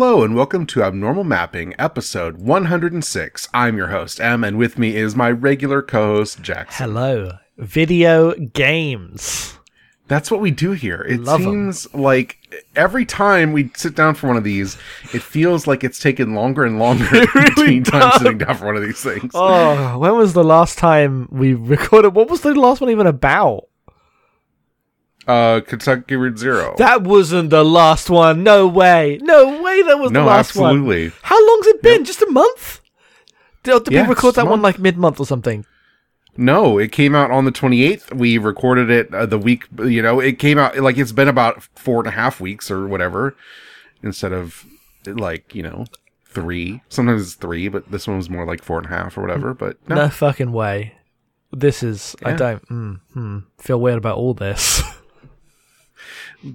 Hello and welcome to Abnormal Mapping, episode 106. I'm your host, M, and with me is my regular co host, Jackson. Hello. Video games. That's what we do here. It Love 'em. seems like every time we sit down for one of these, it feels like it's taken longer and longer between times sitting down for one of these things. Oh, when was the last time we recorded? What was the last one even about? Uh, Kentucky Route Zero. That wasn't the last one. No way. No way that was no, the last one. absolutely. How long's it been? Just a month? Did, did Yeah, we record that one like mid month or something? No, it came out on the 28th. We recorded it uh, the week, you know, it came out like it's been about four and a half weeks or whatever instead of like, you know, three. Sometimes it's three, but this one was more like four and a half or whatever. But no, No, fucking way. This is. I don't. Mm, hmm, feel weird about all this.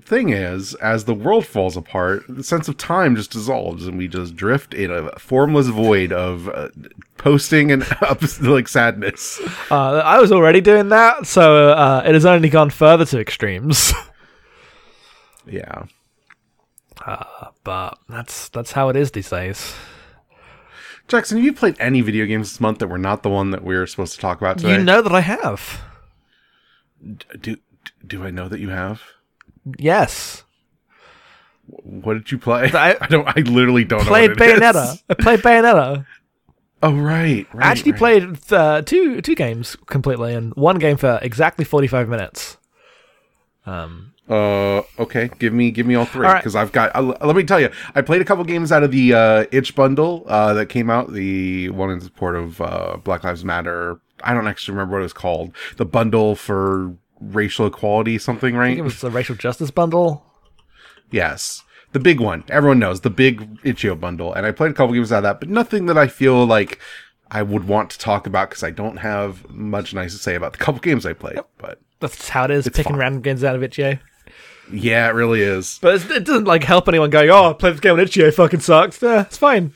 thing is, as the world falls apart, the sense of time just dissolves and we just drift in a formless void of uh, posting and up, like sadness. uh, I was already doing that, so uh, it has only gone further to extremes. Yeah. but that's that's how it is these days. Jackson, have you played any video games this month that were not the one that we are supposed to talk about today? You know that I have. do, do I know that you have? Yes. What did you play? I- I, don't. I literally don't Played it is. Bayonetta. I played Bayonetta. Oh right, right. I actually right. played uh, two two games completely, and one game for exactly forty five minutes. Um, Uh, okay. Give me, give me all three All right. because I've got. Uh, let me tell you, I played a couple games out of the uh, itch bundle uh, that came out. The one in support of uh, Black Lives Matter. I don't actually remember what it was called. The bundle for racial equality, something, right? think it was the racial justice bundle. Yes. The big one. Everyone knows the big Itch.io bundle. And I played a couple games out of that, but nothing that I feel like I would want to talk about because I don't have much nice to say about the couple games I played. But That's how it is. Picking fine. random games out of itch.io. yeah, it really is. But it doesn't like help anyone going, "Oh, I played this game on itch.io. Fucking sucks." Yeah, it's fine.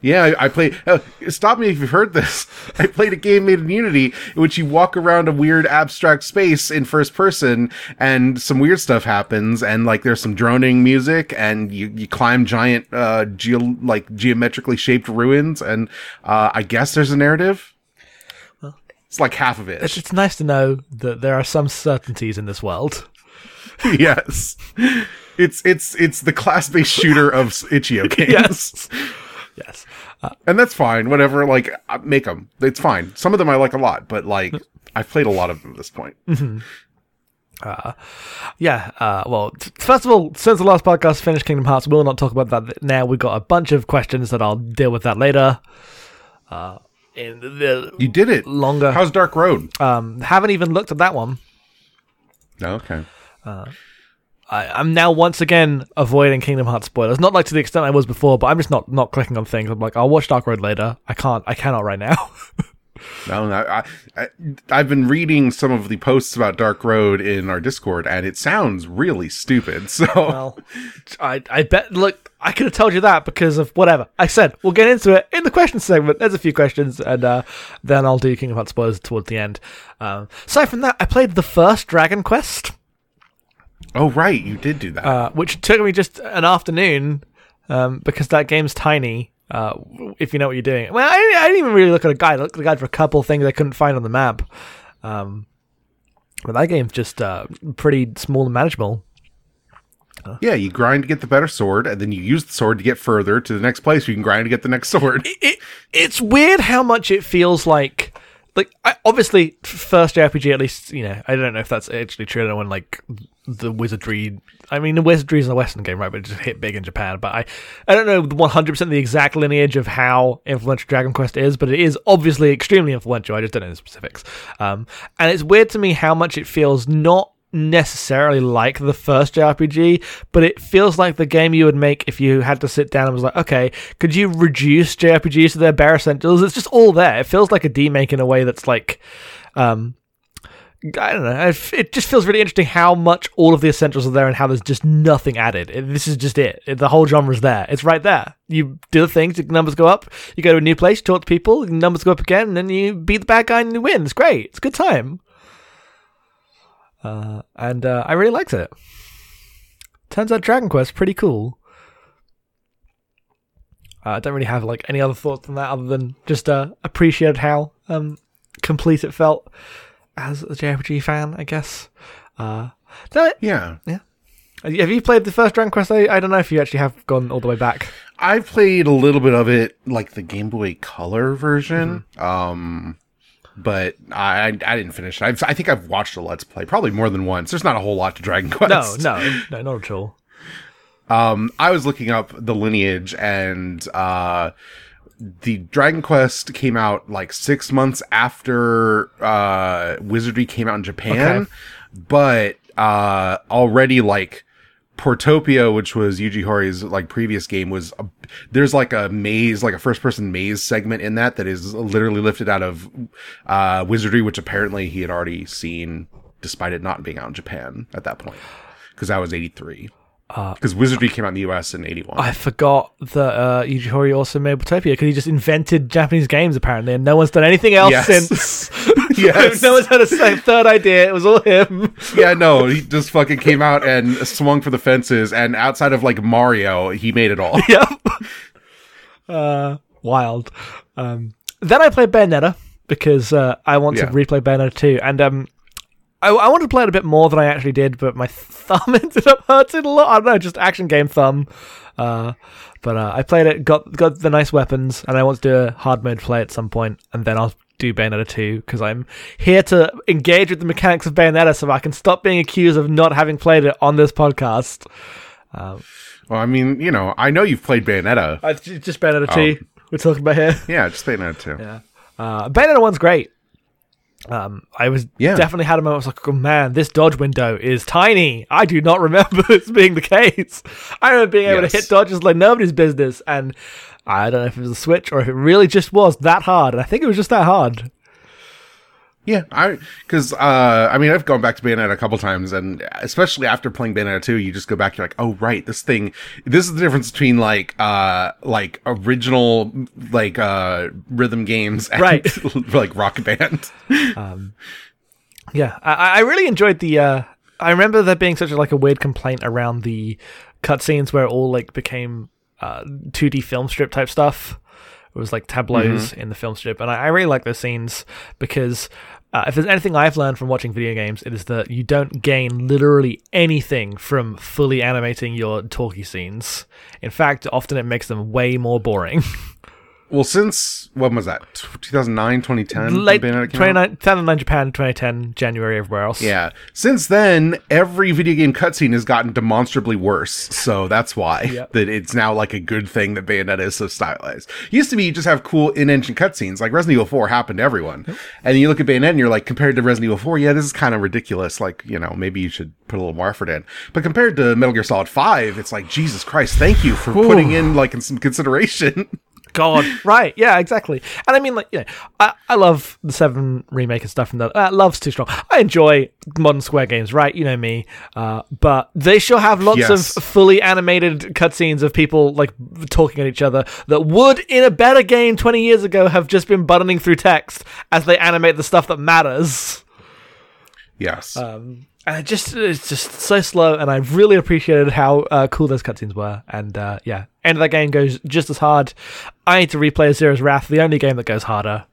Yeah, I, I played. Uh, stop me if you've heard this. I played a game made in Unity in which you walk around a weird abstract space in first person, and some weird stuff happens, and like there's some droning music, and you you climb giant, uh, geo like geometrically shaped ruins, and uh, I guess there's a narrative. Well, It's like half of It's, it. it's nice to know that there are some certainties in this world. yes, it's it's it's the class based shooter of itch.io games. Yes. Yes. and that's fine. Whatever, like uh, make them. It's fine. Some of them I like a lot, but like I've played a lot of them at this point. Yeah. Uh, well, t- first of all, since the last podcast finished Kingdom Hearts, we'll not talk about that now. We've got a bunch of questions that I'll deal with that later. Uh, in the You did it. longer, How's Dark Road? um, haven't even looked at that one. No, okay. I, I'm now once again avoiding Kingdom Hearts spoilers. Not like to the extent I was before, but I'm just not not clicking on things. I'm like, I'll watch Dark Road later. I can't. I cannot right now. No, no I, I, I've been reading some of the posts about Dark Road in our Discord, and it sounds really stupid. So well, I I bet. Look, I could have told you that because of whatever I said. We'll get into it in the question segment. There's a few questions, and uh, then I'll do Kingdom Hearts spoilers towards the end. Um, aside from that, I played the first Dragon Quest. Oh right, you did do that. uh, which took me just an afternoon um, because that game's tiny. Uh, if you know what you're doing. Well, I, I didn't even really look at a guide. I looked at a guide for a couple things I couldn't find on the map. Um, but that game's just uh, pretty small and manageable. yeah, you grind to get the better sword, and then you use the sword to get further to the next place. where You can grind to get the next sword. It, it's weird how much it feels like. Like I, obviously, first JRPG at least you know I don't know if that's actually true. I don't want like the wizardry. I mean, the wizardry is a Western game, right? But it just hit big in Japan. But I, I don't know one hundred percent the exact lineage of how influential Dragon Quest is, but it is obviously extremely influential. I just don't know the specifics. Um, and it's weird to me how much it feels not necessarily like the first JRPG, but it feels like the game you would make if you had to sit down and was like, okay, could you reduce JRPGs to their bare essentials? It's just all there. It feels like a demake in a way that's like, um, I don't know. It just feels really interesting how much all of the essentials are there and how there's just nothing added. This is just it. The whole genre's there. It's right there. You do the things, the numbers go up. You go to a new place, talk to people, numbers go up again, and then you beat the bad guy and you win. It's great. It's a good time. Uh, and uh, I really liked it. Turns out Dragon Quest pretty cool. Uh, I don't really have like any other thoughts than that, other than just uh, appreciated how um, complete it felt as a JRPG fan. I guess. Uh, so, Yeah. have you played the first Dragon Quest? I, I don't know if you actually have gone all the way back. I played a little bit of it, like the Game Boy Color version. Mm-hmm. Um, but I I didn't finish it. I've, I think I've watched a Let's Play probably more than once. There's not a whole lot to Dragon Quest. No, no, no, not at all. Um, I was looking up the lineage and uh, the Dragon Quest came out like six months after uh, Wizardry came out in Japan, okay. but uh, already like Portopia, which was Yuji Horii's like previous game, was a, there's like a maze, like a first person maze segment in that that is literally lifted out of uh, Wizardry, which apparently he had already seen, despite it not being out in Japan at that point, because that was 83. Uh, because uh, Wizardry came out in the US in '81. I forgot that uh, Yuji Horii also made Utopia because he just invented Japanese games apparently, and no one's done anything else yes. since. yes, no one's had a third idea. It was all him. yeah, no, he just fucking came out and swung for the fences, and outside of like Mario, he made it all. Yep. Uh, wild. Um, then I played Bayonetta because uh, I want yeah. to replay Bayonetta 2. and um, I, I wanted to play it a bit more than I actually did, but my thumb ended up hurting a lot. I don't know, just action game thumb. Uh, but uh, I played it, got got the nice weapons, and I want to do a hard mode play at some point, and then I'll do Bayonetta 2 because I'm here to engage with the mechanics of Bayonetta so I can stop being accused of not having played it on this podcast. Well, I mean, you know, I know you've played Bayonetta. Uh, just Bayonetta 2 we're talking about here. Yeah, just Bayonetta 2. Yeah. Uh, Bayonetta one's great. Um, I was Yeah. definitely had a moment. I was like, oh man, this dodge window is tiny. I do not remember this being the case. I remember being able Yes. to hit dodges like nobody's business, and I don't know if it was a switch or if it really just was that hard. And I think it was just that hard. Yeah, I because uh, I mean I've gone back to Bayonetta a couple times, and especially after playing Bayonetta two, you just go back. You're like, oh right, this thing. This is the difference between like uh like original like uh rhythm games and Right. like Rock Band. Yeah, I, I really enjoyed the. Uh, I remember there being such a, like a weird complaint around the cutscenes where it all like became uh, 2D film strip type stuff. It was like tableaus in the film strip, and I, I really like those scenes because uh, if there's anything I've learned from watching video games, it is that you don't gain literally anything from fully animating your talkie scenes. In fact, often it makes them way more boring. Well, since when was that? 2009, 2010? Late Bayonetta came out? 29 2009 Japan, 2010 January everywhere else. Yeah. Since then, every video game cutscene has gotten demonstrably worse. So that's why Yep. that it's now like a good thing that Bayonetta is so stylized. Used to be you just have cool in-engine cutscenes. Like Resident Evil 4 happened to everyone. And you look at Bayonetta and you're like, compared to Resident Evil 4, yeah, this is kind of ridiculous. Like, you know, maybe you should put a little more effort in. But compared to Metal Gear Solid 5, it's like, Jesus Christ, thank you for putting in like in some consideration. God, right? Yeah, exactly. And I mean, like, you know, I, I love the Seven remake and stuff, and that uh, love's too strong. I enjoy modern Square games, right? You know me, uh, but they sure have lots Yes. of fully animated cutscenes of people like talking at each other that would, in a better game twenty years ago, have just been buttoning through text as they animate the stuff that matters. Yes. Um, and it just it's just so slow, and I really appreciated how uh, cool those cutscenes were. And uh, yeah, end of that game goes just as hard. I need to replay Asura's Wrath, the only game that goes harder.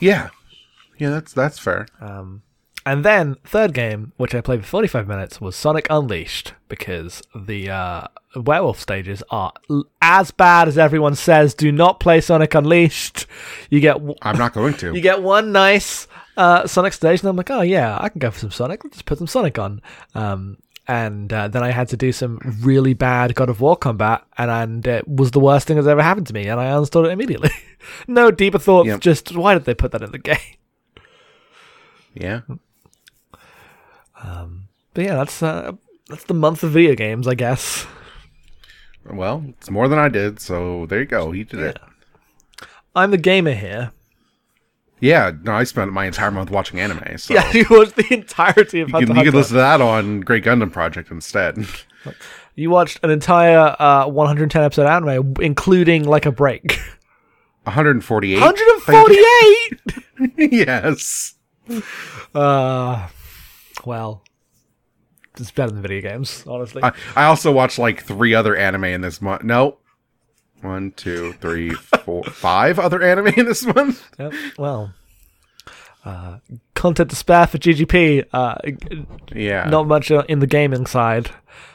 yeah. Yeah, that's that's fair. And then third game, which I played for 45 minutes, was Sonic Unleashed because the uh, werewolf stages are l- as bad as everyone says. Do not play Sonic Unleashed. You get w- I'm not going to. you get one nice uh, Sonic stage, and I'm like, oh yeah, I can go for some Sonic. Let's just put some Sonic on. Um, and uh, then I had to do some really bad God of War combat, and, and it was the worst thing that's ever happened to me, and I uninstalled it immediately. no deeper thoughts, Yep. just why did they put that in the game? yeah. Um, But yeah, that's uh, that's the month of video games, I guess. Well, it's more than I did, so there you go. He did it. I'm the gamer here. Yeah, no, I spent my entire month watching anime. So Yeah, you watched the entirety of you Hunter can, you can listen to that on Great Gundam Project instead. You watched an entire uh, 110 episode anime, including like a break. 148. 148. yes. uh, well, it's better than video games, honestly. I, I also watched like three other anime in this month. No, one, two, three, four, five other anime in this month. Yep. Well, uh, content to spare for GGP. Uh, Yeah, not much uh, in the gaming side,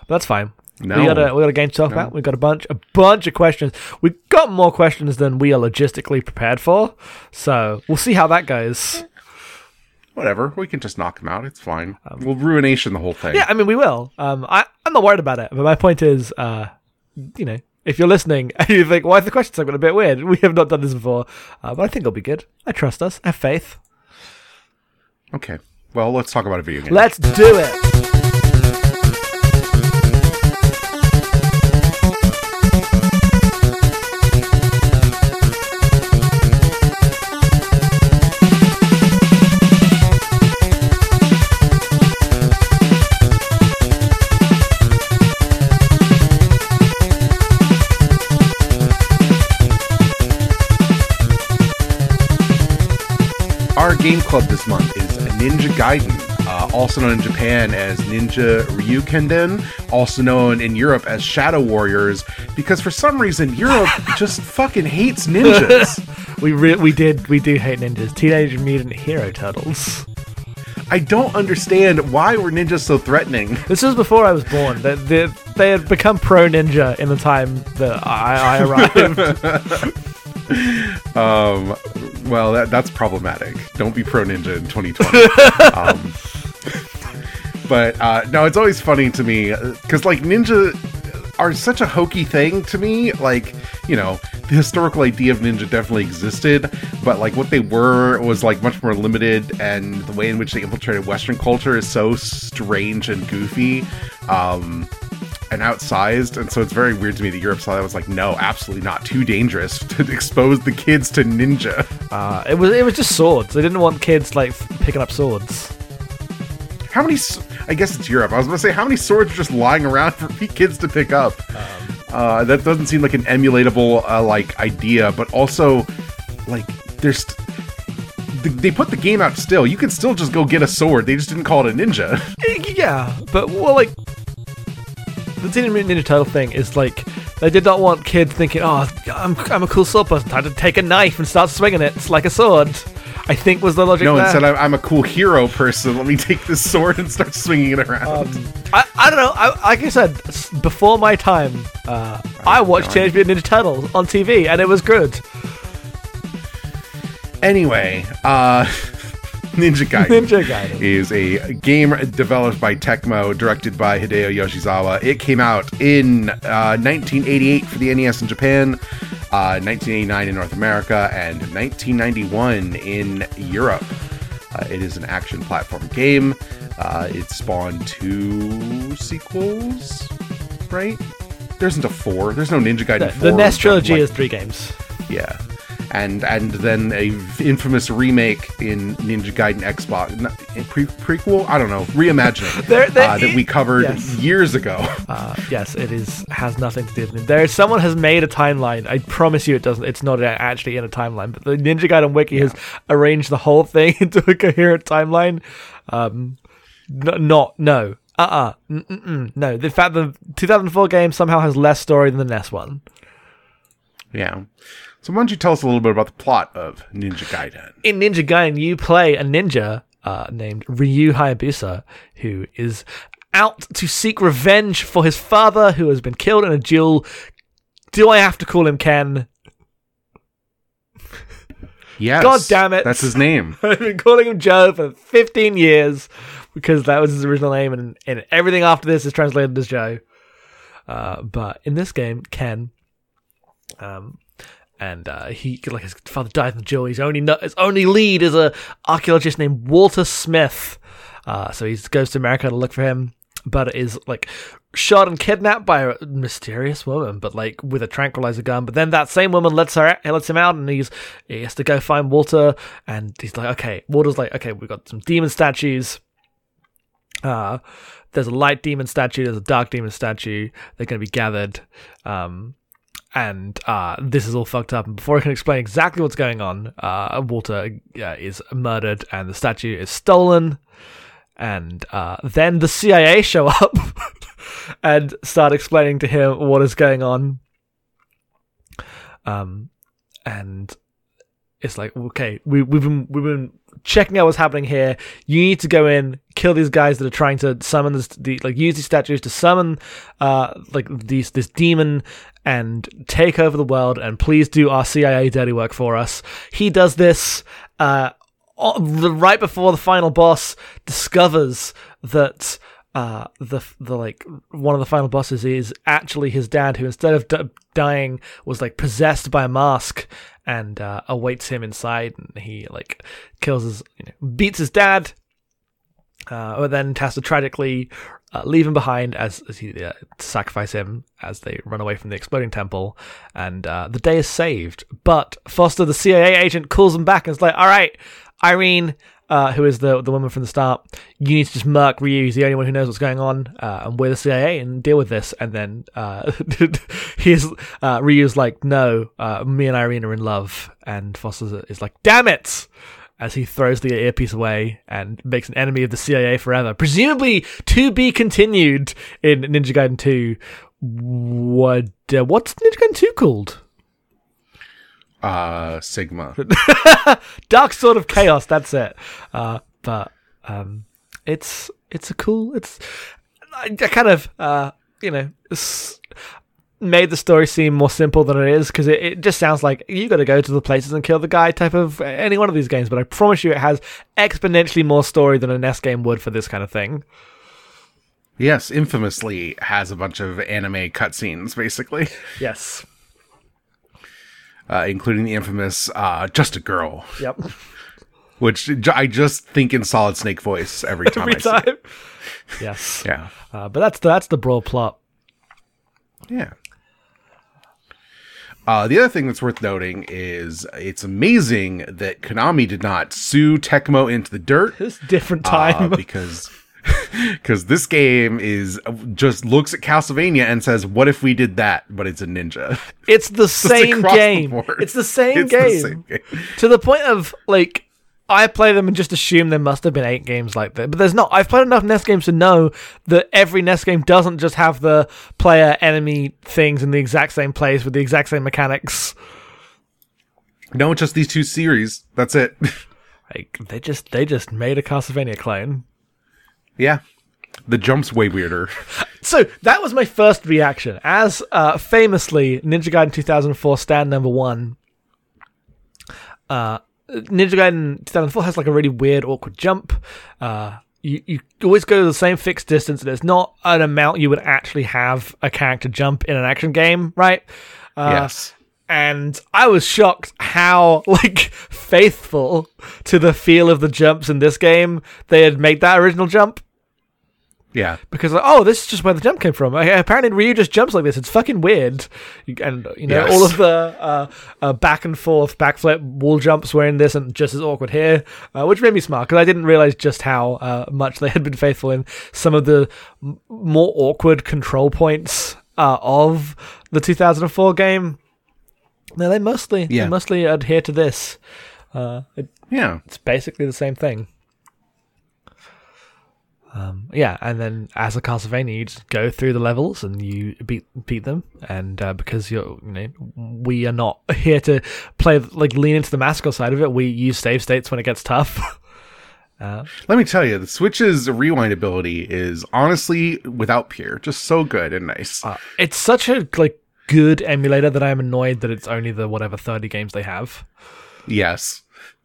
but that's fine. No. We got a we got a game to talk about. We've got a bunch a bunch of questions. We've got more questions than we are logistically prepared for. So we'll see how that goes. whatever. We can just knock them out. It's fine. we'll ruination the whole thing. Um, Yeah, I mean we will. Um, I I'm not worried about it. But my point is, uh, you know, if you're listening and you think, why is the question segment a bit weird? We have not done this before, uh, but I think it'll be good. I trust us. Have faith. Okay. Well, let's talk about a video game. Let's do it. Game club this month is Ninja Gaiden, uh, also known in Japan as Ninja Ryukenden, also known in Europe as Shadow Warriors, because for some reason Europe just fucking hates ninjas. We re- we did we do hate ninjas. Teenage Mutant Hero Turtles. I don't understand why were ninjas so threatening. This was before I was born. They, they, they had become pro ninja in the time that I, I arrived. Um, well, that, that's problematic. Don't be pro ninja in 2020. um, but uh, no, it's always funny to me because like ninja are such a hokey thing to me. Like you know, the historical idea of ninja definitely existed, but like what they were was like much more limited, and the way in which they infiltrated Western culture is so strange and goofy. Um, and outsized, and so it's very weird to me that Europe saw that was like, no, absolutely not, too dangerous to expose the kids to ninja. uh, it was it was just swords. They didn't want kids like picking up swords. How many? I guess it's Europe. I was gonna say how many swords are just lying around for kids to pick up. uh, that doesn't seem like an emulatable uh, like idea, but also like there's. th- They put the game out still. You can still just go get a sword. They just didn't call it a ninja. Yeah, but well, like the Teenage Mutant Ninja Turtle thing is like they did not want kids thinking, "Oh, I'm I'm a cool sword person. Time to take a knife and start swinging it. It's like a sword." I think was the logic. no, there. instead I'm, I'm a cool hero person. Let me take this sword and start swinging it around. I, I don't know. I, like I said, before my time, uh, I watched Teenage Mutant Ninja Turtles on TV, and it was good. Anyway, uh, Ninja Gaiden. Ninja Gaiden. is a game developed by Tecmo, directed by Hideo Yoshizawa. It came out in uh, 1988 for the NES in Japan, uh, 1989 in North America, and 1991 in Europe. Uh, it is an action platform game. Uh, it spawned two sequels, right? There isn't a four. There's no Ninja Gaiden The, 4. the NES trilogy like- is three games. yeah. And and then a infamous remake in Ninja Gaiden Xbox pre- prequel. I don't know reimagining There- there uh, that we covered yes. years ago. Uh, yes, it is has nothing to do with it. There, someone has made a timeline. I promise you, it doesn't. It's not actually in a timeline, but the Ninja Gaiden wiki has arranged the whole thing into a coherent timeline. Um, n- not no. Uh uh Mm-mm-mm. No. The fact the 2004 game somehow has less story than the NES one. yeah. So why don't you tell us a little bit about the plot of Ninja Gaiden? in Ninja Gaiden, you play a ninja uh, named Ryu Hayabusa, who is out to seek revenge for his father, who has been killed in a duel. Do I have to call him Ken? Yes. God damn it. That's his name. I've been calling him Joe for 15 years because that was his original name, and, and everything after this is translated as Joe. Uh, but in this game, Ken, um, and uh, he like his father died in the duel. His only his only lead is a archaeologist named Walter Smith. Uh, so he goes to America to look for him, but is like shot and kidnapped by a mysterious woman, but like with a tranquilizer gun. But then that same woman lets her lets him out, and he's he has to go find Walter. And he's like, okay, Walter's like, okay, we've got some demon statues. Uh, there's a light demon statue. There's a dark demon statue. They're going to be gathered. Um, and uh, this is all fucked up. And before I can explain exactly what's going on, uh, Walter uh, is murdered, and the statue is stolen. and uh, then the CIA show up and start explaining to him what is going on. Um, and it's like, okay, we, we've been we've been checking out what's happening here. You need to go in, kill these guys that are trying to summon this, the like use these statues to summon uh like these this demon and take over the world. And please do our CIA dirty work for us. He does this. Uh, right before the final boss discovers that uh the the like one of the final bosses is actually his dad who instead of d- dying was like possessed by a mask and uh, awaits him inside and he like kills his you know, beats his dad uh, but then has to tragically uh, leave him behind as, as he uh, sacrifice him as they run away from the exploding temple, and uh, the day is saved. But Foster, the CIA agent, calls him back and is like, "All right, Irene." Uh, who is the the woman from the start? You need to just murk Ryu. He's the only one who knows what's going on, uh, and we're the CIA and deal with this. And then uh, he's uh, Ryu's like, "No, uh, me and Irene are in love," and Foster is like, "Damn it!" as he throws the earpiece away and makes an enemy of the CIA forever. Presumably to be continued in Ninja Gaiden 2. What, uh, what's Ninja Gaiden 2 called? Uh, Sigma. Dark Sword of Chaos, that's it. Uh, but um, it's it's a cool, it's I, I kind of, uh, you know, s- made the story seem more simple than it is because it, it just sounds like you got to go to the places and kill the guy type of any one of these games. But I promise you, it has exponentially more story than a NES game would for this kind of thing. Yes, infamously has a bunch of anime cutscenes, basically, Yes. Uh, including the infamous uh, "Just a Girl," Yep. which I just think in Solid Snake voice every time. Every I see time. it. Yes. Yeah, Uh, but that's the, that's the broad plot. yeah. Uh, the other thing that's worth noting is it's amazing that Konami did not sue Tecmo into the dirt It's a different uh, time. because because this game is uh, just looks at Castlevania and says, "What if we did that?" But it's a ninja. it's the same the game. board. it's the same It's the game. same game. to the point of like I play them and just assume there must have been eight games like that, but there's not. I've played enough NES games to know that every NES game doesn't just have the player enemy things in the exact same place with the exact same mechanics. No, it's just these two series. That's it. Like they just they just made a Castlevania clone. Yeah, the jump's way weirder. So that was my first reaction. As uh, famously, Ninja Gaiden 2004 stand number one. Uh, Ninja Gaiden 2004 has like a really weird, awkward jump. Uh, you, you always go to the same fixed distance, and it's not an amount you would actually have a character jump in an action game, right? Uh, yes. and I was shocked how like faithful to the feel of the jumps in this game they had made that original jump Yeah. because like, oh, this is just where the jump came from. Apparently, Ryu just jumps like this. It's fucking weird. And you know, Yes. all of the uh, uh, back and forth backflip wall jumps were in this, and just as awkward here, uh, which made me smart because I didn't realize just how uh, much they had been faithful in some of the m- more awkward control points uh, of the 2004 game. No, they mostly Yeah. they mostly adhere to this. Uh, it, Yeah. it's basically the same thing. Um, yeah, and then as a Castlevania, you just go through the levels and you beat beat them. And uh, because you're, you know, we are not here to play like lean into the masocore side of it. We use save states when it gets tough. uh, Let me tell you, the Switch's rewind ability is honestly without peer, just so good and nice. uh, it's such a like good emulator that I'm annoyed that it's only the whatever thirty games they have. yes.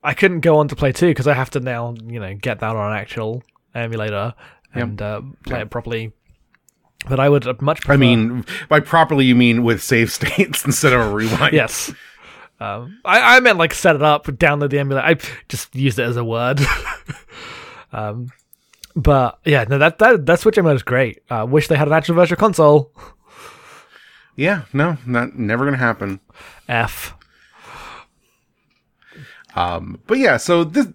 I couldn't go on to play two because I have to now, you know, get that on an actual emulator and uh, play it properly. But I would much prefer. I mean, by properly you mean with save states instead of a rewind. yes. Um, I, I meant like set it up, download the emulator. I just used it as a word. um, but yeah, no, that that that Switch emulator is great. Uh, wish they had an actual virtual console. Yeah, no, not never gonna happen. F. Um, but yeah, so this,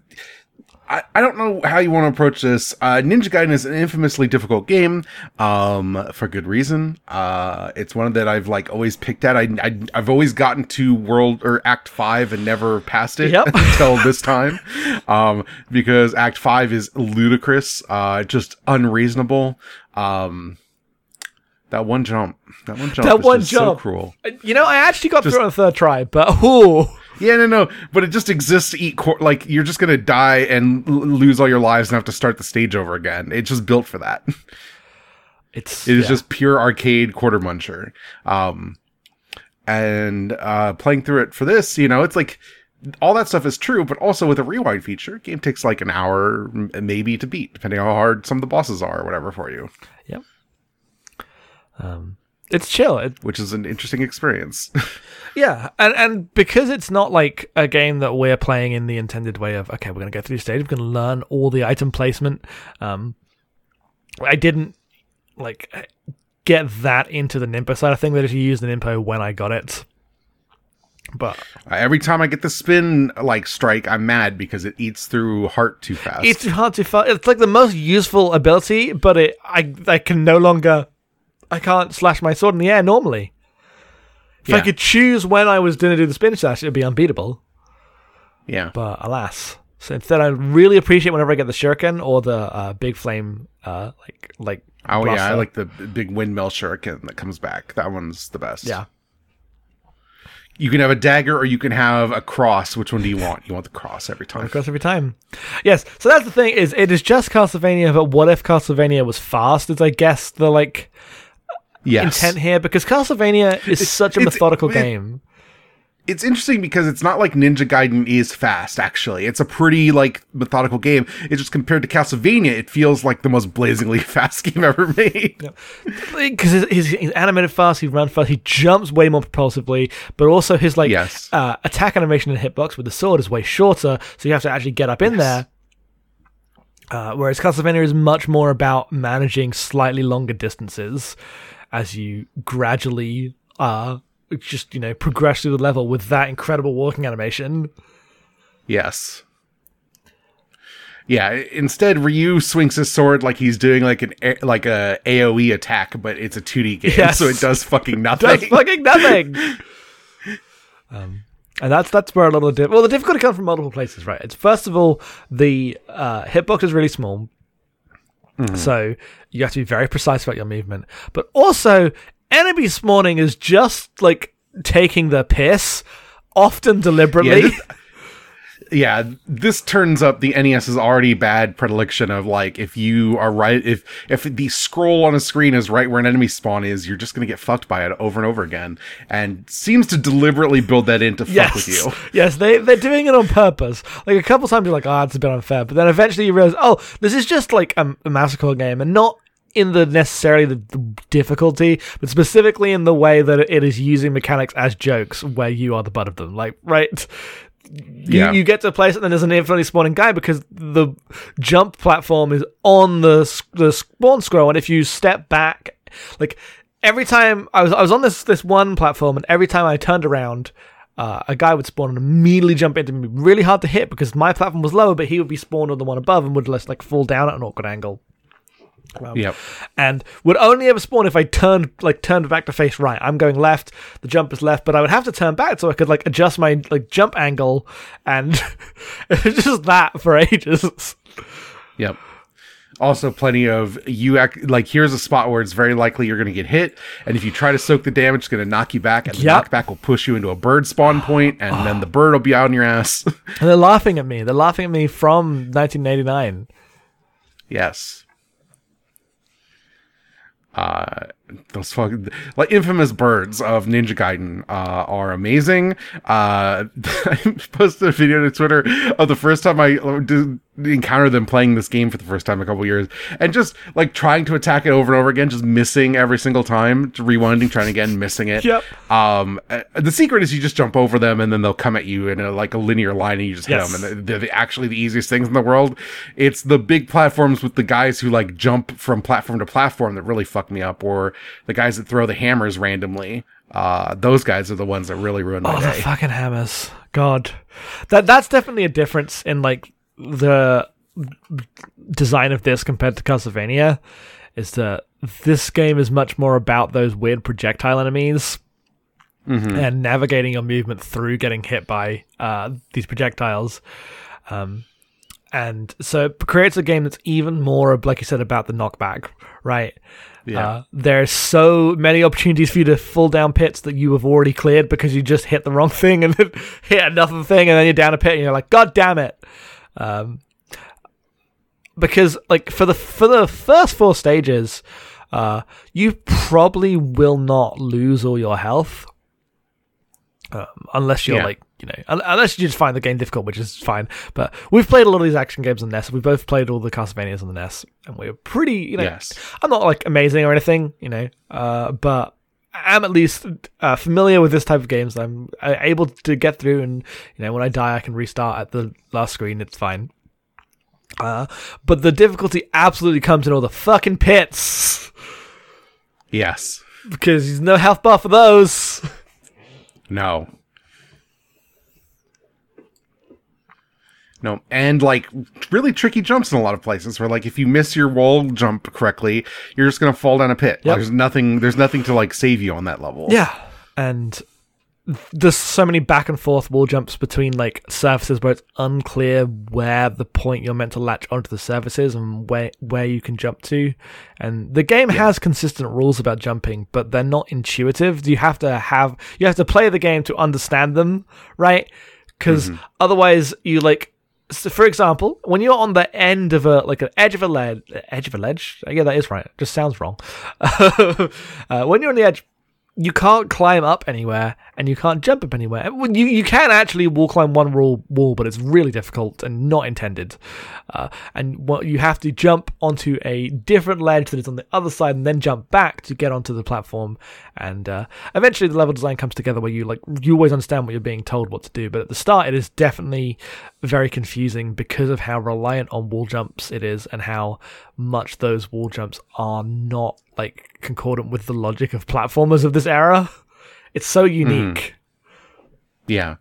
I, I don't know how you want to approach this. Uh, Ninja Gaiden is an infamously difficult game, um, for good reason. Uh, it's one that I've like always picked at. I, I I've always gotten to World or Act Five and never passed it Yep. until this time, um, because Act Five is ludicrous, uh, just unreasonable. Um, that one jump, that one jump, That is one jump. so cruel. You know, I actually got Just- through on the third try, but ooh, Yeah, no, no, but it just exists to eat. Cor- like you're just gonna die and l- lose all your lives and have to start the stage over again. It's just built for that. it's It is yeah. just pure arcade quarter muncher. Um, and uh, playing through it for this, you know, it's like all that stuff is true, but also with a rewind feature, game takes like an hour m- maybe to beat, depending on how hard some of the bosses are or whatever for you, Yep. Um, it's chill. It, which is an interesting experience. yeah, and and because it's not like a game that we're playing in the intended way of okay, we're gonna go through the stage, we're gonna learn all the item placement. Um, I didn't like get that into the Ninpo side of thing. That if you use the Ninpo when I got it, but Uh, every time I get the spin like strike, I'm mad because it eats through heart too fast. it's hard to find. It's like the most useful ability, but it I I can no longer. I can't slash my sword in the air normally. If I could choose when I was going to do the spin slash, it'd be unbeatable. yeah. But alas, so instead, I really appreciate whenever I get the shuriken or the uh, big flame, uh, like like. Oh yeah, I like the big windmill shuriken that comes back. That one's the best. Yeah, You can have a dagger or you can have a cross. Which one do you want? You want the cross every time. of course, every time. Yes, so that's the thing is, it is just Castlevania, but what if Castlevania was fast? Is I guess the like Yes. intent here because Castlevania is such a methodical it- game. It's interesting because it's not like Ninja Gaiden is fast, actually. It's a pretty, like, methodical game. It's just compared to Castlevania, it feels like the most blazingly fast game ever made. because he's, he's animated fast, he runs fast, he jumps way more propulsively, but also his like Yes. uh, attack animation and hitbox with the sword is way shorter, so you have to actually get up in there. Uh, whereas Castlevania is much more about managing slightly longer distances as you gradually uh just you know progress through the level with that incredible walking animation. Yes. Yeah, instead Ryu swings his sword like he's doing like an like a AoE attack, but it's a 2D game, Yes. so it does fucking nothing. Does fucking nothing. um, and that's that's where a lot of the diff- well the difficulty comes from multiple places, right? It's first of all the uh, hitbox is really small, Mm-hmm. so you have to be very precise about your movement. But also, enemy spawning is just like taking the piss, often deliberately. Yeah, yeah, this turns up the NES's already bad predilection of like if you are right if if the scroll on a screen is right where an enemy spawn is, you're just gonna get fucked by it over and over again, and seems to deliberately build that in to fuck Yes, with you. yes, they they're doing it on purpose. Like a couple times, you're like, "Ah, it's a bit unfair," but then eventually you realize, "Oh, this is just like a, a masocore game, and not in the necessarily the, the difficulty, but specifically in the way that it is using mechanics as jokes, where you are the butt of them." Like, right? You, Yeah. you get to a place and then there's an infinitely spawning guy because the jump platform is on the the spawn scroll, and if you step back, like every time I was I was on this this one platform, and every time I turned around, uh, a guy would spawn and immediately jump into me, really hard to hit because my platform was lower, but he would be spawned on the one above and would just like fall down at an awkward angle. Yep. And would only ever spawn if I turned like turned back to face right. I'm going left, the jump is left, but I would have to turn back so I could like adjust my like jump angle, and it was just that for ages. Yep. Also, plenty of you act like here's a spot where it's very likely you're going to get hit, and if you try to soak the damage, it's going to knock you back, and the Yep. knockback will push you into a bird spawn point, and then the bird will be out on your ass. And they're laughing at me. They're laughing at me from 1989. yes. Uh, those fucking like infamous birds of Ninja Gaiden uh, are amazing. Uh, I posted a video to Twitter of the first time I uh, did encounter them playing this game for the first time in a couple years, and just like trying to attack it over and over again, just missing every single time, rewinding, trying again, missing it. Yep. Um, uh, the secret is you just jump over them, and then they'll come at you in a like a linear line, and you just hit them, and they're the, actually the easiest things in the world. It's the big platforms with the guys who like jump from platform to platform that really fuck me up, or the guys that throw the hammers randomly. Uh, those guys are the ones that really ruin my Oh, the fucking hammers! God, that that's definitely a difference in like the design of this compared to Castlevania is that this game is much more about those weird projectile enemies and navigating your movement through getting hit by uh, these projectiles. Um, and so it creates a game that's even more, like you said, about the knockback, right? Yeah. Uh, there's so many opportunities for you to fall down pits that you have already cleared because you just hit the wrong thing and then hit another thing and then you're down a pit and you're like, God damn it. Um, because like for the for the first four stages, uh, you probably will not lose all your health, um, unless you're Yeah. like you know, unless you just find the game difficult, which is fine. But we've played a lot of these action games on the NES. We've both played all the Castlevanias on the NES, and we're pretty, you know, Yes. I'm not like amazing or anything, you know, uh, but I'm at least uh, familiar with this type of games. I'm uh, able to get through, and you know, when I die, I can restart at the last screen. It's fine. Uh, but the difficulty absolutely comes in all the fucking pits Yes. because there's no health bar for those. No. No, and like really tricky jumps in a lot of places where like if you miss your wall jump correctly, you're just gonna fall down a pit. Yep. There's nothing there's nothing to like save you on that level. Yeah, and there's so many back and forth wall jumps between like surfaces where it's unclear where the point you're meant to latch onto the surfaces and where where you can jump to. And the game has consistent rules about jumping, but they're not intuitive. You have to have you have to play the game to understand them, right? Because mm-hmm. otherwise, you like. So for example, when you're on the end of a like an edge of a ledge, edge of a ledge, yeah, that is right. It just sounds wrong. uh, when you're on the edge, you can't climb up anywhere and you can't jump up anywhere. You you can actually wall climb one wall, wall but it's really difficult and not intended. Uh, and what you have to jump onto a different ledge that is on the other side and then jump back to get onto the platform. And uh, eventually the level design comes together where you like you always understand what you're being told what to do. But at the start, it is definitely very confusing because of how reliant on wall jumps it is and how much those wall jumps are not like concordant with the logic of platformers of this era. It's so hmm. unique. Yeah.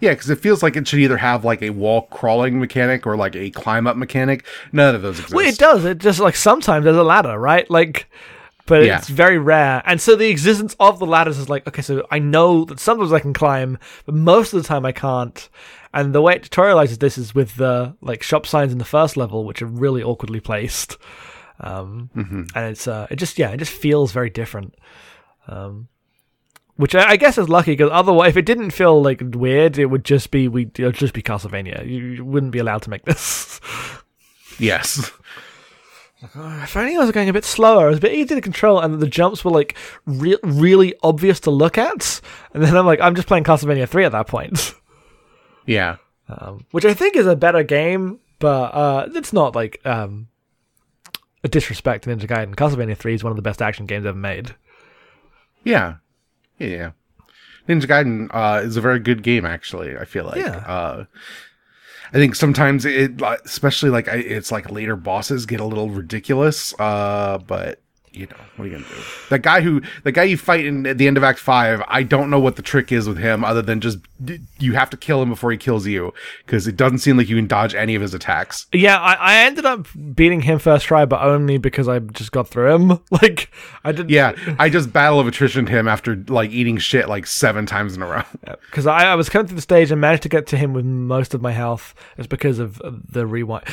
Yeah, because it feels like it should either have like a wall crawling mechanic or like a climb up mechanic. None of those exist. Well, it does. It just like sometimes there's a ladder, right? Like, but Yeah. it's very rare. And so the existence of the ladders is like, okay, so I know that sometimes I can climb, but most of the time I can't. And the way it tutorializes this is with the like shop signs in the first level, which are really awkwardly placed. Um, and it's uh, it just yeah, it just feels very different. Um, which I, I guess is lucky because otherwise, if it didn't feel like weird, it would just be we it would just be Castlevania. You, you wouldn't be allowed to make this. Yes. If only I was going a bit slower, it was a bit easier to control, and the jumps were like re- really obvious to look at. And then I'm like, I'm just playing Castlevania 3 at that point, Yeah. um, which I think is a better game, but uh, it's not like um, a disrespect to Ninja Gaiden. Castlevania 3 is one of the best action games ever made. Yeah. Yeah. Ninja Gaiden uh, is a very good game, actually. I feel like. Yeah. Uh, I think sometimes it, especially like it's like later bosses get a little ridiculous. Uh, but you know what are you gonna do? The guy who the guy you fight in at the end of Act Five, I don't know what the trick is with him, other than just you have to kill him before he kills you, because it doesn't seem like you can dodge any of his attacks. Yeah, I, I ended up beating him first try, but only because I just got through him. Like, I didn't. Yeah, I just battle of attrition him after like eating shit like seven times in a row. because I, I was coming through the stage and managed to get to him with most of my health. It's because of the rewind.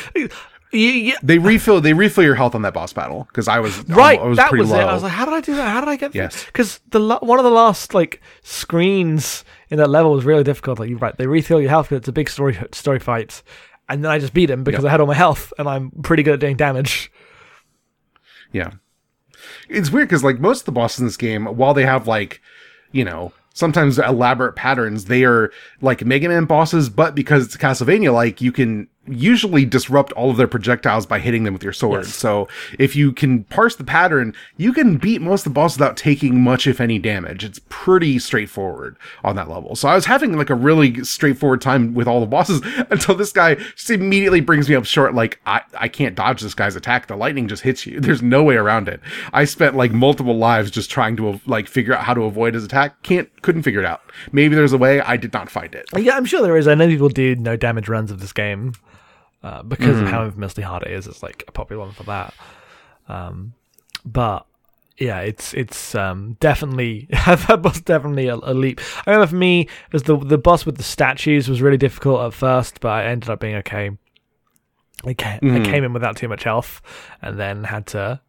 They refill they refill your health on that boss battle because I was right, I was that pretty was low. it. I was like, how did I do that? How did I get? Yes. because the one of the last like screens in that level was really difficult. Like, you're right, they refill your health because it's a big story story fight, and then I just beat him because Yep. I had all my health and I'm pretty good at doing damage. Yeah. It's weird because like most of the bosses in this game, while they have like, you know, sometimes elaborate patterns, they are like Mega Man bosses, but because it's Castlevania, like you can usually disrupt all of their projectiles by hitting them with your sword. Yes. So if you can parse the pattern, you can beat most of the boss without taking much, if any, damage. It's pretty straightforward on that level. So I was having like a really straightforward time with all the bosses until this guy just immediately brings me up short. Like I, I can't dodge this guy's attack. The lightning just hits you. There's no way around it. I spent like multiple lives just trying to like figure out how to avoid his attack. Can't, couldn't figure it out. Maybe there's a way. I did not find it. Yeah, I'm sure there is. I know people do no damage runs of this game uh, because of how infamously hard it is. It's like a popular one for that. Um, but yeah, it's it's um, definitely that boss definitely a, a leap. I remember for me, as the the boss with the statues was really difficult at first, but I ended up being okay. I came, I came in without too much health, and then had to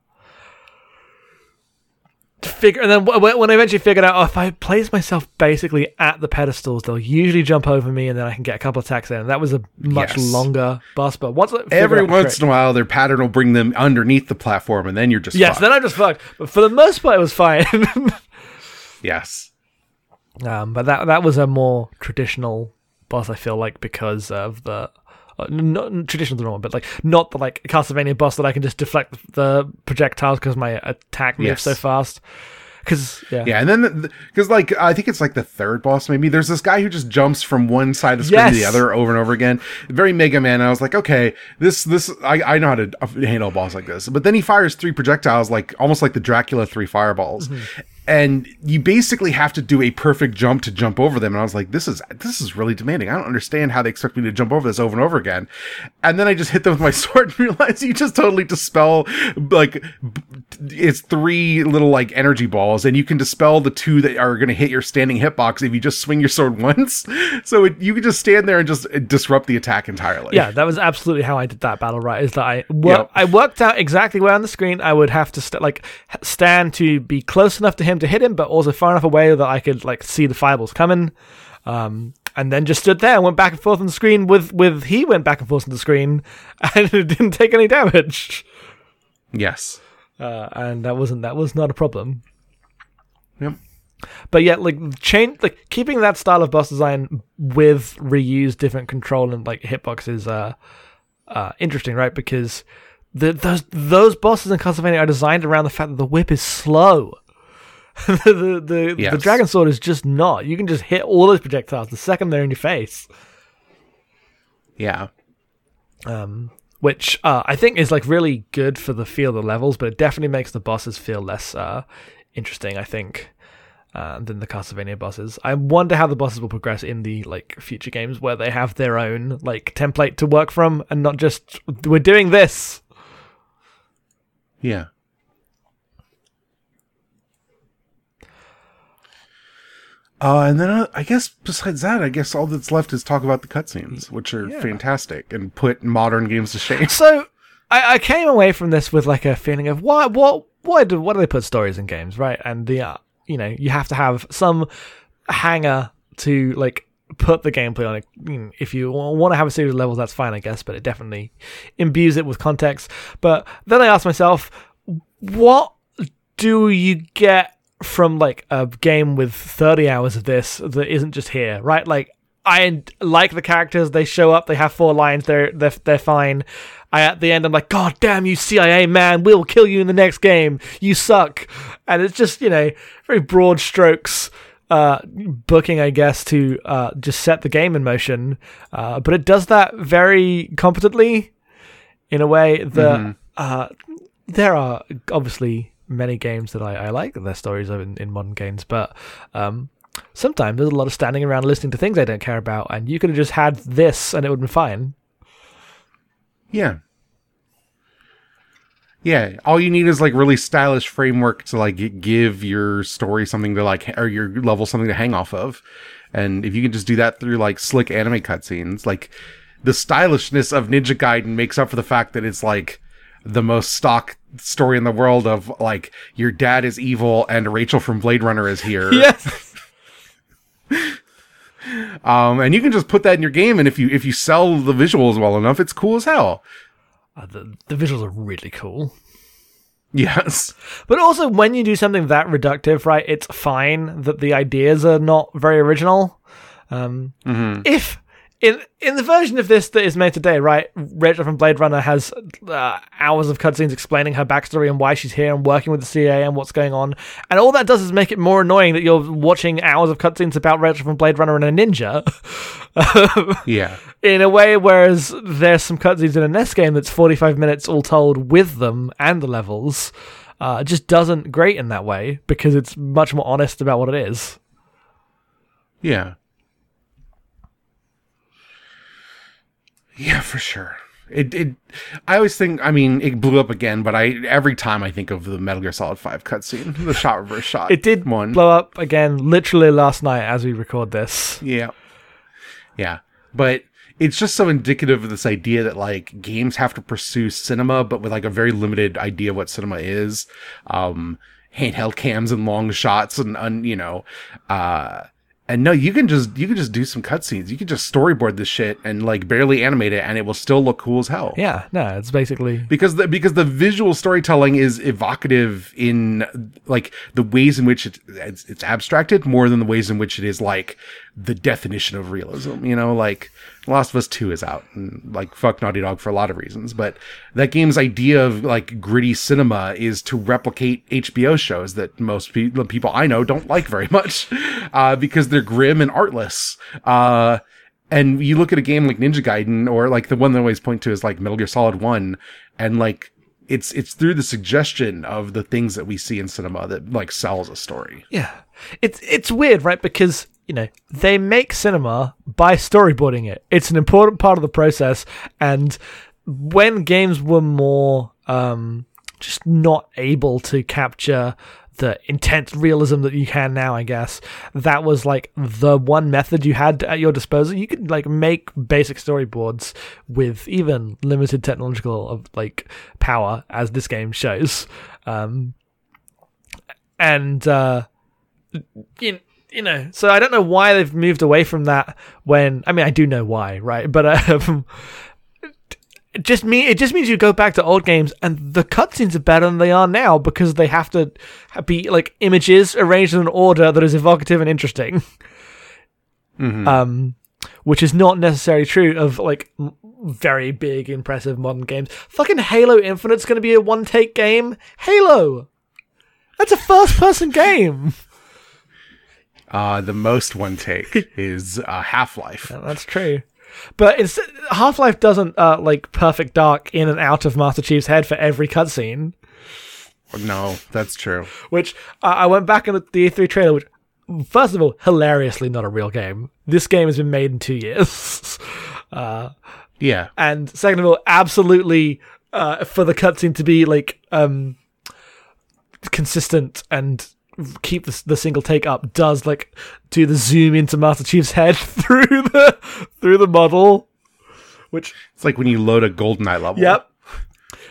figure. And then when I eventually figured out, oh, if I place myself basically at the pedestals, they'll usually jump over me, and then I can get a couple attacks in. And that was a much Yes. longer boss. But once Every once in a while, their pattern will bring them underneath the platform, and then you're just yes, fucked. then I'm just fucked. But for the most part, it was fine. yes. Um, but that that was a more traditional boss. I feel like because of the uh, not traditional normal, but like not the like Castlevania boss that I can just deflect the projectiles because my attack moves Yes. so fast. Because yeah, Yeah, and then because like I think it's like the third boss, maybe there's this guy who just jumps from one side of the screen to the other over and over again. Very Mega Man. I was like, okay, this this I, I know how to handle a boss like this. But then he fires three projectiles, like almost like the Dracula three fireballs. And you basically have to do a perfect jump to jump over them. And I was like, this is this is really demanding. I don't understand how they expect me to jump over this over and over again. And then I just hit them with my sword and realized you just totally dispel like it's three little like energy balls, and you can dispel the two that are going to hit your standing hitbox if you just swing your sword once. So it, you can just stand there and just uh, disrupt the attack entirely. Yeah, that was absolutely how I did that battle. Right, is that I wor- Yep. I worked out exactly where on the screen I would have to st- like stand to be close enough to him to hit him, but also far enough away that I could like see the fireballs coming. Um, and then just stood there and went back and forth on the screen with with he went back and forth on the screen and it didn't take any damage. Yes. Uh, and that wasn't that was not a problem. Yep. But yet, like change, like keeping that style of boss design with reused different control and like hitboxes, uh, uh, interesting, right? Because the those those bosses in Castlevania are designed around the fact that the whip is slow. the the the, the dragon sword is just not. You can just hit all those projectiles the second they're in your face. Yeah. um, which uh, I think is like really good for the feel of the levels, but it definitely makes the bosses feel less uh, interesting. I think uh, than the Castlevania bosses. I wonder how the bosses will progress in the like future games where they have their own like template to work from and not just we're doing this. Yeah. Uh, and then uh, I guess besides that, I guess all that's left is talk about the cutscenes, which are Yeah. fantastic and put modern games to shame. So I, I came away from this with like a feeling of why what why do why do they put stories in games, right? And the uh, you know you have to have some hanger to like put the gameplay on it. If you want to have a series of levels, that's fine, I guess, but it definitely imbues it with context. But then I asked myself, what do you get from like a game with 30 hours of this that isn't just here, right? Like I like the characters, they show up, they have four lines, they're they're they're fine. I at the end I'm like, God damn you CIA man, we'll kill you in the next game. You suck. And it's just, you know, very broad strokes uh booking I guess to uh just set the game in motion. Uh but it does that very competently in a way that uh there are obviously many games that I, I like their stories in, in modern games, but um, sometimes there's a lot of standing around listening to things I don't care about, and you could have just had this and it would have been fine. Yeah. Yeah, all you need is like really stylish framework to like give your story something to like, or your level something to hang off of. And if you can just do that through like slick anime cutscenes, like the stylishness of Ninja Gaiden makes up for the fact that it's like the most stock story in the world of like your dad is evil and Rachel from Blade Runner is here. Yes. Um, and you can just put that in your game, and if you if you sell the visuals well enough, it's cool as hell. Uh, the, the visuals are really cool. Yes. But also, when you do something that reductive, right, it's fine that the ideas are not very original. Um, If in in the version of this that is made today, right? Rachel from Blade Runner has uh, hours of cutscenes explaining her backstory and why she's here and working with the CIA and what's going on, and all that does is make it more annoying that you're watching hours of cutscenes about Rachel from Blade Runner and a ninja. Yeah. in a way, whereas there's some cutscenes in a NES game that's 45 minutes all told with them and the levels. Uh, just doesn't great in that way because it's much more honest about what it is. Yeah. Yeah, for sure. It it I always think I mean it blew up again, but I every time I think of the Metal Gear Solid 5 cutscene, the shot reverse shot. It did one. blow up again literally last night as we record this. Yeah. Yeah. But it's just so indicative of this idea that like games have to pursue cinema, but with like a very limited idea of what cinema is. Um, handheld cams and long shots and, and you know, uh, and no, you can just you can just do some cutscenes. You can just storyboard this shit and like barely animate it, and it will still look cool as hell. Yeah, no, it's basically because the because the visual storytelling is evocative in like the ways in which it, it's, it's abstracted more than the ways in which it is like the definition of realism. You know, like Last of Us Two is out, and like fuck Naughty Dog for a lot of reasons, but that game's idea of like gritty cinema is to replicate HBO shows that most pe- people I know don't like very much uh, because they're grim and artless. Uh, and you look at a game like Ninja Gaiden or like the one that I always point to is like Metal Gear Solid 1 and like it's it's through the suggestion of the things that we see in cinema that like sells a story. yeah. It's it's weird, right? Because you know they make cinema by storyboarding it. It's an important part of the process, and when games were more um, just not able to capture the intense realism that you can now, I guess that was like the one method you had at your disposal. You could like make basic storyboards with even limited technological like power, as this game shows. Um, and uh, you, you know, so I don't know why they've moved away from that. When I mean, I do know why, right? But um, it just me, it just means you go back to old games, and the cutscenes are better than they are now because they have to be like images arranged in an order that is evocative and interesting. Um, which is not necessarily true of like very big, impressive modern games. Fucking Halo Infinite's going to be a one-take game. Halo. That's a first-person game. Uh, the most one take is uh, Half Life. That's true. But it's Half Life doesn't uh, like perfect dark in and out of Master Chief's head for every cutscene. No, that's true. Which uh, I went back and looked at the E3 trailer. Which, first of all, hilariously not a real game. This game has been made in two years. uh, Yeah. and second of all, absolutely uh, for the cutscene to be like um, consistent and keep the, the single take up does like do the zoom into Master Chief's head through the through the model, which It's like when you load a GoldenEye level. Yep.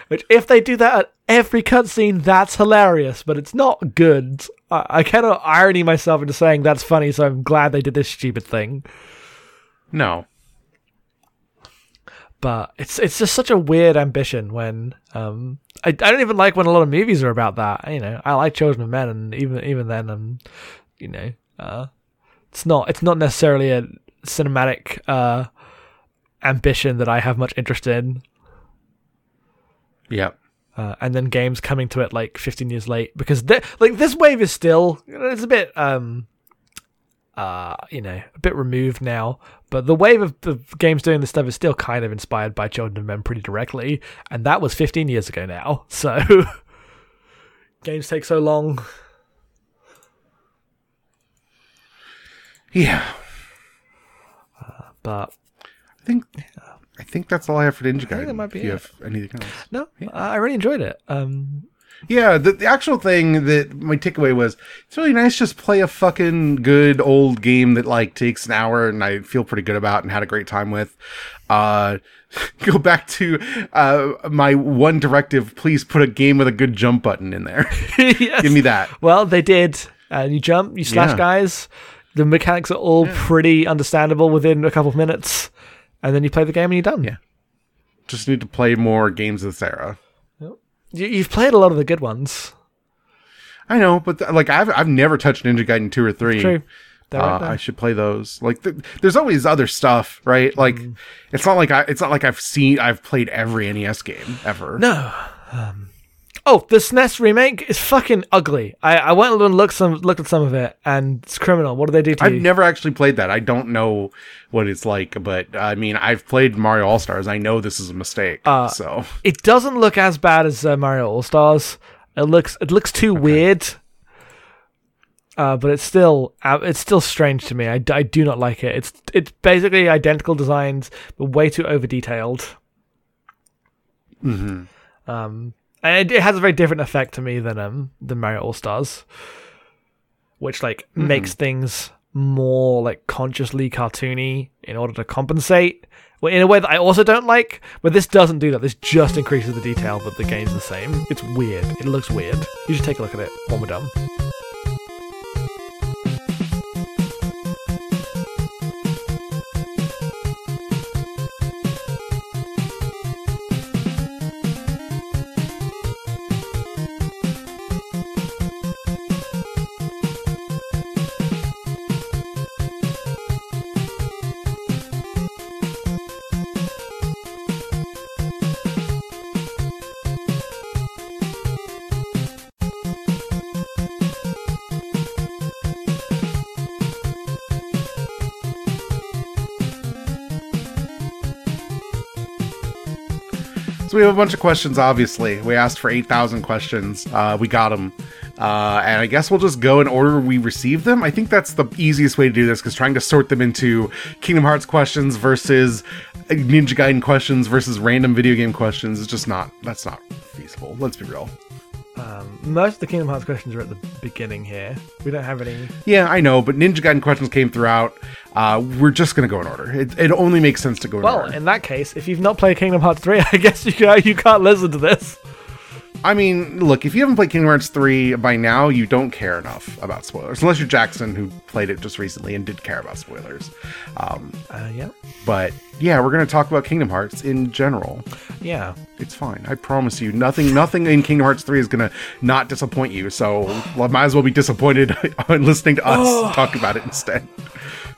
Which, if they do that at every cutscene, that's hilarious, but it's not good. I, I cannot irony myself into saying that's funny, so I'm glad they did this stupid thing. No. But it's it's just such a weird ambition when um I, I don't even like when a lot of movies are about that. You know, I like Children of Men, and even even then, um, you know, uh, it's not it's not necessarily a cinematic uh ambition that I have much interest in. Yep. uh, and then games coming to it like 15 years late because th- like this wave is still it's a bit um uh you know a bit removed now but the wave of the games doing this stuff is still kind of inspired by children of men pretty directly and that was 15 years ago now so games take so long Yeah. but I think I think that's all I have for Ninja Gaiden. that might be if you it. have anything else. no i really enjoyed it um Yeah, the, the actual thing that my takeaway was it's really nice just play a fucking good old game that like takes an hour and I feel pretty good about and had a great time with. Uh go back to uh my one directive, please put a game with a good jump button in there. yes. Give me that. Well, they did. Uh, you jump, you slash Yeah. guys. The mechanics are all pretty understandable within a couple of minutes, and then you play the game and you're done. Yeah. Just need to play more games of this era. You, you've played a lot of the good ones. I know, but th- like I've I've never touched Ninja Gaiden 2 or 3. True. Uh, I should play those. Like, th- there's always other stuff, right? Like, Mm. it's not like I, it's not like I've seen, I've played every NES game ever. No. Um, oh, the SNES remake is fucking ugly. I, I went and looked some looked at some of it, and it's criminal. What do they do to you? I've you? never actually played that. I don't know what it's like, but I mean, I've played Mario All Stars. I know this is a mistake. Uh, so it doesn't look as bad as uh, Mario All Stars. It looks it looks too weird. Uh, but it's still uh, it's still strange to me. I, I do not like it. It's it's basically identical designs, but way too over detailed. mhm. Um, and it, it has a very different effect to me than um than Mario All Stars, which like makes things more like consciously cartoony in order to compensate. Well, in a way that I also don't like, but this doesn't do that. This just increases the detail, but the game's the same. It's weird. It looks weird. You should take a look at it when we're done. We have a bunch of questions. Obviously, we asked for eight thousand questions. Uh, we got them, uh, and I guess we'll just go in order we received them. I think that's the easiest way to do this because trying to sort them into Kingdom Hearts questions versus Ninja Gaiden questions versus random video game questions is just not. That's not feasible. Let's be real. Um, most of the Kingdom Hearts questions are at the beginning here. We don't have any. Yeah, I know, but Ninja Gaiden questions came throughout. Uh, we're just gonna go in order. It, it only makes sense to go in Well, order. in that case, if you've not played Kingdom Hearts 3, I guess you you can't listen to this. I mean, look, if you haven't played Kingdom Hearts 3 by now, you don't care enough about spoilers. Unless you're Jackson, who played it just recently and did care about spoilers. Um, Uh, yeah. but yeah, we're going to talk about Kingdom Hearts in general. Yeah. It's fine. I promise you. Nothing nothing in Kingdom Hearts 3 is going to not disappoint you. So might as well be disappointed on listening to us talk about it instead.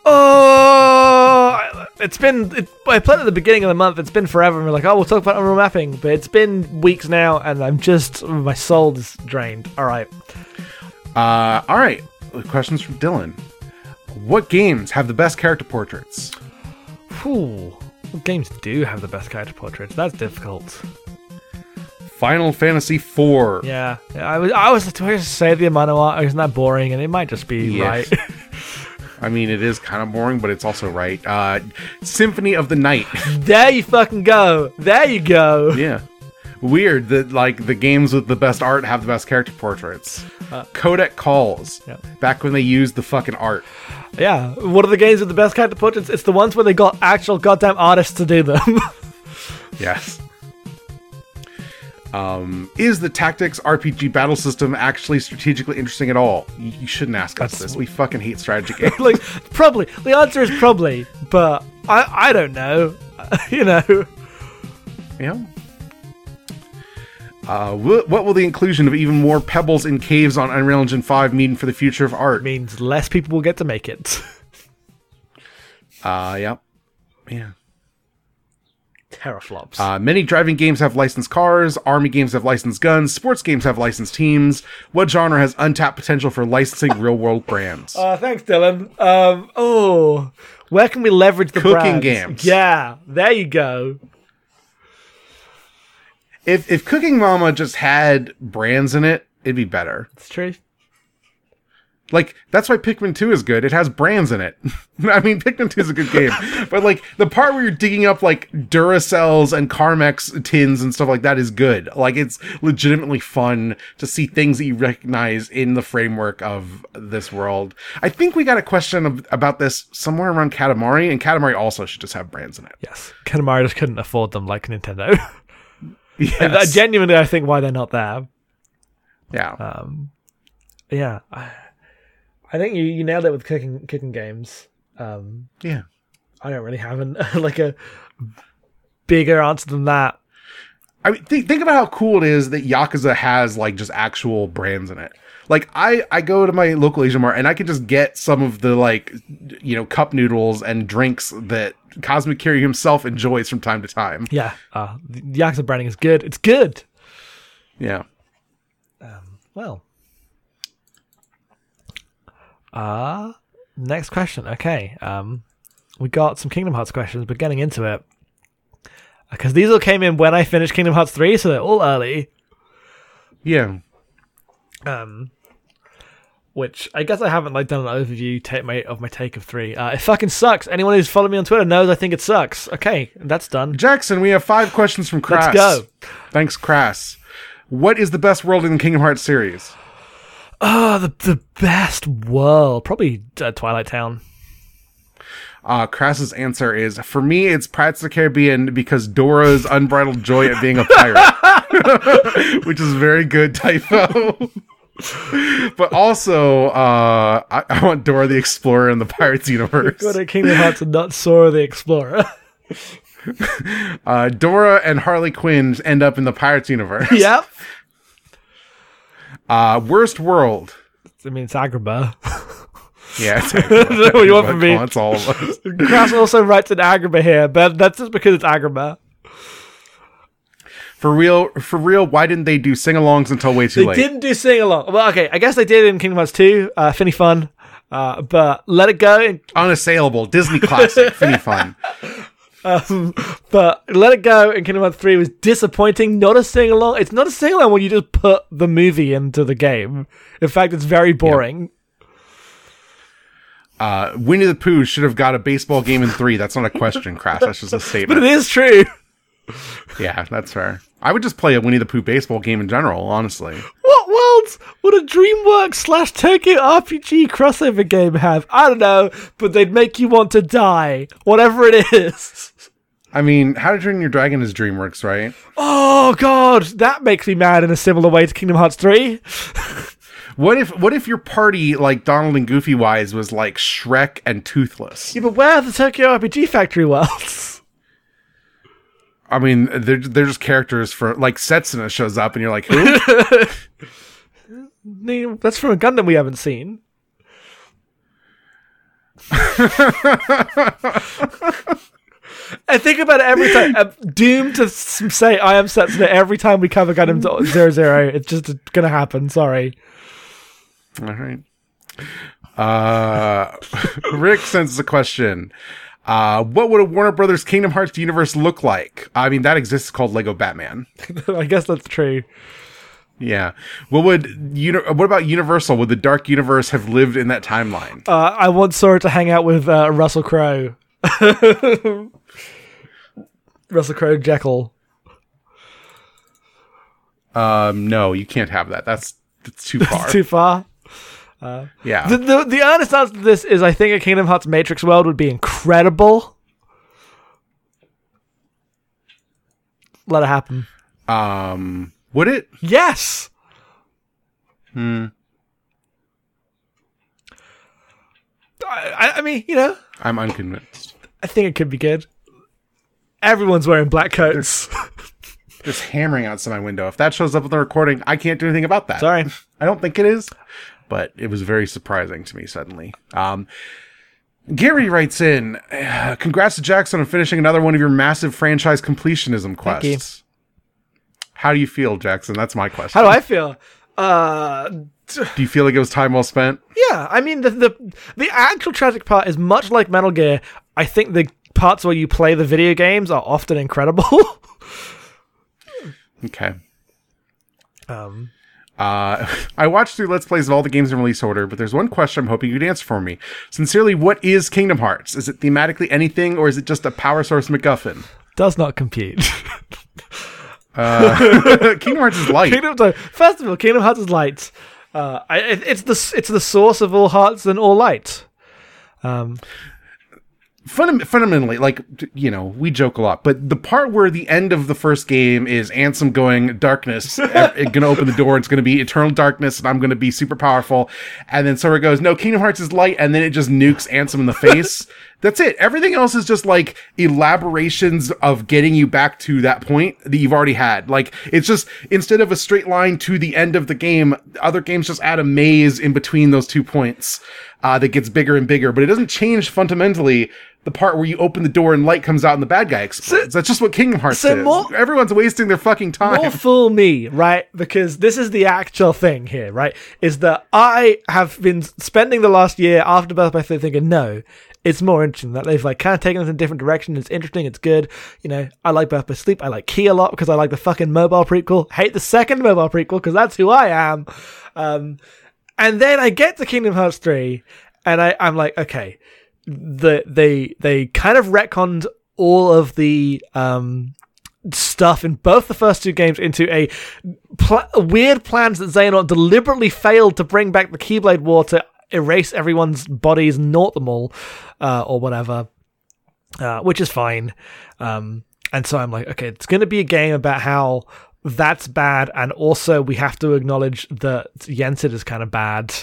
Oh, it's been. It, I played at the beginning of the month. It's been forever. And we're like, oh, we'll talk about Unreal Mapping, but it's been weeks now, and I'm just my soul is drained. All right. Uh, all right. Questions from Dylan. What games have the best character portraits? Whew. What games do have the best character portraits? That's difficult. Final Fantasy IV. Yeah, I was. I was to say the art isn't that boring, and it might just be Yes. right. I mean, it is kind of boring, but it's also right. Uh, Symphony of the Night. there you fucking go. There you go. yeah. Weird that like the games with the best art have the best character portraits. Uh, Codec calls. Yeah. Back when they used the fucking art. Yeah. What are the games with the best character portraits? It's the ones where they got actual goddamn artists to do them. Yes. Um, is the tactics RPG battle system actually strategically interesting at all? You, you shouldn't ask us That's- this. We fucking hate strategy games. like probably. The answer is probably, but I I don't know. you know. Yeah. Uh, wh- what will the inclusion of even more pebbles in caves on Unreal Engine 5 mean for the future of art? means less people will get to make it. Uh, yep. Yeah. Teraflops. Uh, many driving games have licensed cars, army games have licensed guns, sports games have licensed teams. What genre has untapped potential for licensing real world brands? Uh, thanks, Dylan. Um, oh, where can we leverage the Cooking brands? games. Yeah, there you go. if if Cooking Mama just had brands in it, it'd be better. It's true. Like that's why Pikmin 2 is good. It has brands in it. I mean, Pikmin 2 is a good game, but like the part where you're digging up like Duracells and Carmex tins and stuff like that is good. Like it's legitimately fun to see things that you recognize in the framework of this world. I think we got a question of, about this somewhere around Katamari, and Katamari also should just have brands in it. Yes, Katamari just couldn't afford them like Nintendo. Yes. Genuinely, I think why they're not there. yeah. Um, yeah, I, I think you, you nailed it with cooking cooking games. Um, yeah. I don't really have an, like a bigger answer than that. I mean, think, think about how cool it is that Yakuza has like just actual brands in it. like I I go to my local Asian mart and I can just get some of the like you know cup noodles and drinks that Kazuma Kiryu himself enjoys from time to time. Yeah, uh, the Yakuza branding is good. It's good. Yeah. Well. Uh next question. Okay. Um we got some Kingdom Hearts questions, but getting into it. Because these all came in when I finished Kingdom Hearts 3, so they're all early. Yeah. Um which I guess I haven't like done an overview take my, of my take of three. Uh, it fucking sucks. Anyone who's followed me on Twitter knows I think it sucks. Okay, that's done. Jackson, we have five questions from Crass. Let's go. Thanks, Crass. What is the best world in the Kingdom Hearts series? Oh, the the best world, probably uh, Twilight Town. Uh, Crass's answer is for me, it's Pirates of the Caribbean because Dora's unbridled joy at being a pirate, which is very good typo. but also, uh, I, I want Dora the Explorer in the Pirates universe. Go to Kingdom Hearts and not Sora the Explorer. Uh, Dora and Harley Quinn end up in the Pirates universe. yep. Uh, worst world. I mean, it's Agrabah. Yeah, it's what you want from me. It's all of us. Also writes an Agrabah here, but that's just because it's Agrabah. For real, for real. Why didn't they do sing-alongs until way too They late? didn't do sing along. Well, okay, I guess they did in Kingdom Hearts 2. Uh, Finny Fun. Uh, but Let It Go. and- Unassailable Disney classic. Finny fun. Um, but Let It Go in Kingdom Hearts 3 was disappointing. Not a sing along. It's not a sing along when you just put the movie into the game. In fact, it's very boring. Uh, Winnie the Pooh should have got a baseball game in three. That's not a question, Crash. That's just a statement. But it is true. Yeah, that's fair. I would just play a Winnie the Pooh baseball game in general, honestly. What worlds would a DreamWorks slash Tokyo RPG crossover game have? I don't know, but they'd make you want to die. Whatever it is. I mean, How to Train Your Dragon is DreamWorks, right? Oh god, that makes me mad in a similar way to Kingdom Hearts 3. What if what if your party, like Donald and Goofy wise, was like Shrek and Toothless? Yeah, but where are the Tokyo RPG Factory worlds? I mean, they're they're just characters for like Setsuna shows up, and you're like, who? That's from a Gundam we haven't seen. I think about it every time. I'm doomed to say I am Setsuna every time we cover Gundam Zero Zero. It's just gonna happen. Sorry. All right. Uh, Rick sends us a question. Uh, what would a Warner Brothers Kingdom Hearts universe look like? I mean, that exists called Lego Batman. I guess that's true. Yeah. What would uni- What about Universal? Would the Dark Universe have lived in that timeline? Uh, I want Sora to hang out with uh, Russell Crowe. Russell Crowe, Jekyll. Um, no, you can't have that. That's that's too far. Too far. yeah. The, the the honest answer to this is I think a Kingdom Hearts Matrix world would be incredible. Let it happen. um, would it? Yes. Hmm. I- I mean, you know, I'm unconvinced. I think it could be good. Everyone's wearing black coats. Just hammering outside my window. If that shows up in the recording, I can't do anything about that. Sorry. I don't think it is, but it was very surprising to me suddenly. Um, Gary writes in, "Uh, "Congrats to Jackson on finishing another one of your massive franchise completionism quests." How do you feel, Jackson? That's my question. How do I feel? Uh, Do you feel like it was time well spent? yeah. I mean, the the the actual tragic part is much like Metal Gear. I think the parts where you play the video games are often incredible. Okay. um, Uh, I watched through Let's Plays of all the games in release order, but there's one question I'm hoping you'd answer for me. Sincerely, what is Kingdom Hearts? Is it thematically anything, or is it just a power source MacGuffin? does not compute. Kingdom Hearts is light. Kingdom so, First of all, Kingdom Hearts is light. Uh, I, it, it's the it's the source of all hearts and all light. Um, fundam- fundamentally, like you know, we joke a lot, but the part where the end of the first game is Ansem going darkness, it's gonna open the door, it's gonna be eternal darkness, and I'm gonna be super powerful, and then Sora goes, no, Kingdom Hearts is light, and then it just nukes Ansem in the face. That's it. Everything else is just like elaborations of getting you back to that point that you've already had. Like it's just instead of a straight line to the end of the game, other games just add a maze in between those two points uh, that gets bigger and bigger. But it doesn't change fundamentally the part where you open the door and light comes out and the bad guy explodes. That's just what Kingdom Hearts so is. more- Everyone's wasting their fucking time. More fool me, right? Because this is the actual thing here, right? Is that I have been spending the last year after Birth by Sleep thinking, no, it's more interesting that they've like kind of taken us in a different direction. It's interesting. It's good. You know, I like Birth by Sleep. I like Key a lot because I like the fucking mobile prequel. Hate the second mobile prequel because that's who I am. Um, and then I get to Kingdom Hearts 3 and I, I'm like, okay, the, they, they kind of retconned all of the, um, stuff in both the first two games into a pl- weird plans that Xehanort deliberately failed to bring back the Keyblade War to erase everyone's bodies, naught them all, uh, or whatever, uh, which is fine. Um, and so I'm like, okay, it's going to be a game about how that's bad, and also we have to acknowledge that Yensid is kind of bad.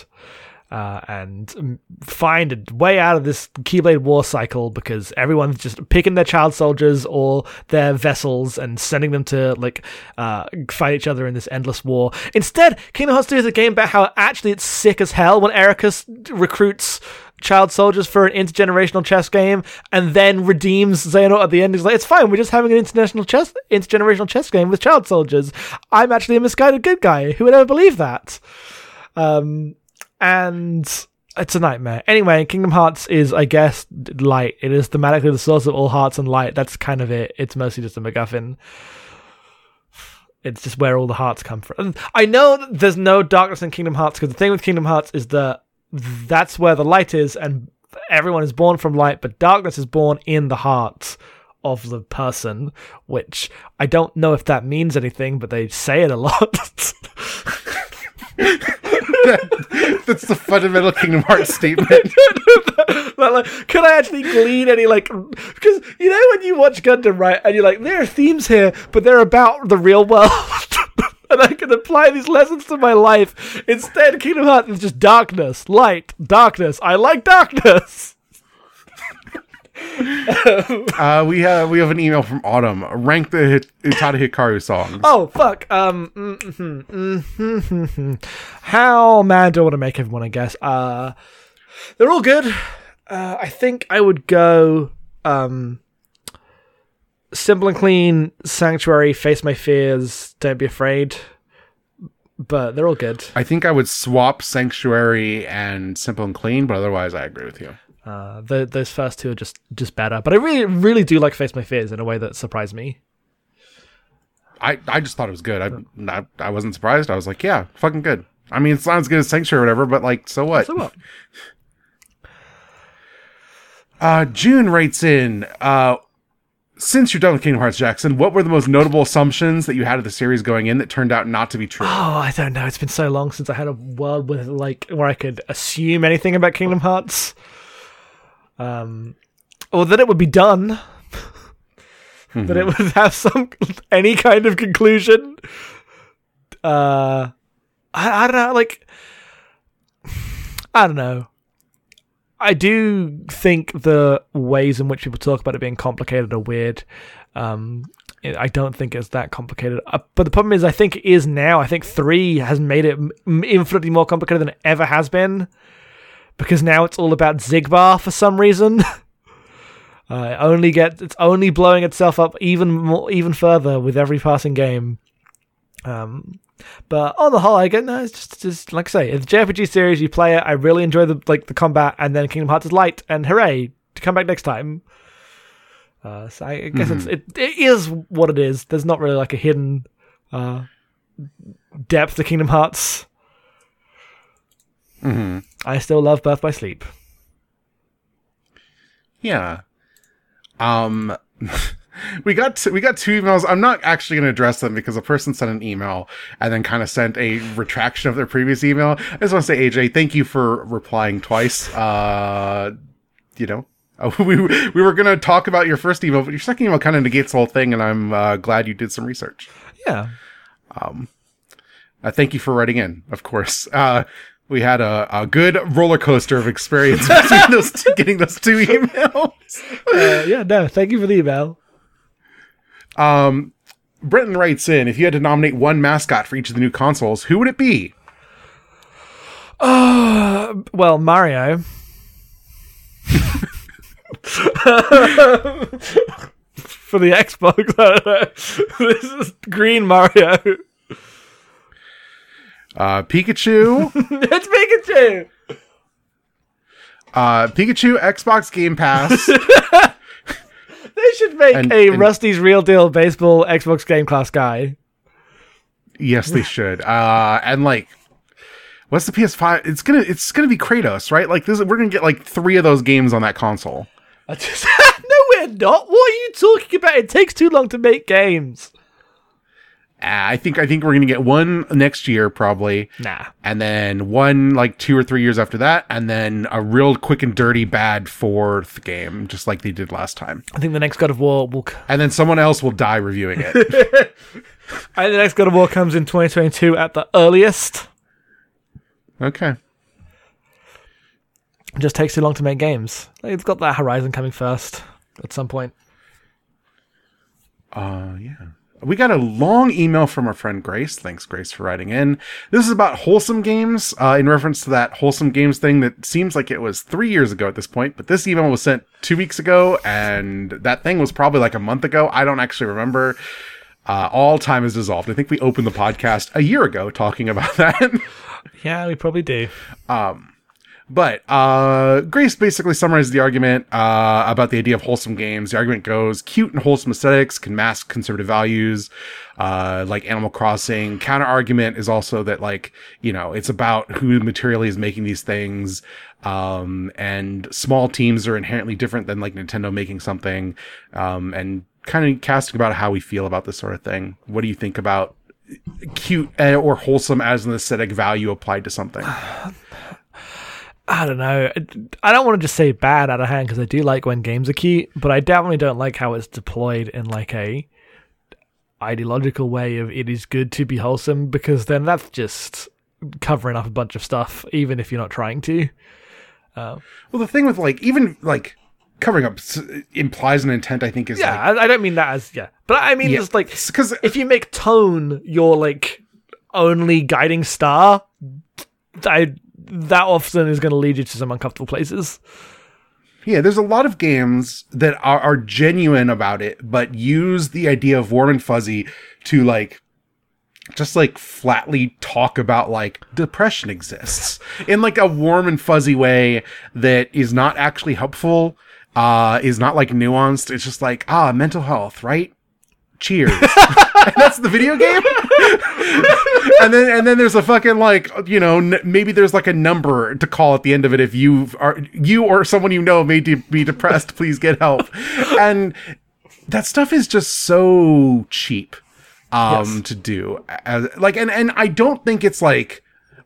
Uh, and find a way out of this Keyblade War cycle because everyone's just picking their child soldiers or their vessels and sending them to like uh, fight each other in this endless war. Instead, Kingdom Hearts 2 is a game about how actually it's sick as hell when Eraqus recruits child soldiers for an intergenerational chess game and then redeems Xehanort at the end. He's like, it's fine, we're just having an international chess intergenerational chess game with child soldiers. I'm actually a misguided good guy. Who would ever believe that? Um, and it's a nightmare. Anyway, Kingdom Hearts is, I guess, light. It is thematically the source of all hearts and light. That's kind of it. It's mostly just a MacGuffin. It's just where all the hearts come from. I know there's no darkness in Kingdom Hearts because the thing with Kingdom Hearts is that that's where the light is, and everyone is born from light, but darkness is born in the heart of the person, which I don't know if that means anything, but they say it a lot. That's the fundamental Kingdom Hearts statement. like, could I actually glean any like? Because you know when you watch Gundam, right, and you're like, there are themes here, but they're about the real world, and I can apply these lessons to my life. Instead, Kingdom Hearts is just darkness, light, darkness. I like darkness. Uh, we have we have an email from Autumn. Rank the Hit- Utada Hikaru songs. Oh fuck. Um. mm, mhm, mhm, mhm. How mad do I want to make everyone? I guess. Uh, they're all good. Uh, I think I would go. Um. Simple and clean, sanctuary, face my fears, don't be afraid. But they're all good. I think I would swap Sanctuary and Simple and Clean, but otherwise I agree with you. Uh, the, those first two are just just better. But I really, really do like face my fears in a way that surprised me. I, I just thought it was good. I, I I wasn't surprised. I was like, yeah, fucking good. I mean, it's not as good as Sanctuary or whatever, but like, so what? So what? Uh, June writes in, uh, since you're done with Kingdom Hearts, Jackson, what were the most notable assumptions that you had of the series going in that turned out not to be true? Oh, I don't know. It's been so long since I had a world with like where I could assume anything about Kingdom Hearts. Um, or that it would be done. that it would have some any kind of conclusion. Uh, I I don't know. Like, I don't know. I do think the ways in which people talk about it being complicated are weird. Um, I don't think it's that complicated. Uh, but the problem is, I think it is now. I think three has made it m- infinitely more complicated than it ever has been, because now it's all about Xigbar for some reason. uh, only get it's only blowing itself up even more, even further with every passing game. Um, but on the whole, I get no. It's just, just like I say, it's a JRPG series. You play it. I really enjoy the like the combat, and then Kingdom Hearts is light, and hooray to come back next time. Uh, so I guess it's it, it is what it is. There's not really like a hidden uh, depth to Kingdom Hearts. hmm I still love Birth by Sleep. Yeah. Um, we got t- we got two emails. I'm not actually going to address them because a person sent an email and then kind of sent a retraction of their previous email. I just want to say, AJ, thank you for replying twice. Uh, you know, we we were gonna talk about your first email, but your second email kind of negates the whole thing, and I'm uh, glad you did some research. Yeah. Uh, thank you for writing in, of course. Uh, we had a, a good roller coaster of experience between those two, getting those two emails. Uh, yeah, no, thank you for the email. Um, Brenton writes in: If you had to nominate one mascot for each of the new consoles, who would it be? Well, Mario. for the Xbox, I don't know. This is Green Mario. Uh, Pikachu, it's Pikachu. uh, Pikachu, Xbox Game Pass. They should make And- a and- Rusty's Real Deal Baseball Xbox Game Class guy. yes, they should. Uh, and like, what's the PS5? It's gonna it's gonna be Kratos, right? Like this, we're gonna get like three of those games on that console. I just no, we're not. What are you talking about? It takes too long to make games. Uh, I think I think we're gonna get one next year probably. Nah. and then one like two or three years after that, and then a real quick and dirty bad fourth game, just like they did last time. I think the next God of War will. c- And then someone else will die reviewing it. I think the next God of War comes in 2022 at the earliest. okay. It just takes too long to make games. Like, It's got that Horizon coming first at some point. Uh, yeah. We got a long email from our friend Grace. Thanks, Grace, for writing in. This is about wholesome games, uh, in reference to that wholesome games thing that seems like it was three years ago at this point, but this email was sent two weeks ago, and that thing was probably like a month ago. I don't actually remember. Uh, all time is dissolved. I think we opened the podcast a year ago talking about that. Yeah, we probably do. But uh, Grace basically summarizes the argument uh, about the idea of wholesome games. The argument goes cute and wholesome aesthetics can mask conservative values, uh, like Animal Crossing. Counter argument is also that, like, you know, it's about who materially is making these things. Um, and small teams are inherently different than like Nintendo making something. Um, and kind of casting about how we feel about this sort of thing. What do you think about cute uh, or wholesome as an aesthetic value applied to something? I don't know. I don't want to just say bad out of hand because I do like when games are cute, but I definitely don't like how it's deployed in like a ideological way of it is good to be wholesome because then that's just covering up a bunch of stuff, even if you're not trying to. Um, well, the thing with like even like covering up implies an intent. I think is Yeah, like I, I don't mean that as yeah, but I mean Yeah, just like because if you make tone your like only guiding star, I that often is going to lead you to some uncomfortable places. yeah, there's a lot of games that are, are genuine about it, but use the idea of warm and fuzzy to like just like flatly talk about like depression exists in like a warm and fuzzy way that is not actually helpful uh is not like nuanced it's just like ah mental health right cheers. And that's the video game? And then and then there's a fucking like you know n- maybe there's like a number to call at the end of it if you are you or someone you know may de- be depressed please get help. And that stuff is just so cheap um Yes. to do. As like and and I don't think it's like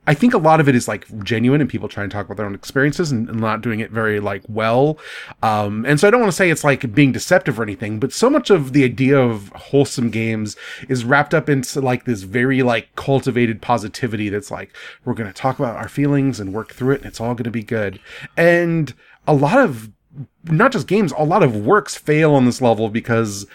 I think a lot of it is like genuine and people trying to talk about their own experiences and, and not doing it very like well. Um, and so I don't want to say it's like being deceptive or anything, but so much of the idea of wholesome games is wrapped up into like this very like cultivated positivity that's like, we're going to talk about our feelings and work through it and it's all going to be good. And a lot of not just games, a lot of works fail on this level because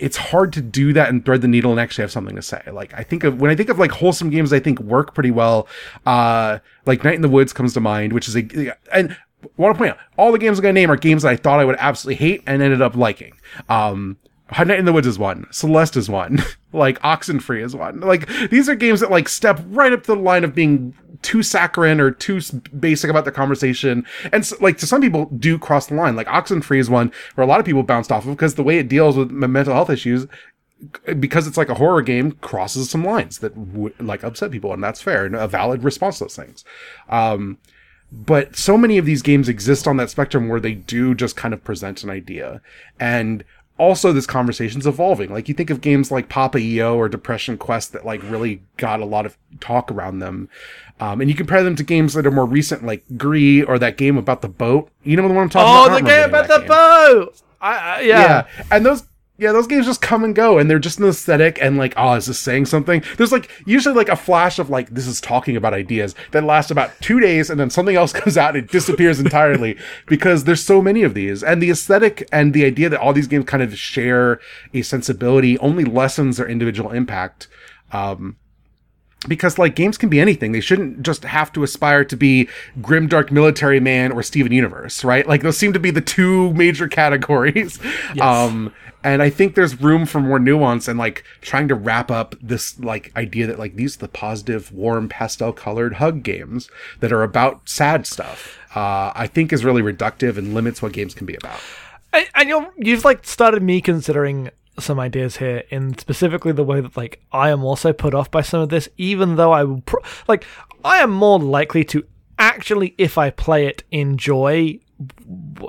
it's hard to do that and thread the needle and actually have something to say. Like I think of when I think of like wholesome games, I think work pretty well. Uh, like Night in the Woods comes to mind, which is a and want to point out all the games I'm gonna name are games that I thought I would absolutely hate and ended up liking. Um, Night in the Woods is one. Celeste is one. like Oxenfree is one. Like these are games that like step right up to the line of being too saccharine or too basic about the conversation. And so, like to some people do cross the line. Like Oxenfree is one where a lot of people bounced off of because the way it deals with mental health issues because it's like a horror game crosses some lines that would like upset people and that's fair and a valid response to those things. Um, but so many of these games exist on that spectrum where they do just kind of present an idea and also this conversation's evolving. Like you think of games like Papo & Yo or Depression Quest that like really got a lot of talk around them. Um, and you compare them to games that are more recent, like Gris or that game about the boat. You know the one I'm talking Oh, about? Oh, the game about the game. boat. I, I, yeah. Yeah. And those yeah, those games just come and go and they're just an aesthetic and like, oh, is this saying something? There's like usually like a flash of like this is talking about ideas that lasts about two days and then something else comes out and it disappears entirely because there's so many of these. And the aesthetic and the idea that all these games kind of share a sensibility only lessens their individual impact. Um because like games can be anything. They shouldn't just have to aspire to be Grimdark Military Man or Steven Universe, right? Like those seem to be the two major categories. Um, and I think there's room for more nuance and like trying to wrap up this like idea that like these are the positive, warm, pastel colored hug games that are about sad stuff. Uh, I think is really reductive and limits what games can be about. And, and you're, you've like started me considering some ideas here in specifically the way that like I am also put off by some of this, even though I will pro- like I am more likely to actually, if I play it, enjoy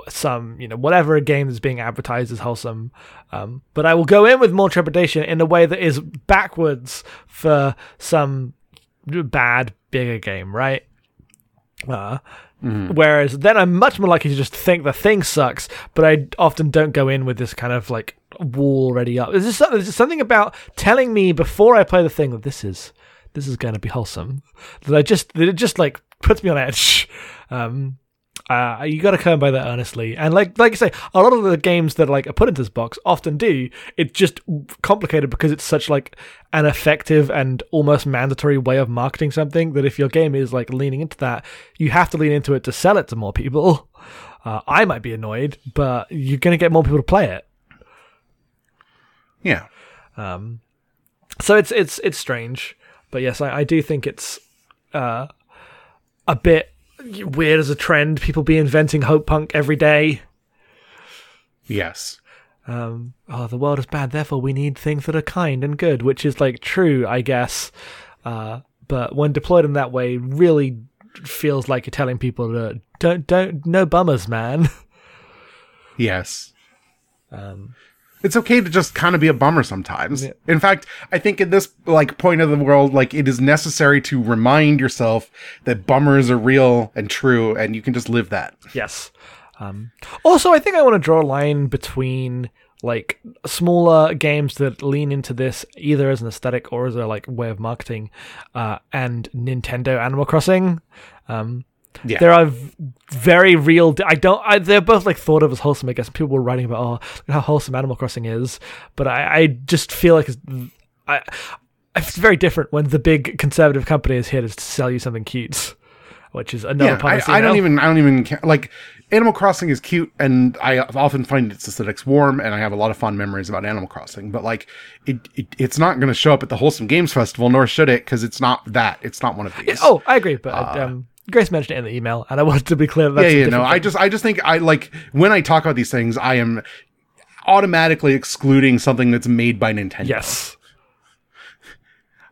some you know whatever a game is being advertised as wholesome. Um, but I will go in with more trepidation in a way that is backwards for some bad bigger game, right? Uh, Whereas then I'm much more likely to just think the thing sucks, but I often don't go in with this kind of like wall already up. There's just, there's just something about telling me before I play the thing that this is this is going to be wholesome that I just that it just like puts me on edge. Um, uh, you got to come by that earnestly, and like like you say, a lot of the games that like are put into this box often do. It's just complicated because it's such like an effective and almost mandatory way of marketing something that if your game is like leaning into that, you have to lean into it to sell it to more people. Uh, I might be annoyed, but you're gonna get more people to play it. Yeah. Um, so it's it's it's strange, but yes, I, I do think it's uh, a bit weird as a trend. People be inventing hope punk every day. Yes. Um, oh, the world is bad, therefore we need things that are kind and good, which is like true, I guess. Uh, but when deployed in that way, really feels like you're telling people to don't don't no bummers, man. Yes. Um, it's okay to just kind of be a bummer sometimes. Yeah. In fact, I think in this like point of the world, like it is necessary to remind yourself that bummers are real and true, and you can just live that. Yes. Um, also, I think I want to draw a line between like smaller games that lean into this either as an aesthetic or as a like way of marketing, uh, and Nintendo Animal Crossing. Um, Yeah. there are very real. I don't. I, they're both like thought of as wholesome. I guess people were writing about oh how wholesome Animal Crossing is, but I, I just feel like it's, I, it's very different when the big conservative company is here to sell you something cute, which is another yeah, part I, I don't even, I don't even ca- like Animal Crossing is cute, and I often find its aesthetics warm, and I have a lot of fond memories about Animal Crossing. But like, it, it it's not going to show up at the Wholesome Games Festival, nor should it, because it's not that. It's not one of these. Oh, I agree, but um, Grace mentioned it in the email, and I wanted to be clear that that's yeah, yeah, no. different I just, I just think I like when I talk about these things, I am automatically excluding something that's made by Nintendo. yes,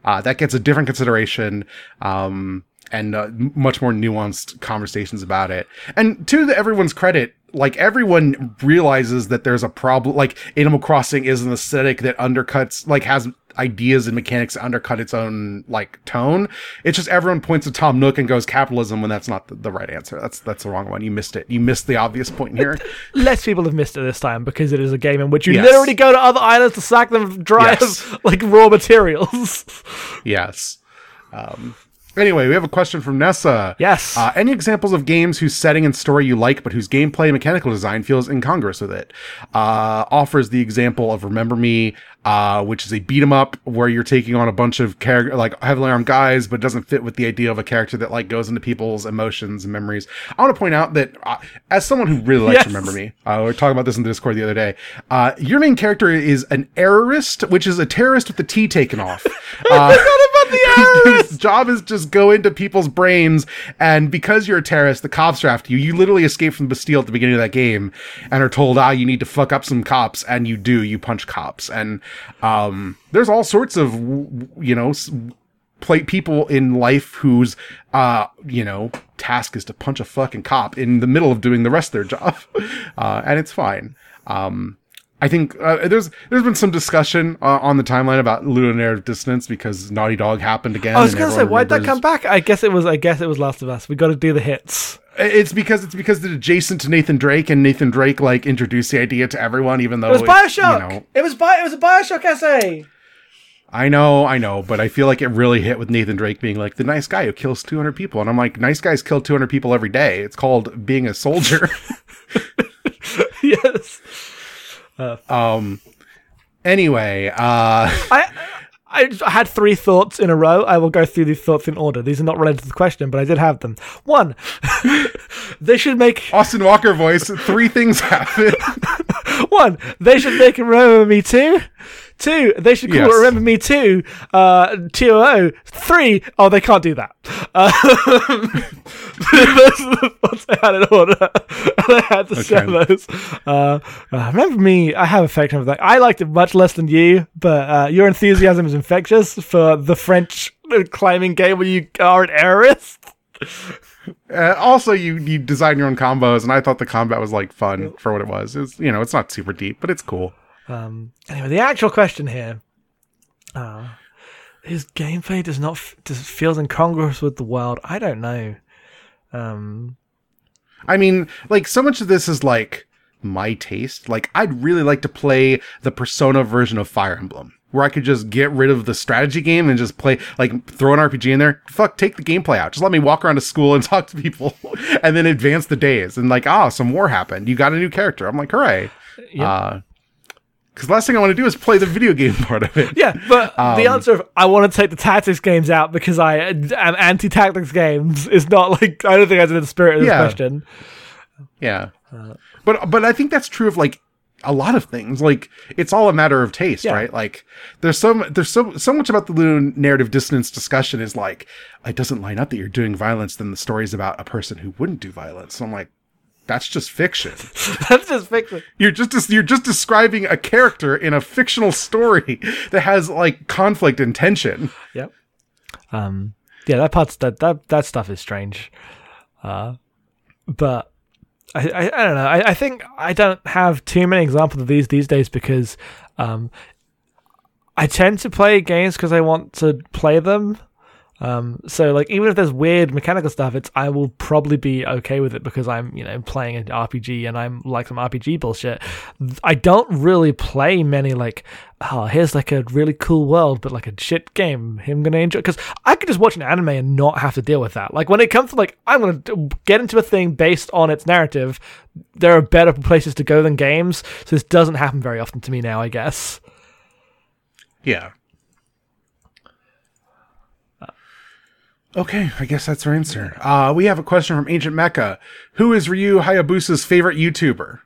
uh, that gets a different consideration um, and uh, much more nuanced conversations about it. And to the, everyone's credit, like everyone realizes that there's a problem. Like Animal Crossing is an aesthetic that undercuts, like has ideas and mechanics undercut its own like tone. It's just everyone points to Tom Nook and goes capitalism when that's not the, the right answer. That's that's the wrong one. You missed it. You missed the obvious point here. less people have missed it this time because it is a game in which you Yes. literally go to other islands to sack them dry Yes. of like raw materials. yes. Um, anyway, we have a question from Nessa. yes, Uh, any examples of games whose setting and story you like, but whose gameplay and mechanical design feels incongruous with it? Uh, offers the example of Remember Me, uh, which is a beat 'em up where you're taking on a bunch of character like heavily armed guys, but doesn't fit with the idea of a character that like goes into people's emotions and memories. I want to point out that uh, as someone who really likes Yes. Remember Me, uh, we were talking about this in the Discord the other day. Uh, your main character is an errorist, which is a terrorist with the T taken off. Uh, whose job is just go into people's brains and because you're a terrorist the cops are after you you literally escape from bastille at the beginning of that game and are told ah you need to fuck up some cops and you do you punch cops and um there's all sorts of you know play people in life whose uh you know task is to punch a fucking cop in the middle of doing the rest of their job uh and it's fine um I think uh, there's there's been some discussion uh, on the timeline about ludonarrative dissonance because Naughty Dog happened again. I was gonna say, why'd that come back? I guess it was. I guess it was Last of Us. We got to do the hits. It's because it's because it's adjacent to Nathan Drake, and Nathan Drake like introduced the idea to everyone, even though It was Bioshock. You know, It was Bi- It was a Bioshock essay. I know, I know, but I feel like it really hit with Nathan Drake being like the nice guy who kills 200 people, and I'm like, nice guys kill 200 people every day. It's called being a soldier. yes. um. Anyway, uh, I I had three thoughts in a row. I will go through these thoughts in order. These are not related to the question, but I did have them. One, they should make Austin Walker voice. Three things happen. one. They should make a remember me too. Two, they should call Yes. it remember me too. Uh, TOO. Three, oh, they can't do that. Uh, those are the thoughts I had in order, I had to share those. Uh, uh, remember me. I have affection for that. I liked it much less than you, but uh, your enthusiasm is infectious for the French climbing game where you are an terrorist. Uh, also, you you design your own combos, and I thought the combat was like fun for what it was. It's you know, it's not super deep, but it's cool. Um, anyway, the actual question here: uh, His gameplay does not f- does feels incongruous with the world. I don't know. Um, I mean, like so much of this is like my taste. Like I'd really like to play the Persona version of Fire Emblem, where I could just get rid of the strategy game and just play like throw an RPG in there. Fuck, take the gameplay out. Just let me walk around to school and talk to people, and then advance the days. And like, ah, some war happened. You got a new character. I'm like, hooray! Yep. Uh, because last thing I want to do is play the video game part of it. yeah, but the Um, answer of I want to take the tactics games out because I am anti tactics games is not like I don't think that's in the spirit of this Yeah. question. Yeah. but but I think that's true of like a lot of things. Like it's all a matter of taste, Yeah. right? Like there's so there's so so much about the narrative dissonance discussion is like it doesn't line up that you're doing violence than the stories about a person who wouldn't do violence. So I'm like that's just fiction. that's just fiction. You're just you're just describing a character in a fictional story that has like conflict and tension. Yep. Um. Yeah, that part's that that that stuff is strange. Uh, but I I, I don't know. I, I think I don't have too many examples of these these days because um, I tend to play games because I want to play them. Um, so like even if there's weird mechanical stuff, it's I will probably be okay with it because I'm you know playing an RPG and I'm like some RPG bullshit. I don't really play many like oh here's like a really cool world but like a shit game. Him gonna enjoy because I could just watch an anime and not have to deal with that. Like when it comes to like I'm gonna get into a thing based on its narrative, there are better places to go than games. So this doesn't happen very often to me now, I guess. Yeah. Okay, I guess that's our answer. Uh, we have a question from Ancient Mecha. Who is Ryu Hayabusa's favorite YouTuber?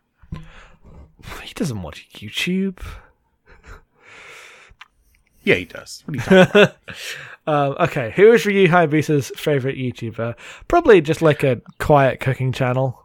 He doesn't watch YouTube. Yeah, he does. What are you talking about? Um, okay, who is Ryu Hayabusa's favorite YouTuber? Probably just like a quiet cooking channel.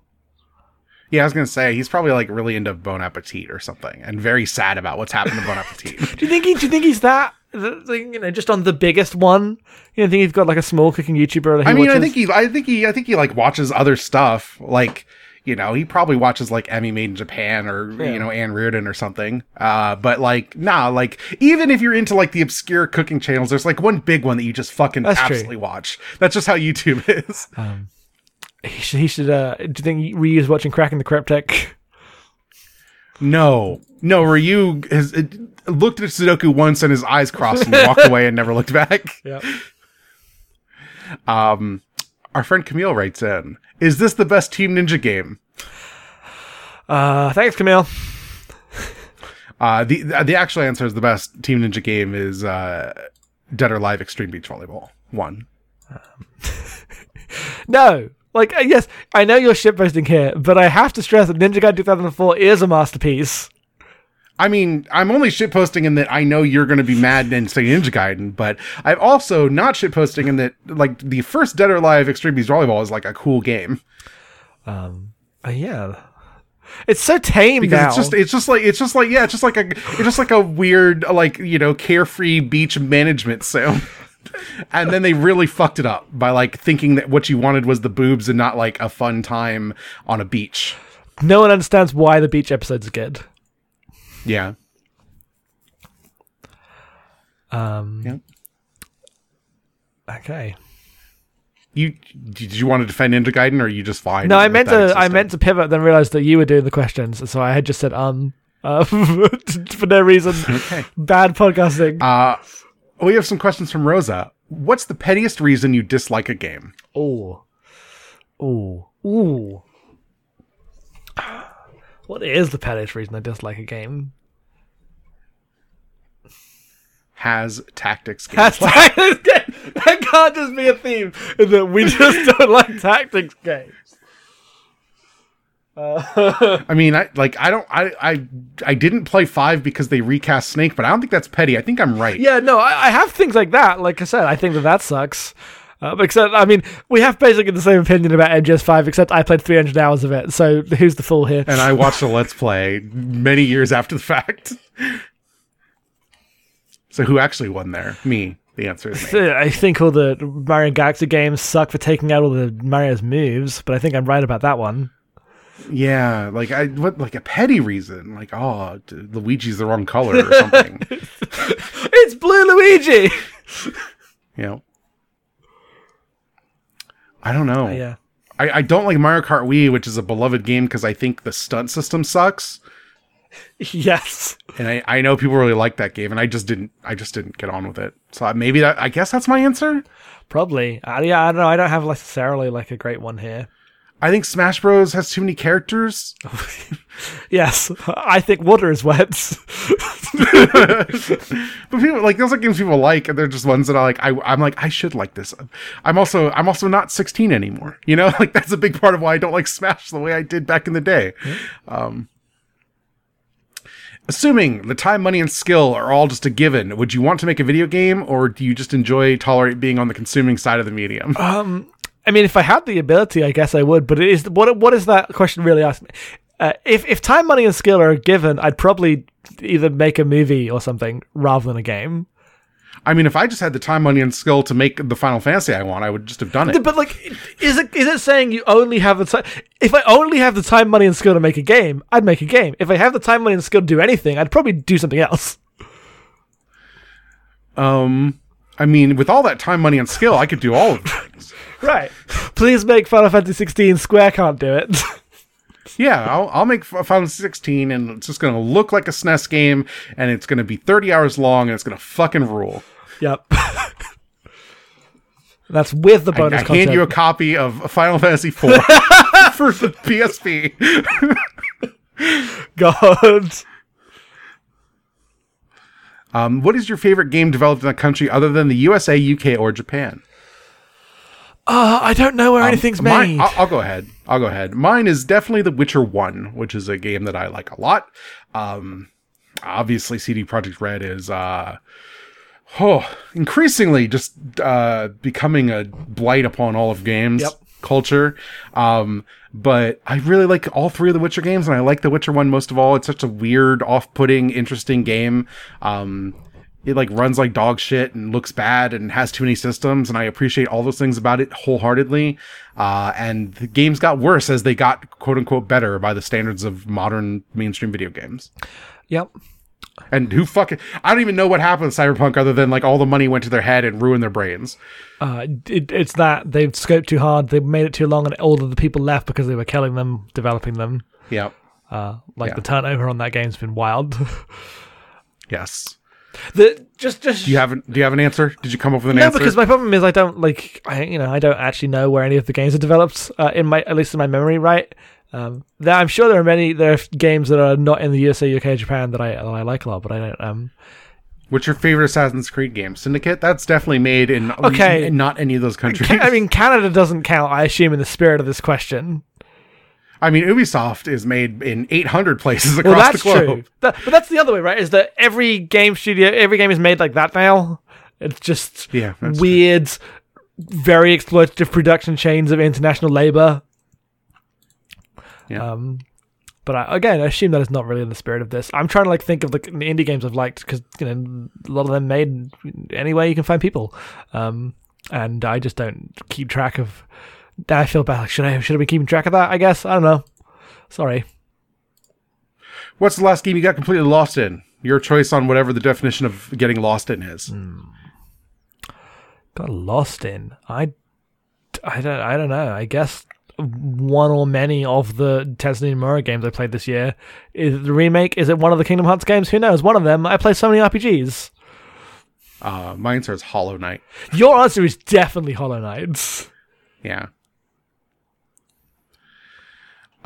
yeah, I was gonna say he's probably like really into Bon Appetit or something, and very sad about what's happened to Bon Appetit. Do you think he? Do you think he's that? You know, just on the biggest one. You know, think he's got like a small cooking YouTuber. I mean, I think he, I think he, I think he like watches other stuff. Like, you know, he probably watches like Emmy Made in Japan or Yeah. you know Anne Reardon or something. Uh, but like, nah, like even if you're into like the obscure cooking channels, there's like one big one that you just fucking That's true. absolutely watch. That's just how YouTube is. Um, he should. He should. Uh, do you think Ryu's watching Cracking the Cryptic? No, no, Ryu has uh, looked at Sudoku once and his eyes crossed and walked away and never looked back. Yeah. Um, our friend Camille writes in: Is this the best Team Ninja game? Uh, thanks, Camille. Uh, the the actual answer is the best Team Ninja game is uh, Dead or Alive Extreme Beach Volleyball one. Um. No. Like, uh, yes, I know you're shitposting here, but I have to stress that Ninja Gaiden 2004 is a masterpiece. I mean, I'm only shitposting in that I know you're going to be mad and say Ninja Gaiden, but I'm also not shitposting in that like the first Dead or Alive Extreme Beach Volleyball is like a cool game Um, uh, yeah. It's so tame because now. it's just it's just like it's just like yeah it's just like a it's just like a weird like you know carefree beach management sim. And then they really fucked it up by like thinking that what you wanted was the boobs and not like a fun time on a beach. no one understands why the beach episodes good. Yeah. Um, Yeah. Okay. You did you want to defend Ninja Gaiden or are you just fine? No, I meant to. I meant to pivot, then realized that you were doing the questions, so I had just said um, uh, for no reason. Okay. Bad podcasting. Uh, we have some questions from Rosa. What's the pettiest reason you dislike a game? Oh, oh, Ooh. What is the pettiest reason I dislike a game? Has tactics game. Hashtag that can't just be a theme that we just don't like tactics games. I mean, I like I don't I I I didn't play five because they recast Snake, but I don't think that's petty. I think I'm right. Yeah, no, I, I have things like that. Like I said, I think that that sucks. Uh, except, I mean, we have basically the same opinion about MGS5, except I played 300 hours of it. So who's the fool here? And I watched a Let's Play many years after the fact. So who actually won there? Me. The answer is me. I think all the Mario Galaxy games suck for taking out all the Mario's moves, but I think I'm right about that one. Yeah, like I what like a petty reason, like oh d- Luigi's the wrong color or something. It's Blue Luigi. you know. I don't know. yeah. I, I don't like Mario Kart Wii, which is a beloved game because I think the stunt system sucks. Yes. And I, I know people really like that game, and I just didn't I just didn't get on with it. So maybe that I guess that's my answer. Probably. Uh, yeah, I don't know. I don't have necessarily like a great one here. I think Smash Bros has too many characters. Yes, I think water is wet. But people like those are games people like, and they're just ones that I like. I, I'm like, I should like this. I'm also I'm also not 16 anymore. You know, like that's a big part of why I don't like Smash the way I did back in the day. Um, assuming the time, money, and skill are all just a given, would you want to make a video game, or do you just enjoy tolerate being on the consuming side of the medium? I mean, if I had the ability, I guess I would. But it is what what is that question really asking? Uh, if if time, money, and skill are given, I'd probably either make a movie or something rather than a game. I mean, if I just had the time, money, and skill to make the Final Fantasy I want, I would just have done it. But like, is it is it saying you only have the time? If I only have the time, money, and skill to make a game, I'd make a game. If I have the time, money, and skill to do anything, I'd probably do something else. Um, I mean, with all that time, money, and skill, I could do all of things. Right. Please make Final Fantasy 16. Square can't do it. Yeah, I'll, I'll make F- Final 16 and it's just going to look like a SNES game and it's going to be 30 hours long and it's going to fucking rule. yep. That's with the I, bonus I content. hand you a copy of Final Fantasy IV for the PSP. God. Um, what is your favorite game developed in a country other than the USA, UK, or Japan? Uh, I don't know where anything's Mine- made. I'll, I'll go ahead. I'll go ahead. Mine is definitely The Witcher One, which is a game that I like a lot. Um, obviously, CD Projekt Red is uh, oh, increasingly just uh, becoming a blight upon all of games Yep. culture. Um, but I really like all three of the Witcher games, and I like The Witcher One most of all. It's such a weird, off-putting, interesting game. Um, it like runs like dog shit and looks bad and has too many systems and i appreciate all those things about it wholeheartedly uh, and the games got worse as they got quote unquote better by the standards of modern mainstream video games yep. and who fucking i don't even know what happened to cyberpunk other than like all the money went to their head and ruined their brains Uh, it, it's that they've scoped too hard. They made it too long, and all of the people left because they were killing them, developing them. yep Uh, like Yeah. the turnover on that game's been wild. yes the just just do you have an, do you have an answer did you come up with an no, answer because my problem is I don't like I you know I don't actually know where any of the games are developed uh, in my at least in my memory. Right. Um, there, I'm sure there are many there are games that are not in the USA, UK, Japan that I that I like a lot, but I don't. Um, what's your favorite assassin's creed game syndicate that's definitely made in Okay. in not any of those countries I mean, Canada doesn't count. I assume in the spirit of this question. I mean, Ubisoft is made in 800 places across Well, that's the globe. true. That, but that's the other way, right? Is that every game studio, every game is made like that now. It's just Yeah, weird, very exploitative production chains of international labor. Yeah. Um, but I, again, I assume that is not really in the spirit of this. I'm trying to like think of the, the indie games I've liked because you know a lot of them made any way you can find people, um, and I just don't keep track of. I feel bad. Should I should I be keeping track of that? I guess I don't know. Sorry. What's the last game you got completely lost in? Your choice on whatever the definition of getting lost in is. Got lost in. I, I don't. I don't know. I guess one or many of the Tetsuya Nomura games I played this year. Is it the remake? Is it one of the Kingdom Hearts games? Who knows? One of them. I play so many RPGs. Uh, my answer is Hollow Knight. Your answer is definitely Hollow Knight. Yeah.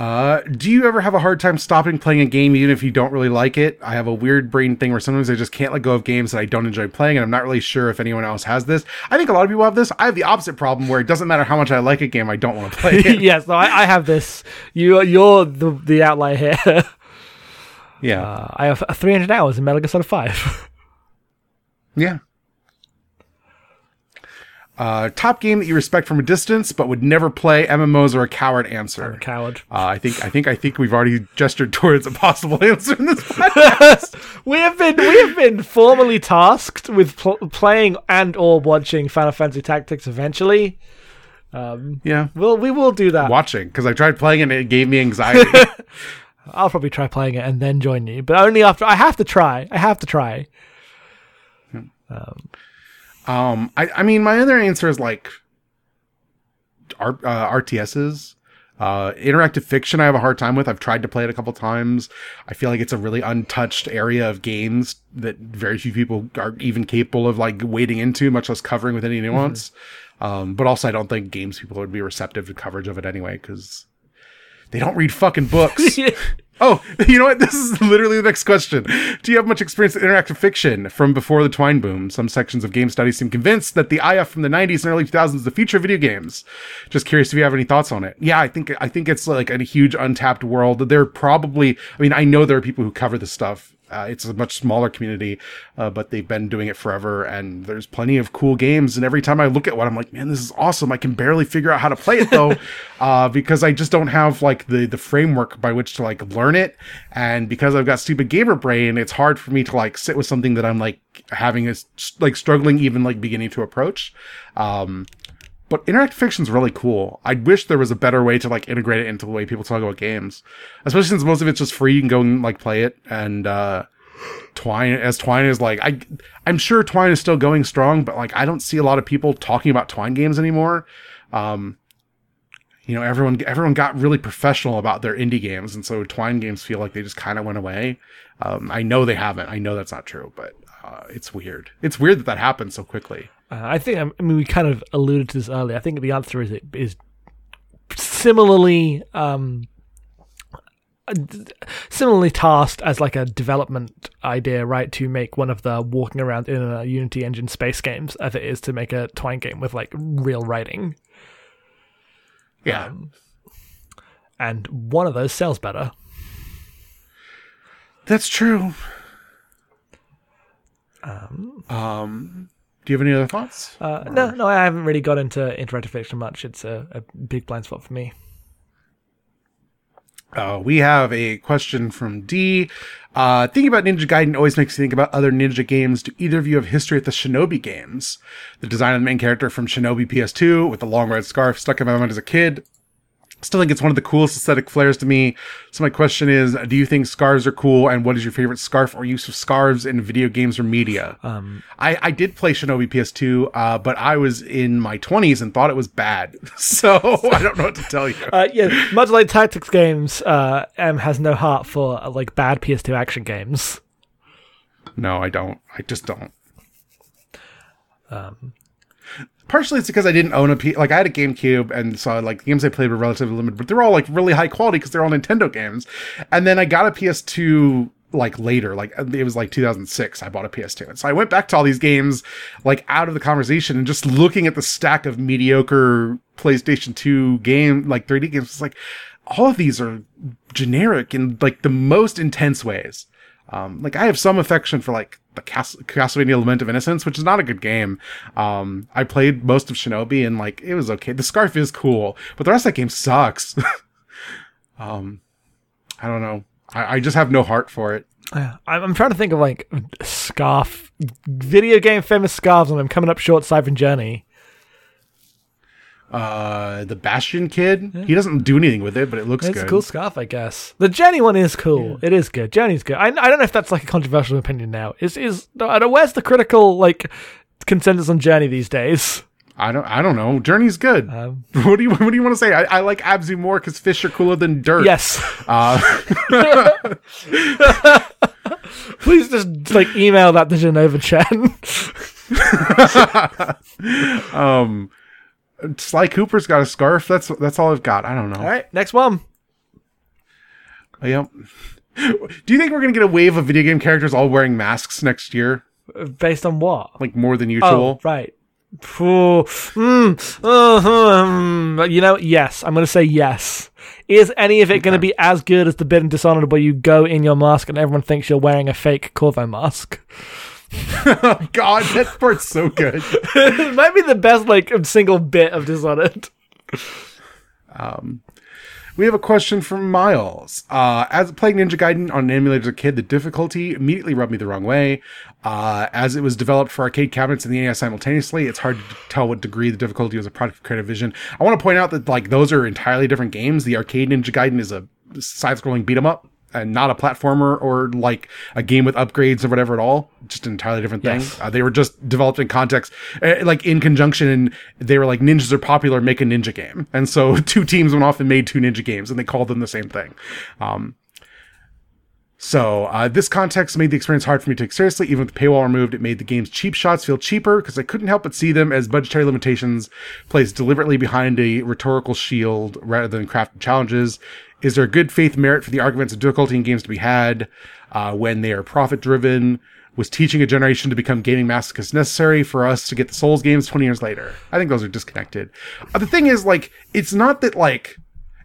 Uh, do you ever have a hard time stopping playing a game even if you don't really like it? I have a weird brain thing where sometimes I just can't let go of games that I don't enjoy playing, and I'm not really sure if anyone else has this. I think a lot of people have this. I have the opposite problem where it doesn't matter how much I like a game, I don't want to play it. yes, no, I, I have this. You, you're the the outlier here. yeah. Uh, I have 300 hours in Metal Gear Solid 5. Yeah. Uh, top game that you respect from a distance but would never play. MMOs are a coward answer. I'm a coward. Uh, I think I think I think we've already gestured towards a possible answer in this podcast. We have been we have been formally tasked with pl- playing and or watching Final Fantasy Tactics eventually. Um, yeah, we'll we will do that. watching because I tried playing it and it gave me anxiety. I'll probably try playing it and then join you, but only after I have to try. I have to try. um, I I mean my other answer is like R, uh, RTSs. Uh, interactive fiction, I have a hard time with. I've tried to play it a couple times. I feel like it's a really untouched area of games that very few people are even capable of like wading into, much less covering with any nuance. Um, but also, I don't think games people would be receptive to coverage of it anyway because they don't read fucking books. oh, you know what? This is literally the next question. Do you have much experience with interactive fiction from before the Twine boom? Some sections of game studies seem convinced that the IF from the 90s and early 2000s is the future of video games. Just curious if you have any thoughts on it. Yeah, I think I think it's like a huge untapped world. There probably, I mean, I know there are people who cover this stuff. Uh, it's a much smaller community, uh, but they've been doing it forever, and there's plenty of cool games. And every time I look at one, I'm like, man, this is awesome. I can barely figure out how to play it though, uh, because I just don't have like the the framework by which to like learn it, and because I've got stupid gamer brain, it's hard for me to like sit with something that I'm like having is like struggling even like beginning to approach. Um, but interactive fiction's really cool. I wish there was a better way to like integrate it into the way people talk about games, especially since most of it's just free. You can go and like play it. And uh, Twine, as Twine is like, I, I'm sure Twine is still going strong, but like I don't see a lot of people talking about Twine games anymore. Um, you know, everyone everyone got really professional about their indie games, and so Twine games feel like they just kind of went away. Um, I know they haven't. I know that's not true, but uh, it's weird. It's weird that that happened so quickly. Uh, I think I mean we kind of alluded to this earlier. I think the answer is it is similarly um, similarly tasked as like a development idea, right? To make one of the walking around in a Unity engine space games as it is to make a Twine game with like real writing. Yeah. Um, and one of those sells better. That's true. Um, Um, do you have any other thoughts? uh, no, no, I haven't really got into interactive fiction much. It's a, a big blind spot for me. Uh, we have a question from D. Uh, thinking about Ninja Gaiden always makes me think about other Ninja games. Do either of you have history with the Shinobi games? The design of the main character from Shinobi PS2 with the long red scarf stuck in my mind as a kid. Still think it's one of the coolest aesthetic flares to me. So my question is, do you think scarves are cool? And what is your favorite scarf or use of scarves in video games or media? Um, I, I did play Shinobi PS2, uh, but I was in my 20s and thought it was bad. So I don't know what to tell you. Uh, yeah, much like tactics games, uh, M has no heart for uh, like bad PS2 action games. No, I don't. I just don't. Um, Partially, it's because I didn't own a P. Like I had a GameCube, and so like the games I played were relatively limited, but they're all like really high quality because they're all Nintendo games. And then I got a PS2 like later, like it was like 2006. I bought a PS2, and so I went back to all these games like out of the conversation and just looking at the stack of mediocre PlayStation 2 game like 3D games. It's like all of these are generic in like the most intense ways. Um, like I have some affection for like the Cas- Castlevania Lament of Innocence, which is not a good game. Um, I played most of Shinobi and like it was okay. The scarf is cool, but the rest of that game sucks. um, I don't know. I, I just have no heart for it. I'm trying to think of like scarf video game famous scarves, and I'm coming up short. Siphon Journey. Uh, the Bastion kid. He doesn't do anything with it, but it looks It's good. a cool scarf, I guess. The Jenny one is cool. It is good. Jenny's good. I, I don't know if that's like a controversial opinion now. Is is I don't, where's the critical like consensus on Journey these days? I don't. I don't know. Journey's good. Um, what do you What do you want to say? I, I like Abzu more because fish are cooler than dirt. yes. Uh, Please just like email that to Jenova Chen. um, Sly Cooper's got a scarf. That's that's all I've got. I don't know. All right, next one. Yep. Do you think we're gonna get a wave of video game characters all wearing masks next year? Based on what? Like more than Oh, usual? right. Phew. Mm. Uh-huh. You know, yes. I'm going to say yes. Is any of it going to be as good as the bit in Dishonored where you go in your mask and everyone thinks you're wearing a fake Corvo mask? oh God, that part's so good. it might be the best, like, single bit of Dishonored. Um, we have a question from Miles. Uh, as playing Ninja Gaiden on an emulator as a kid, the difficulty immediately rubbed me the wrong way. Uh, as it was developed for arcade cabinets and the NES simultaneously, it's hard to tell what degree the difficulty was a product of creative vision. I want to point out that like those are entirely different games. The arcade Ninja Gaiden is a side-scrolling beat 'em up. And not a platformer or like a game with upgrades or whatever at all. Just an entirely different thing. Yes. Uh, they were just developed in context, uh, like in conjunction, and they were like ninjas are popular, make a ninja game. And so two teams went off and made two ninja games, and they called them the same thing. Um, so uh, this context made the experience hard for me to take seriously. Even with the paywall removed, it made the game's cheap shots feel cheaper because I couldn't help but see them as budgetary limitations placed deliberately behind a rhetorical shield rather than crafted challenges. Is there good faith merit for the arguments of difficulty in games to be had uh, when they are profit driven? Was teaching a generation to become gaming masochists necessary for us to get the Souls games 20 years later? I think those are disconnected. Uh, the thing is, like, it's not that, like,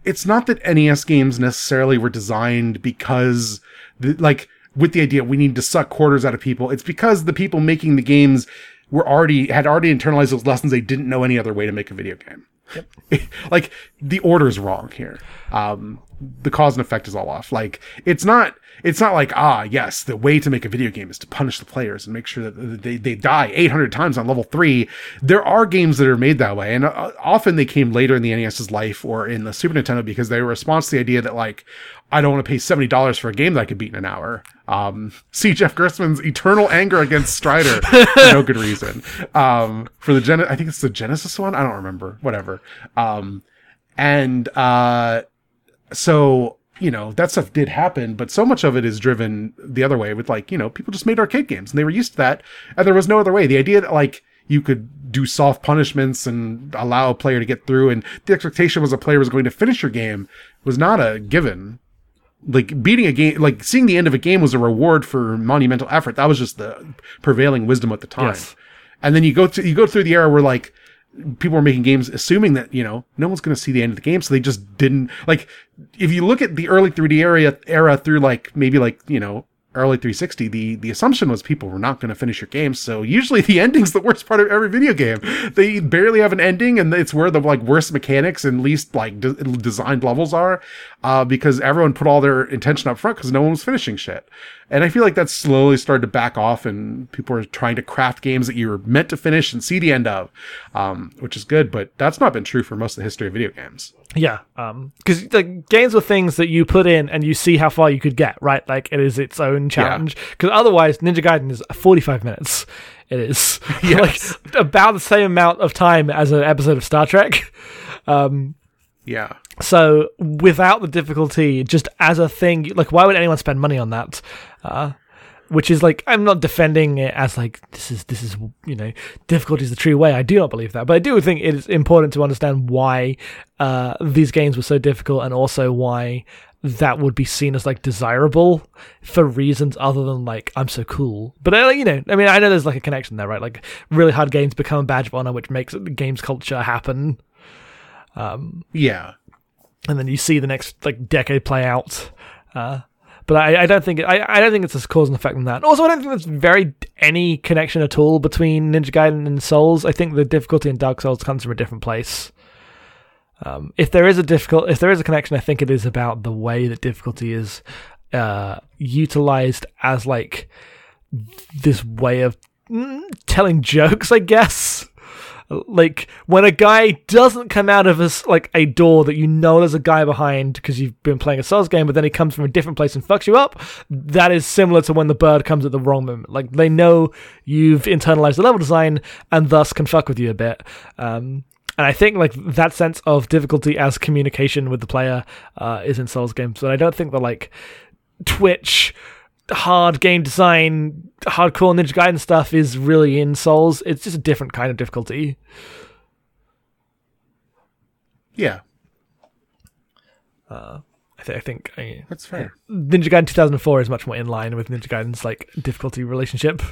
it's not that NES games necessarily were designed because, the, like, with the idea we need to suck quarters out of people. It's because the people making the games were already had already internalized those lessons. They didn't know any other way to make a video game. like the order's wrong here. Um, the cause and effect is all off. Like it's not. It's not like ah yes, the way to make a video game is to punish the players and make sure that they they die 800 times on level three. There are games that are made that way, and uh, often they came later in the NES's life or in the Super Nintendo because they were response to the idea that like I don't want to pay seventy dollars for a game that I could beat in an hour. Um, see Jeff Gerstmann's eternal anger against Strider for no good reason. Um, for the Gen, I think it's the Genesis one. I don't remember. Whatever. Um, and uh, so you know that stuff did happen, but so much of it is driven the other way with like you know people just made arcade games and they were used to that, and there was no other way. The idea that like you could do soft punishments and allow a player to get through, and the expectation was a player was going to finish your game was not a given like beating a game like seeing the end of a game was a reward for monumental effort that was just the prevailing wisdom at the time Yes. and then you go to you go through the era where like people were making games assuming that you know no one's going to see the end of the game so they just didn't like if you look at the early 3d area era through like maybe like you know early 360 the the assumption was people were not going to finish your game so usually the ending's the worst part of every video game. They barely have an ending and it's where the like worst mechanics and least like de- designed levels are uh because everyone put all their intention up front because no one was finishing shit and i feel like that's slowly started to back off and people are trying to craft games that you were meant to finish and see the end of um which is good but that's not been true for most of the history of video games Yeah, because the games were things that you put in and you see how far you could get, right? Like it is its own challenge. Because otherwise, Ninja Gaiden is forty-five minutes. It is Yes. like about the same amount of time as an episode of Star Trek. Um, yeah so without the difficulty, just as a thing, like why would anyone spend money on that? Uh, which is like I'm not defending it as like this is this is you know difficulty is the true way. I do not believe that, but I do think it is important to understand why uh, these games were so difficult, and also why that would be seen as like desirable for reasons other than like I'm so cool. But uh, you know, I mean, I know there's like a connection there, right? Like really hard games become a badge of honor, which makes games culture happen yeah and then you see the next like decade play out. Uh, but I, I don't think I, I don't think it's a cause and effect on that. Also, I don't think there's very any connection at all between Ninja Gaiden and Souls. I think the difficulty in Dark Souls comes from a different place. Um, if there is a difficult, if there is a connection, I think it is about the way that difficulty is uh, utilized as like this way of mm, telling jokes, I guess. Like when a guy doesn't come out of a, like a door that you know there's a guy behind because you've been playing a Souls game, but then he comes from a different place and fucks you up. That is similar to when the bird comes at the wrong moment. Like they know you've internalized the level design and thus can fuck with you a bit. Um, and I think like that sense of difficulty as communication with the player uh, is in Souls games, but I don't think that like Twitch hard game design, hardcore Ninja Gaiden stuff is really in Souls. It's just a different kind of difficulty. Yeah, I, th- I think I, that's fair. Ninja Gaiden 2004 is much more in line with Ninja Gaiden's like difficulty relationship.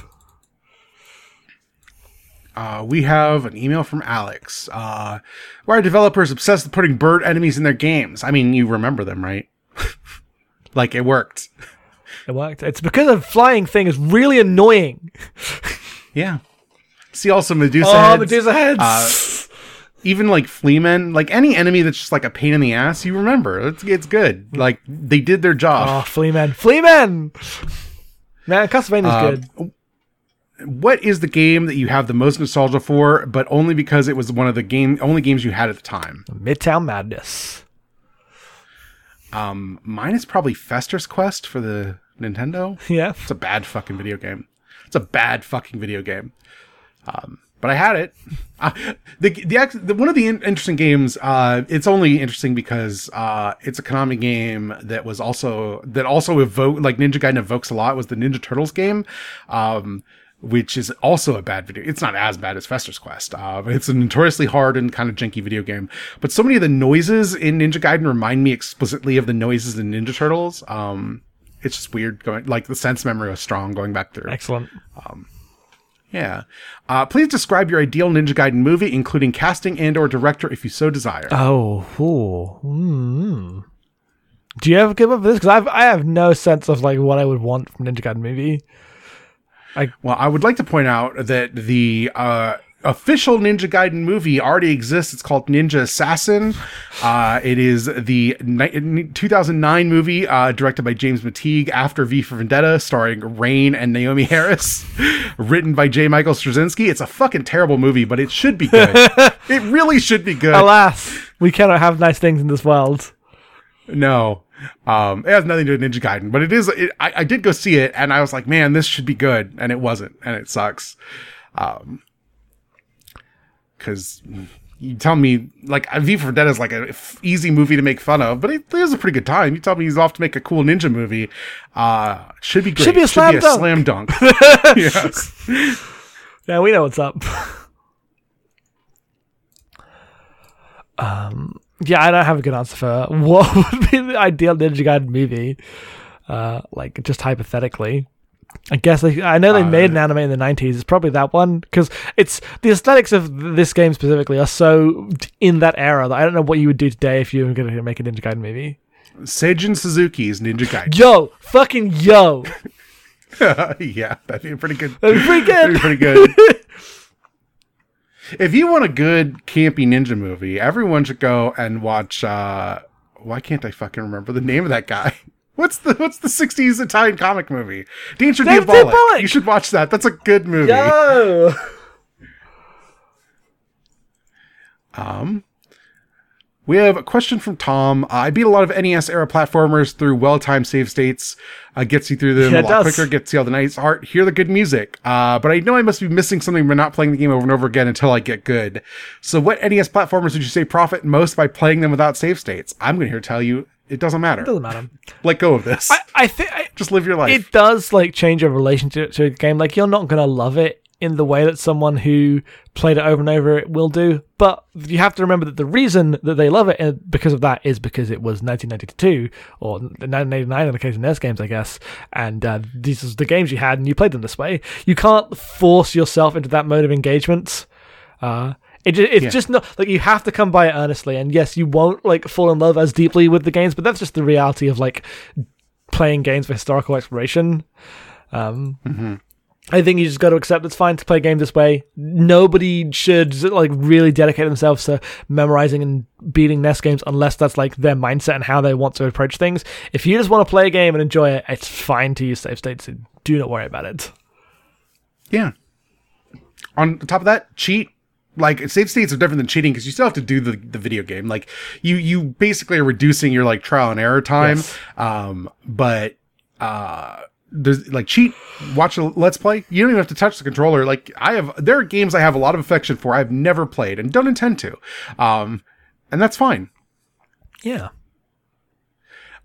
Uh, we have an email from Alex. Uh, why are developers obsessed with putting bird enemies in their games? I mean, you remember them, right? like it worked. It worked. It's because a flying thing is really annoying. Yeah. See also Medusa Oh, heads. Medusa heads. Uh, even like Fleamen, like any enemy that's just like a pain in the ass, you remember. It's it's good. Like they did their job. oh, Fleamen, Fleamen. Man, Castlevania's Uh, good. What is the game that you have the most nostalgia for, but only because it was one of the game only games you had at the time? Midtown Madness. Um, mine is probably Fester's Quest for the Nintendo. Yeah. It's a bad fucking video game. It's a bad fucking video game. Um, but I had it. Uh, the, the the one of the in- interesting games. Uh, it's only interesting because uh, it's a Konami game that was also that also evoke like Ninja Gaiden evokes a lot. Was the Ninja Turtles game, um, which is also a bad video. It's not as bad as Fester's Quest, uh, but it's a notoriously hard and kind of janky video game. But so many of the noises in Ninja Gaiden remind me explicitly of the noises in Ninja Turtles. Um, it's just weird going like the sense memory was strong going back through. Excellent. Yeah. Uh, please describe your ideal Ninja Gaiden movie, including casting and or director, if you so desire. Oh, mm. do you ever give up this? Because I've I have no sense of like what I would want from Ninja Gaiden movie. Well, I would like to point out that the uh, official Ninja Gaiden movie already exists. It's called Ninja Assassin. Uh, it is the ni- 2009 movie uh, directed by James McTeigue after V for Vendetta, starring Rain and Naomie Harris, written by J. Michael Straczynski. It's a fucking terrible movie, but it should be good. it really should be good. Alas, we cannot have nice things in this world. No. Um, it has nothing to do with Ninja Gaiden, but it is, it, I, I did go see it and I was like, man, this should be good. And it wasn't. And it sucks. Um, cause you tell me like V for Vendetta is like a f- easy movie to make fun of, but it, it was a pretty good time. You tell me he's off to make a cool ninja movie. Uh, should be great. Should be a slam dunk. slam dunk. yes. Yeah, we know what's up. um, yeah, I don't have a good answer for what would be the ideal Ninja Gaiden movie. Uh, like just hypothetically, I guess they, I know they made an anime in the '90s. It's probably that one because it's the aesthetics of this game specifically are so in that era that I don't know what you would do today if you were going to make a Ninja Gaiden movie. Seijun Suzuki's Ninja Gaiden. Yo, fucking yo, yeah, that'd be pretty good. that'd be pretty good. That'd be good. pretty good. if you want a good campy ninja movie, everyone should go and watch. uh Why can't I fucking remember the name of that guy? What's the What's the '60s Italian comic movie? Danger Danger Diabolik. Diabolik! You should watch that. That's a good movie. Yo. Um, we have a question from Tom. Uh, I beat a lot of NES era platformers through well timed save states. Uh, gets you through them Yeah, a lot does. quicker, gets you all the nice art, hear the good music. Uh, but I know I must be missing something by not playing the game over and over again until I get good. So, what NES platformers would you say profit most by playing them without save states? I'm going to here tell you it doesn't matter. Doesn't matter. Let go of this. I, I think Just live your life. it does like change your relationship to a game. Like you're not gonna love it in the way that someone who played it over and over will do. But you have to remember that the reason that they love it and because of that is because it was 1992 or 1989 in the case of NES games, I guess. And uh, these are the games you had, and you played them this way. You can't force yourself into that mode of engagement. Uh, it, it's Yeah. just not like you have to come by it earnestly, and yes, you won't like fall in love as deeply with the games, but that's just the reality of like playing games for historical exploration. Um, I think you just got to accept it's fine to play games this way. Nobody should like really dedicate themselves to memorizing and beating NES games unless that's like their mindset and how they want to approach things. If you just want to play a game and enjoy it, it's fine to use save states. Do not worry about it. yeah. On top of that, cheat. like save states are different than cheating because you still have to do the, the video game. Like you you basically are reducing your like trial and error time. Yes. Um, but uh, there's like cheat, watch a let's play. You don't even have to touch the controller. Like I have, there are games I have a lot of affection for. I've never played and don't intend to. Um, and that's fine. Yeah.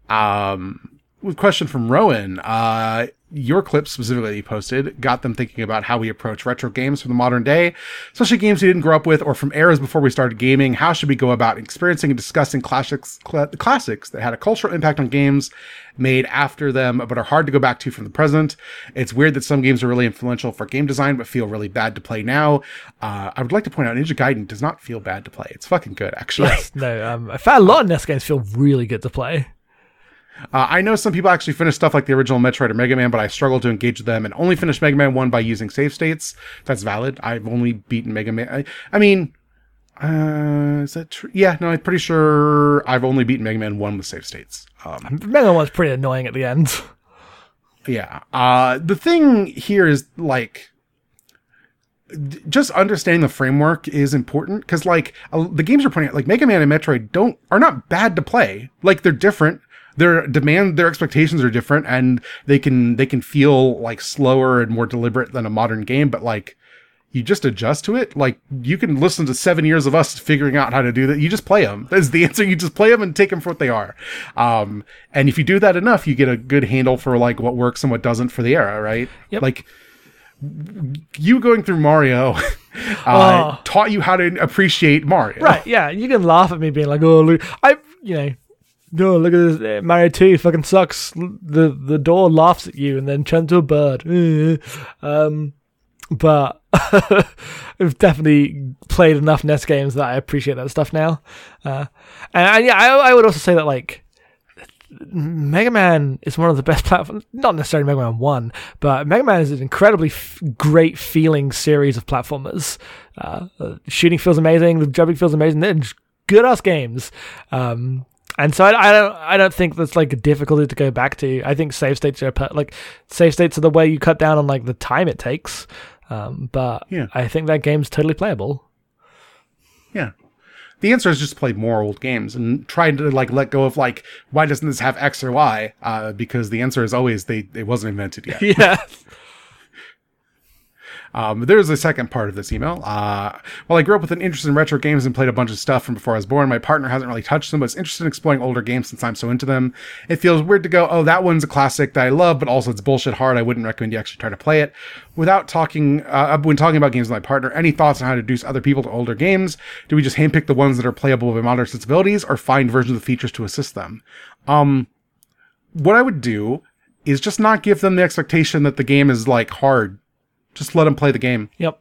Um, with question from Rowan, uh, your clip specifically that you posted got them thinking about how we approach retro games from the modern day, especially games we didn't grow up with or from eras before we started gaming. How should we go about experiencing and discussing classics, cl- classics that had a cultural impact on games made after them, but are hard to go back to from the present? It's weird that some games are really influential for game design, but feel really bad to play now. Uh, I would like to point out Ninja Gaiden does not feel bad to play. It's fucking good, actually. Yes. No. Um. I found a lot of NES games feel really good to play. Uh, I know some people actually finish stuff like the original Metroid or Mega Man, but I struggle to engage with them and only finish Mega Man 1 by using save states. That's valid. I've only beaten Mega Man. I, I mean, uh, is that true? Yeah, no, I'm pretty sure I've only beaten Mega Man 1 with save states. Um, Mega Man was pretty annoying at the end. yeah. Uh, the thing here is like, just understanding the framework is important because like uh, the games you're pointing out, like Mega Man and Metroid don't, are not bad to play. Like they're different. Their demand, their expectations are different and they can, they can feel like slower and more deliberate than a modern game, but like, you just adjust to it. Like you can listen to seven years of us figuring out how to do that. You just play them. That's the answer. You just play them and take them for what they are. Um, and if you do that enough, you get a good handle for like what works and what doesn't for the era, right? Yep. Like you going through Mario uh, Oh. taught you how to appreciate Mario. Right, yeah. You can laugh at me being like, oh, look, I, you know, no, look at this. Mario 2 fucking sucks. The the door laughs at you and then turns to a bird. um, but I've definitely played enough NES games that I appreciate that stuff now. Uh, and, and yeah, I, I would also say that, like, Mega Man is one of the best platforms. Not necessarily Mega Man One, but Mega Man is an incredibly f- great feeling series of platformers. Uh, shooting feels amazing. The jumping feels amazing. They're good ass games. Um, and so I, I don't I don't think that's like a difficulty to go back to. I think save states are per- like save states are the way you cut down on like the time it takes. Um, but Yeah. I think that game's totally playable. Yeah. The answer is just play more old games and try to like let go of like why doesn't this have X or Y? Uh, because the answer is always they it wasn't invented yet. Yeah. Um, there's a second part of this email. Uh, while I grew up with an interest in retro games and played a bunch of stuff from before I was born, my partner hasn't really touched them, but is interested in exploring older games since I'm so into them. It feels weird to go, oh, that one's a classic that I love, but also it's bullshit hard. I wouldn't recommend you actually try to play it. Without talking, uh, when talking about games with my partner, any thoughts on how to introduce other people to older games? Do we just handpick the ones that are playable with modern sensibilities or find versions of features to assist them? Um, what I would do is just not give them the expectation that the game is like hard. Just let them play the game. Yep.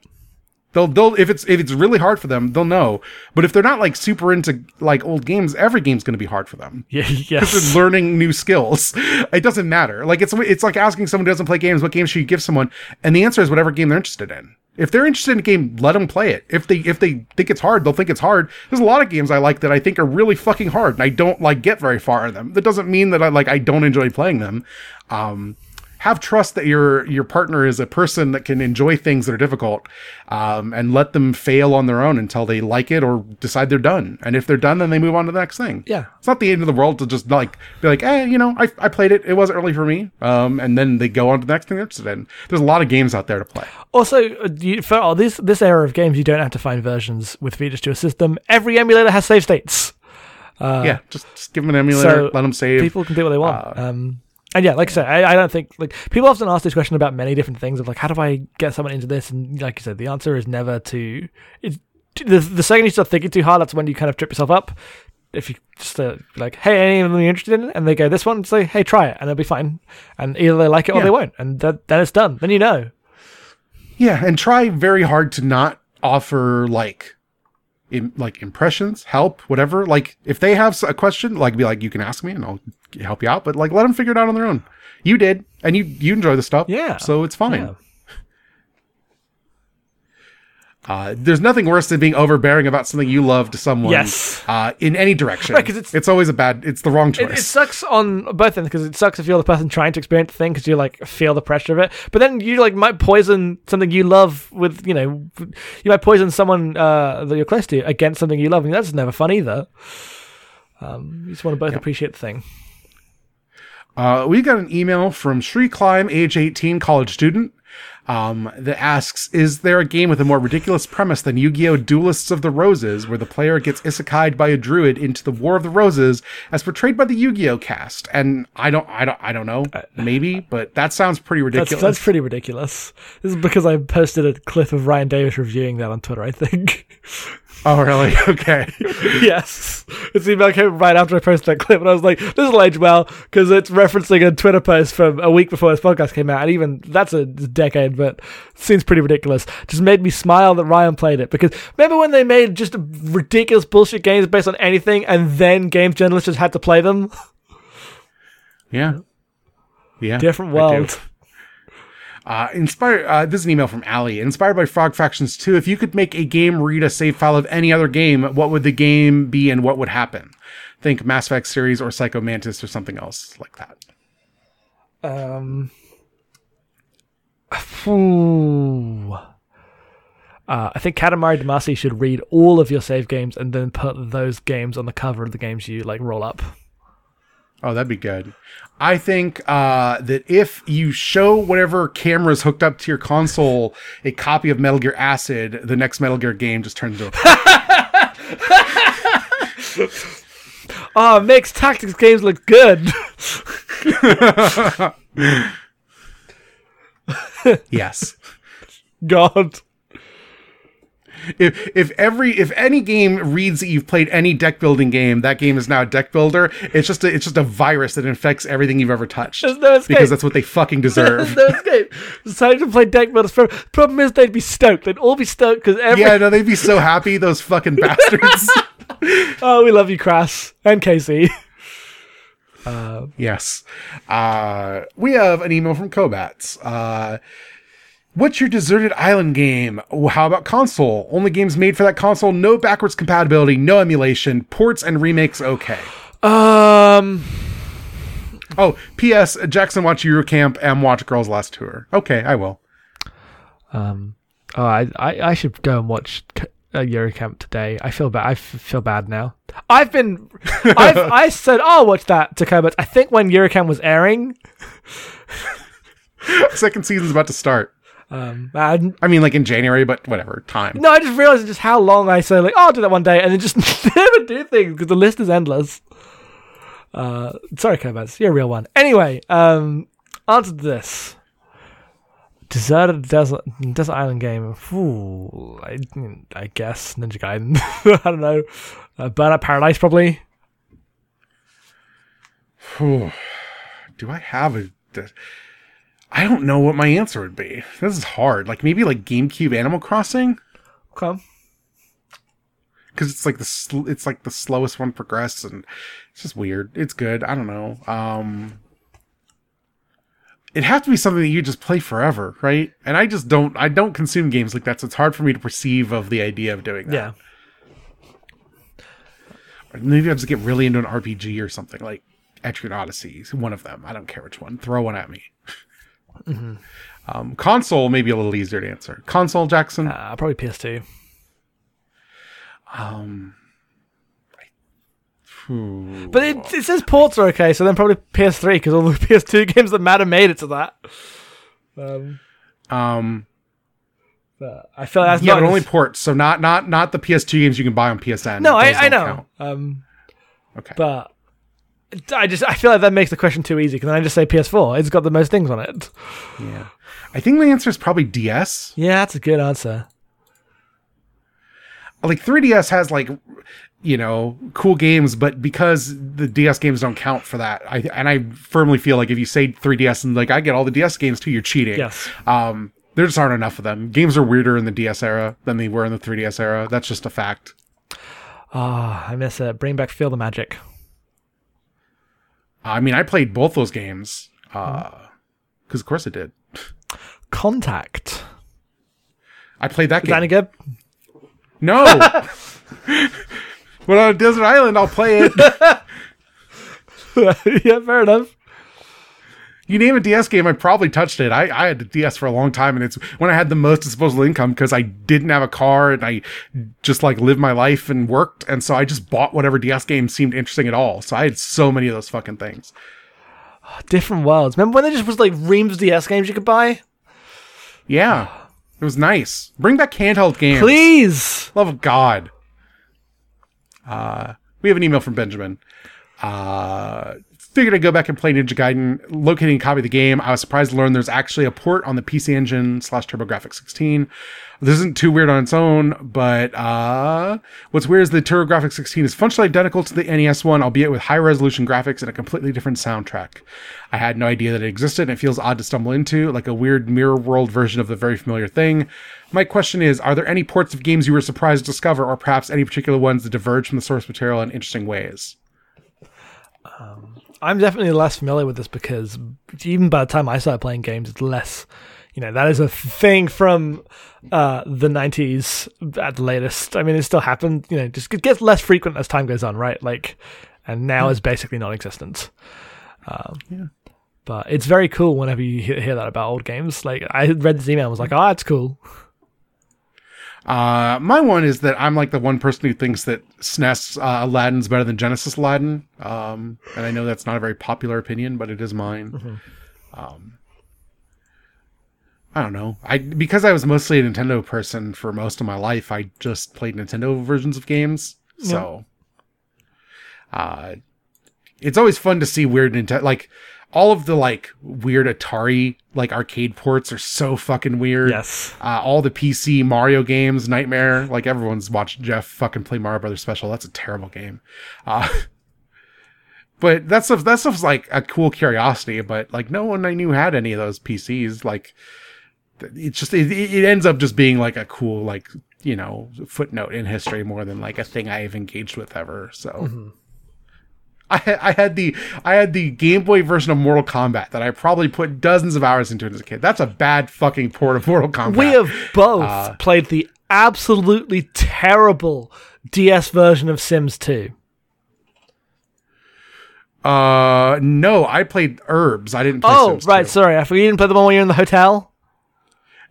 They'll they'll if it's if it's really hard for them, they'll know. But if they're not like super into like old games, every game's going to be hard for them. Yeah. They're learning new skills. It doesn't matter. Like it's it's like asking someone who doesn't play games what game should you give someone, and the answer is whatever game they're interested in. If they're interested in a game, let them play it. If they if they think it's hard, they'll think it's hard. There's a lot of games I like that I think are really fucking hard, and I don't like get very far in them. That doesn't mean that I like I don't enjoy playing them. Um, have trust that your your partner is a person that can enjoy things that are difficult, um, and let them fail on their own until they like it or decide they're done. And if they're done, then they move on to the next thing. Yeah. It's not the end of the world to just like be like, eh, you know, I, I played it. It wasn't really for me. Um, and then they go on to the next thing they're interested in. There's a lot of games out there to play. Also, uh, you, for oh, this this era of games, you don't have to find versions with features to assist them. Every emulator has save states. yeah, just, just give them an emulator, so let them save. People can do what they want. um, and yeah, like I said, I, I don't think like people often ask this question about many different things of like, how do I get someone into this? And like you said, the answer is never to. It's, the the second you start thinking too hard, that's when you kind of trip yourself up. If you just uh, like, hey, any of them interested in, it? and they go this one, say, hey, try it, and it'll be fine. And either they like it or Yeah. they won't, and that, then it's done. Then you know. Yeah, and try very hard to not offer like Im- like impressions, help, whatever. Like if they have a question, like be like, you can ask me and I'll help you out. But like let them figure it out on their own. You did, and you you enjoy the stuff. Yeah. so it's fine. Yeah. Uh, there's nothing worse than being overbearing about something you love to someone. Yes. Uh, in any direction. Right, 'cause it's- it's always a bad. It's the wrong choice. It, it sucks on both ends because it sucks if you're the person trying to experience the thing because you like feel the pressure of it. But then you like might poison something you love with you know you might poison someone uh, that you're close to against something you love, and that's never fun either. Um, you just want to both appreciate the thing. Uh, we got an email from Shri Climb, age 18, college student, um, that asks, is there a game with a more ridiculous premise than Yu-Gi-Oh! Duelists of the Roses, where the player gets isekai'd by a druid into the War of the Roses, as portrayed by the Yu-Gi-Oh! cast? And I don't, I don't, I don't know, maybe, but that sounds pretty That's, ridiculous. that's pretty ridiculous. This is because I posted a clip of Ryan Davis reviewing that on Twitter. I think. oh, really? Okay. yes. This email came right after I posted that clip, and I was like, this will age well, because it's referencing a Twitter post from a week before this podcast came out, and even that's a decade, but seems pretty ridiculous. Just made me smile that Ryan played it, because remember when they made just ridiculous bullshit games based on anything, and then games journalists just had to play them? Yeah. Yeah. Different world. Uh, inspired. Uh, this is an email from Ali. Inspired by Frog Fractions 2. If you could make a game read a save file of any other game, what would the game be and what would happen? Think Mass Effect series or Psycho Mantis or something else like that. Um. Ooh. Uh, I think Katamari Damacy should read all of your save games and then put those games on the cover of the games you like roll up. Oh, that'd be good. I think uh, that if you show whatever camera's hooked up to your console a copy of Metal Gear Acid, the next Metal Gear game just turns into a. Oh, it makes tactics games look good. yes. God. If if every if any game reads that you've played any deck building game, that game is now a deck builder. It's just a, it's just a virus that infects everything you've ever touched. There's no escape. because that's what they fucking deserve. There's no escape. Decided to play deck builders. Pro- Problem is, they'd be stoked. They'd all be stoked because every. yeah, no, they'd be so happy. Those fucking bastards. Oh, we love you, Crass and Casey. yes. Uh, we have an email from Kobats. Uh, what's your deserted island game? Oh, How about console? Only games made for that console. No backwards compatibility. No emulation. Ports and remakes. Okay. Um. Oh, P.S. Jackson watch Yuru Camp and watch Girls Last Tour. Okay, I will. Um. Oh, I, I, I should go and watch uh, Yuru Camp today. I feel bad. I f- feel bad now. I've been. I've, I said I'll watch that to Cobalt. I think when Yuru Camp was airing. Second season's about to start. Um. I, I mean, like in January, but whatever. Time. no, I just realized just how long I say like, oh, I'll do that one day, and then just never do things because the list is endless. Uh, sorry, Cobalt, you're a real one. Anyway, um, answer to this. Deserted desert, desert island game. Ooh, I, I guess Ninja Gaiden. I don't know. Uh, Burnout Paradise probably. Whew. Do I have a? I don't know what my answer would be. This is hard. Like maybe like GameCube Animal Crossing Okay. because it's like the sl- it's like the slowest one progress and it's just weird. It's good. I don't know. Um, it has to be something that you just play forever, right? And I just don't. I don't consume games like that, so it's hard for me to perceive of the idea of doing that. Yeah. Or maybe I'll just get really into an RPG or something like Etrian Odyssey, one of them. I don't care which one. Throw one at me. Um, console may be a little easier to answer. Console, Jackson. Uh, probably PS2. Um. But it, it says ports are okay, so then probably PS3 because all the PS2 games that matter made it to that. Um, um, I feel like that's yeah, not but only ports. So not not not the PS2 games you can buy on PSN. No, I, I know. Um, Okay. but I just I feel like that makes the question too easy because then I just say PS4. It's got the most things on it. yeah, I think the answer is probably DS. Yeah, that's a good answer. Like 3DS has like you know cool games, but because the DS games don't count for that, I and I firmly feel like if you say 3DS and like I get all the DS games too, you're cheating. Yes. Um, there just aren't enough of them. Games are weirder in the DS era than they were in the 3DS era. That's just a fact. Ah, I miss it. Bring back Feel the Magic. I mean, I played both those games because, Mm-hmm. of course, I did. Contact. I played that Is that any game. good? No. but on a desert island, I'll play it. yeah, fair enough. You name a DS game, I probably touched it. I, I had the DS for a long time, and it's when I had the most disposable income because I didn't have a car and I just like lived my life and worked, and so I just bought whatever DS game seemed interesting at all. So I had so many of those fucking things. Different worlds. Remember when there just was like reams of DS games you could buy? Yeah, it was nice. Bring back handheld games. Please. Love of God. Uh, we have an email from Benjamin. Uh, figured I'd go back and play Ninja Gaiden. Locating a copy of the game, I was surprised to learn there's actually a port on the PC Engine slash TurboGrafx 16. This isn't too weird on its own, but uh, what's weird is the TurboGrafx 16 is functionally identical to the NES one, albeit with high resolution graphics and a completely different soundtrack. I had no idea that it existed, and it feels odd to stumble into, like a weird mirror world version of the very familiar thing. My question is Are there any ports of games you were surprised to discover, or perhaps any particular ones that diverge from the source material in interesting ways? I'm definitely less familiar with this because even by the time I started playing games, it's less. You know, that is a thing from uh, the 90s at the latest. I mean, it still happened. You know, just it gets less frequent as time goes on, right? Like, and now is basically non-existent. Um, Yeah. But it's very cool whenever you hear, hear that about old games. Like, I read this email and was like, oh, that's cool. Uh, my one is that I'm like the one person who thinks that SNES uh, Aladdin's better than Genesis Aladdin. Um, and I know that's not a very popular opinion, but it is mine. Um, I don't know. I because I was mostly a Nintendo person for most of my life. I just played Nintendo versions of games. So, uh, it's always fun to see weird Nintendo like all of the like weird Atari like arcade ports are so fucking weird. Yes. Uh, all the PC Mario games, Nightmare. Like everyone's watched Jeff fucking play Mario Brothers Special. That's a terrible game. Uh, but that stuff, that stuff's like a cool curiosity. But like no one I knew had any of those PCs. Like it's just it, it ends up just being like a cool like you know footnote in history more than like a thing I've engaged with ever. So. I had, I had the I had the Game Boy version of Mortal Kombat that I probably put dozens of hours into as a kid. That's a bad fucking port of Mortal Kombat. We have both Uh, played the absolutely terrible DS version of Sims 2. Uh, no, I played Urbz. I didn't play Oh, Sims right. 2. Sorry. I forgot you didn't play the one where you're in the hotel.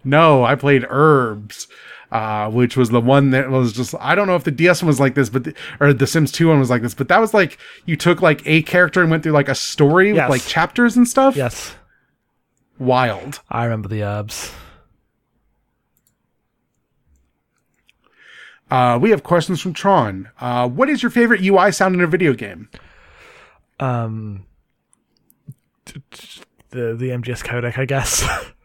No, I played Urbz, uh, which was the one that was just, I don't know if the DS one was like this, but, the, or the Sims 2 one was like this, but that was like, you took like a character and went through like a story Yes. with like chapters and stuff. Yes. Wild. I remember the Urbz. Uh, we have questions from Tron. Uh, what is your favorite UI sound in a video game? Um, the the MGS codec, I guess.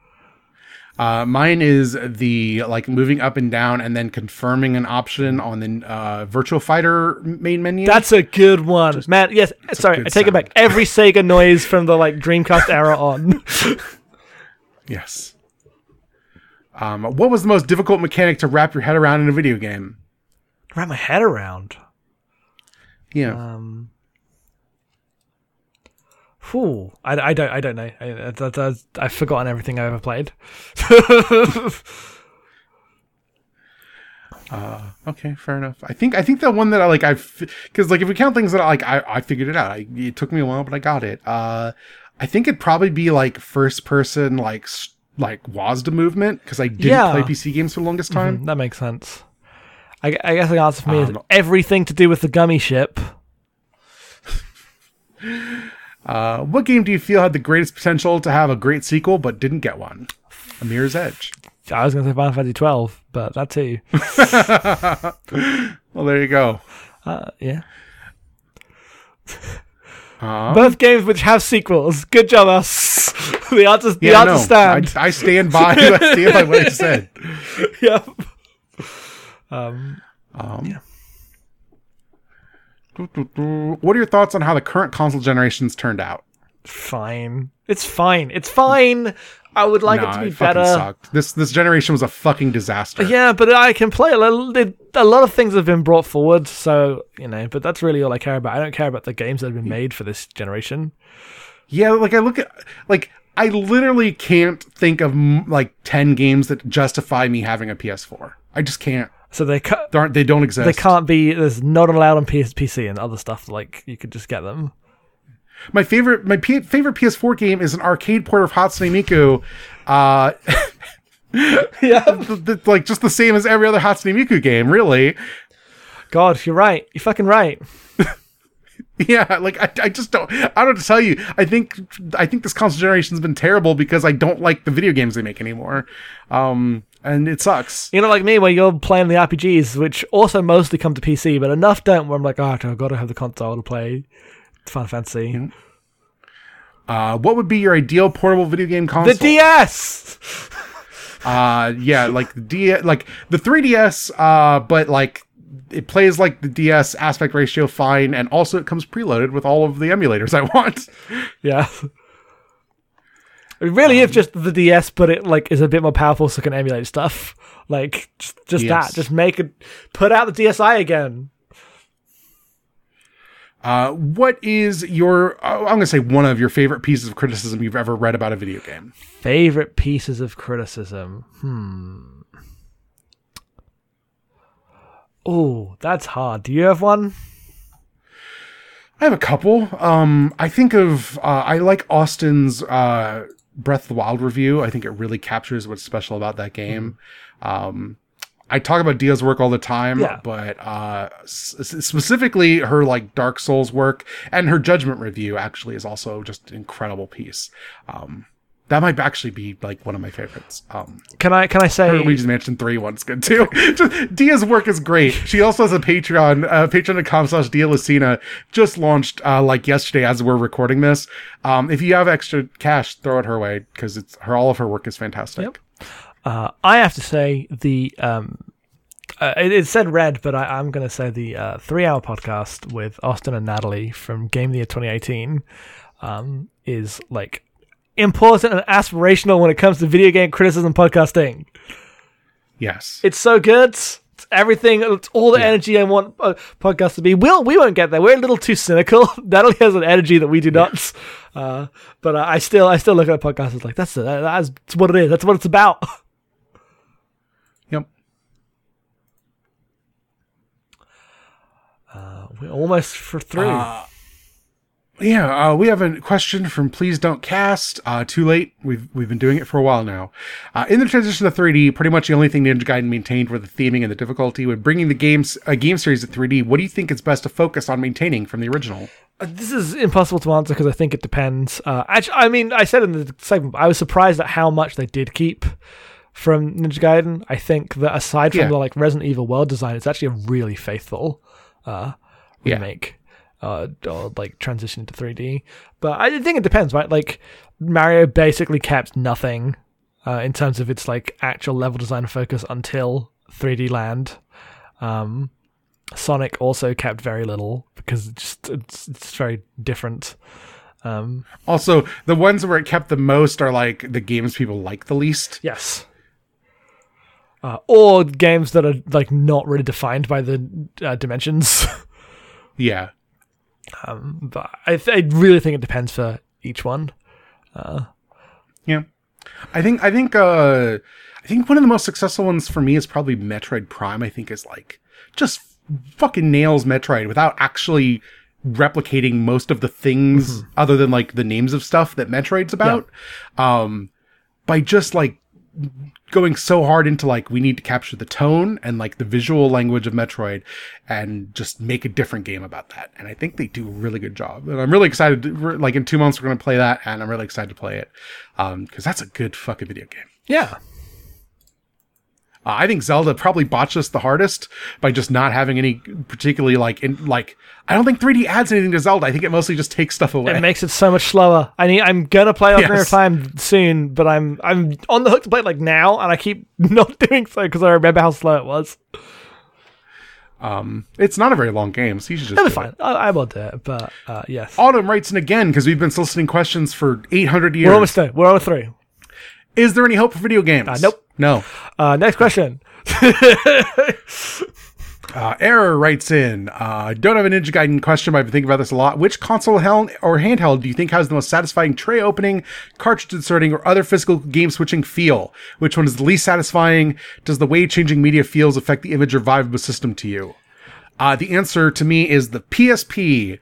Uh, mine is the like moving up and down and then confirming an option on the uh, Virtual Fighter main menu. That's a good one, man. Yes. Sorry, I take it back. Every Sega noise from the like Dreamcast era on. yes. Um, what was the most difficult mechanic to wrap your head around in a video game? Wrap my head around. Yeah. Um. Whew. I, I don't I don't know. I, I, I've forgotten everything I ever played. okay, fair enough. I think I think the one that I like I because like if we count things that I like I, I figured it out. I, it took me a while, but I got it. Uh, I think it'd probably be like first person like like WASD movement because I didn't Yeah. play PC games for the longest time. Mm, that makes sense. I, I guess the answer for me is Um, everything to do with the Gummi ship. Uh, what game do you feel had the greatest potential to have a great sequel but didn't get one? A Mirror's Edge. I was going to say Final Fantasy 12, but that too. Well, there you go. Uh, yeah. Uh, Both games which have sequels. Good job, us. the answer, the yeah, answer no, stand. I, I stand by. I stand by what I said. yep. Um, Um, doo. What are your thoughts on how the current console generations turned out? fine. It's fine. It's fine. I would like it to be fucking better. sucked. This this generation was a fucking disaster. Yeah, but I can play a lot of things have been brought forward, so you know. But that's really all I care about. I don't care about the games that have been made for this generation. Yeah, like I look at like I literally can't think of like 10 games that justify me having a PS4. I just can't. So they ca- They, aren't, they don't exist. they can't be. There's not allowed on PS- PC and other stuff. Like you could just get them. My favorite my P- favorite PS4 game is an arcade port of Hatsune Miku. Uh Yeah. th- th- like just the same as every other Hatsune Miku game, really. God, you're right. You're fucking right. Yeah, like I, I just don't I don't know to tell you. I think I think this console generation's been terrible because I don't like the video games they make anymore. Um and it sucks. You know, like me, where you're playing the RPGs, which also mostly come to PC, but enough don't. Where I'm like, oh, I've got to have the console to play Final Fantasy. Uh what would be your ideal portable video game console? The? DS. Uh, yeah, like the D, like the 3DS, uh, but like it plays like the DS aspect ratio fine, and also it comes preloaded with all of the emulators I want. Yeah. It really is just the DS, but it like is a bit more powerful, so it can emulate stuff. Like just, just Yes. that. Just make it. Put out the DSi again. Uh, what is your? uh, I'm gonna say one of your favorite pieces of criticism you've ever read about a video game. Favorite pieces of criticism. Hmm. Oh, that's hard. Do you have one? I have a couple. Um, I think of uh, I like Austin's uh, Breath of the Wild review. I think it really captures what's special about that game. Um, I talk about Dia's work all the time, Yeah. but uh, s- s- specifically her like Dark Souls work and her Judgment review actually is also just an incredible piece. Um, that might actually be like one of my favorites. Um, Can I can I say Luigi's Mansion 3 one's good too. Just, Dia's work is great. She also has a Patreon, uh, patreon.com slash Dia Lacina, just launched, uh, like yesterday as we're recording this. Um, if you have extra cash, throw it her way, because it's her, all of her work is fantastic. Yep. Uh, I have to say the um, uh, it, it said red, but I, I'm going to say the uh, three-hour podcast with Austin and Natalie from Game of the Year 2018 um, is like important and aspirational when it comes to video game criticism podcasting. Yes. It's so good. It's everything. It's all the energy I want a podcast to be. We'll, we won't get there. We're a little too cynical. Natalie has an energy that we do not. Uh, but uh, I still, I still look at a podcast as like that's that's what it is. That's what it's about. Yep. We're almost for through. Yeah, uh, we have a question from Please Don't Cast. Uh, too late. We've we've been doing it for a while now. Uh, in the transition to 3D, pretty much the only thing Ninja Gaiden maintained were the theming and the difficulty. When bringing the games a game series to 3D, what do you think it's best to focus on maintaining from the original? Uh, this is impossible to answer because I think it depends. Uh, actually, I mean, I said in the segment, I was surprised at how much they did keep from Ninja Gaiden. I think that aside from Yeah. the like Resident Evil world design, it's actually a really faithful uh, Yeah. Uh, or like transition to 3D, but I think it depends, right? Like Mario basically kept nothing uh, in terms of its like actual level design focus until 3D Land. Um, Sonic also kept very little because it's just it's, it's very different. Um, Also, the ones where it kept the most are like the games people like the least. yes. Uh, or games that are like not really defined by the uh, dimensions. Yeah. Um, but I, th- I really think it depends for each one. Uh, yeah. I think I think uh I think one of the most successful ones for me is probably Metroid Prime. I think is like just fucking nails Metroid without actually replicating most of the things other than like the names of stuff that Metroid's about. Um by just like going so hard into like we need to capture the tone and like the visual language of Metroid and just make a different game about that. And I think they do a really good job. And I'm really excited. To, like in two months, we're going to play that, and I'm really excited to play it um, because that's a good fucking video game. Yeah, Uh, I think Zelda probably botched us the hardest by just not having any particularly like in like. I don't think 3D adds anything to Zelda. I think it mostly just takes stuff away. it makes it so much slower. I need, I'm gonna play Ocarina of Time soon, but I'm I'm on the hook to play it like now, and I keep not doing so because I remember how slow it was. Um, it's not a very long game, so you should just. Be it. fine. I, I will do it, but uh, yes, Autumn writes in again because we've been soliciting questions for 800 years. we're almost there. We're almost through. Is there any hope for video games? nope. No. Uh, next question. Uh, Error writes in, uh, don't have a Ninja Gaiden question, but I've been thinking about this a lot. Which console hel- or handheld do you think has the most satisfying tray opening, cartridge inserting, or other physical game switching feel? Which one is the least satisfying? Does the way changing media feels affect the image or vibe of a system to you? Uh, the answer to me is the PSP.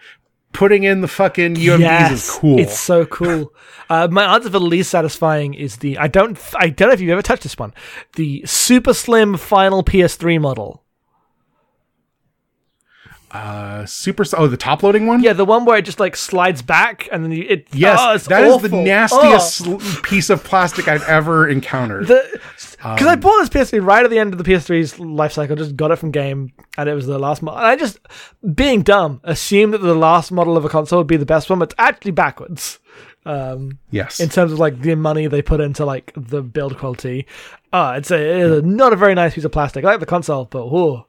Putting in the fucking UMDs is cool. It's so cool. uh, my answer for the least satisfying is the I don't I don't know if you've ever touched this one. The super slim final PS3 model. Uh, super. Oh, the top loading one? Yeah, the one where it just like slides back and then you, it. Yes, oh, that is the nastiest Oh. piece of plastic I've ever encountered. Because Um, I bought this PS3 right at the end of the PS3's life cycle, just got it from game, and it was the last model. And I just, being dumb, assumed that the last model of a console would be the best one, but it's actually backwards. Um, yes. in terms of like the money they put into like the build quality. Uh, it's, a, it's a, not a very nice piece of plastic. I like the console, but whoa.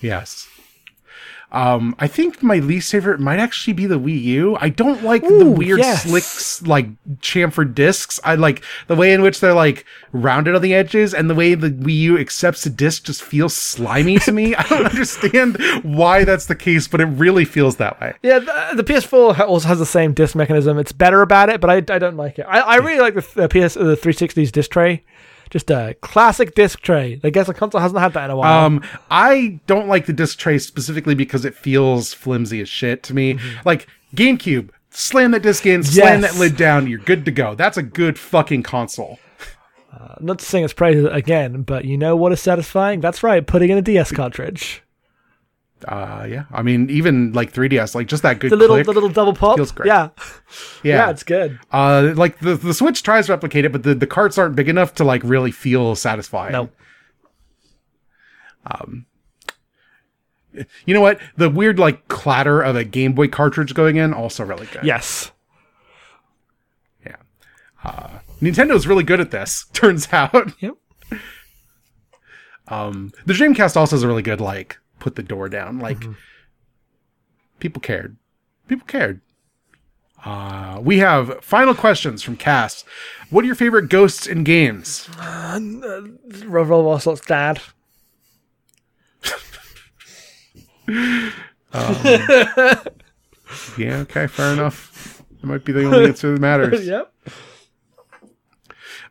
Yes. Um, I think my least favorite might actually be the Wii U. I don't like the weird yes. slicks, like chamfered discs. I like the way in which they're like rounded on the edges, and the way the Wii U accepts a disc just feels slimy to me. I don't understand why that's the case, but it really feels that way. Yeah, the, the PS4 also has the same disc mechanism. It's better about it, but I, I don't like it. I, I really like the, the PS the 360's disc tray. Just a classic disc tray. I guess the console hasn't had that in a while. Um, I don't like the disc tray specifically because it feels flimsy as shit to me. Like GameCube, slam that disc in, slam Yes. that lid down, you're good to go. That's a good fucking console. Not to sing its praises again, but you know what is satisfying? That's right, putting in a DS cartridge. Uh, yeah. I mean, even like 3DS, like just that good The little the little double pop. Feels great. Yeah. yeah. yeah, it's good. uh, like the the Switch tries to replicate it, but the the carts aren't big enough to like really feel satisfying. No. You know what? The weird like clatter of a Game Boy cartridge going in also really good. Yes. Yeah. Uh, Nintendo's really good at this. Turns out. Yep. Um, the Dreamcast also is a really good like put the door down. Like people cared. People cared. Uh, we have final questions from Cass. What are your favorite ghosts in games? Roll Roll Ocelot's dad. Yeah, okay, fair enough. That might be the only answer that matters. Yep.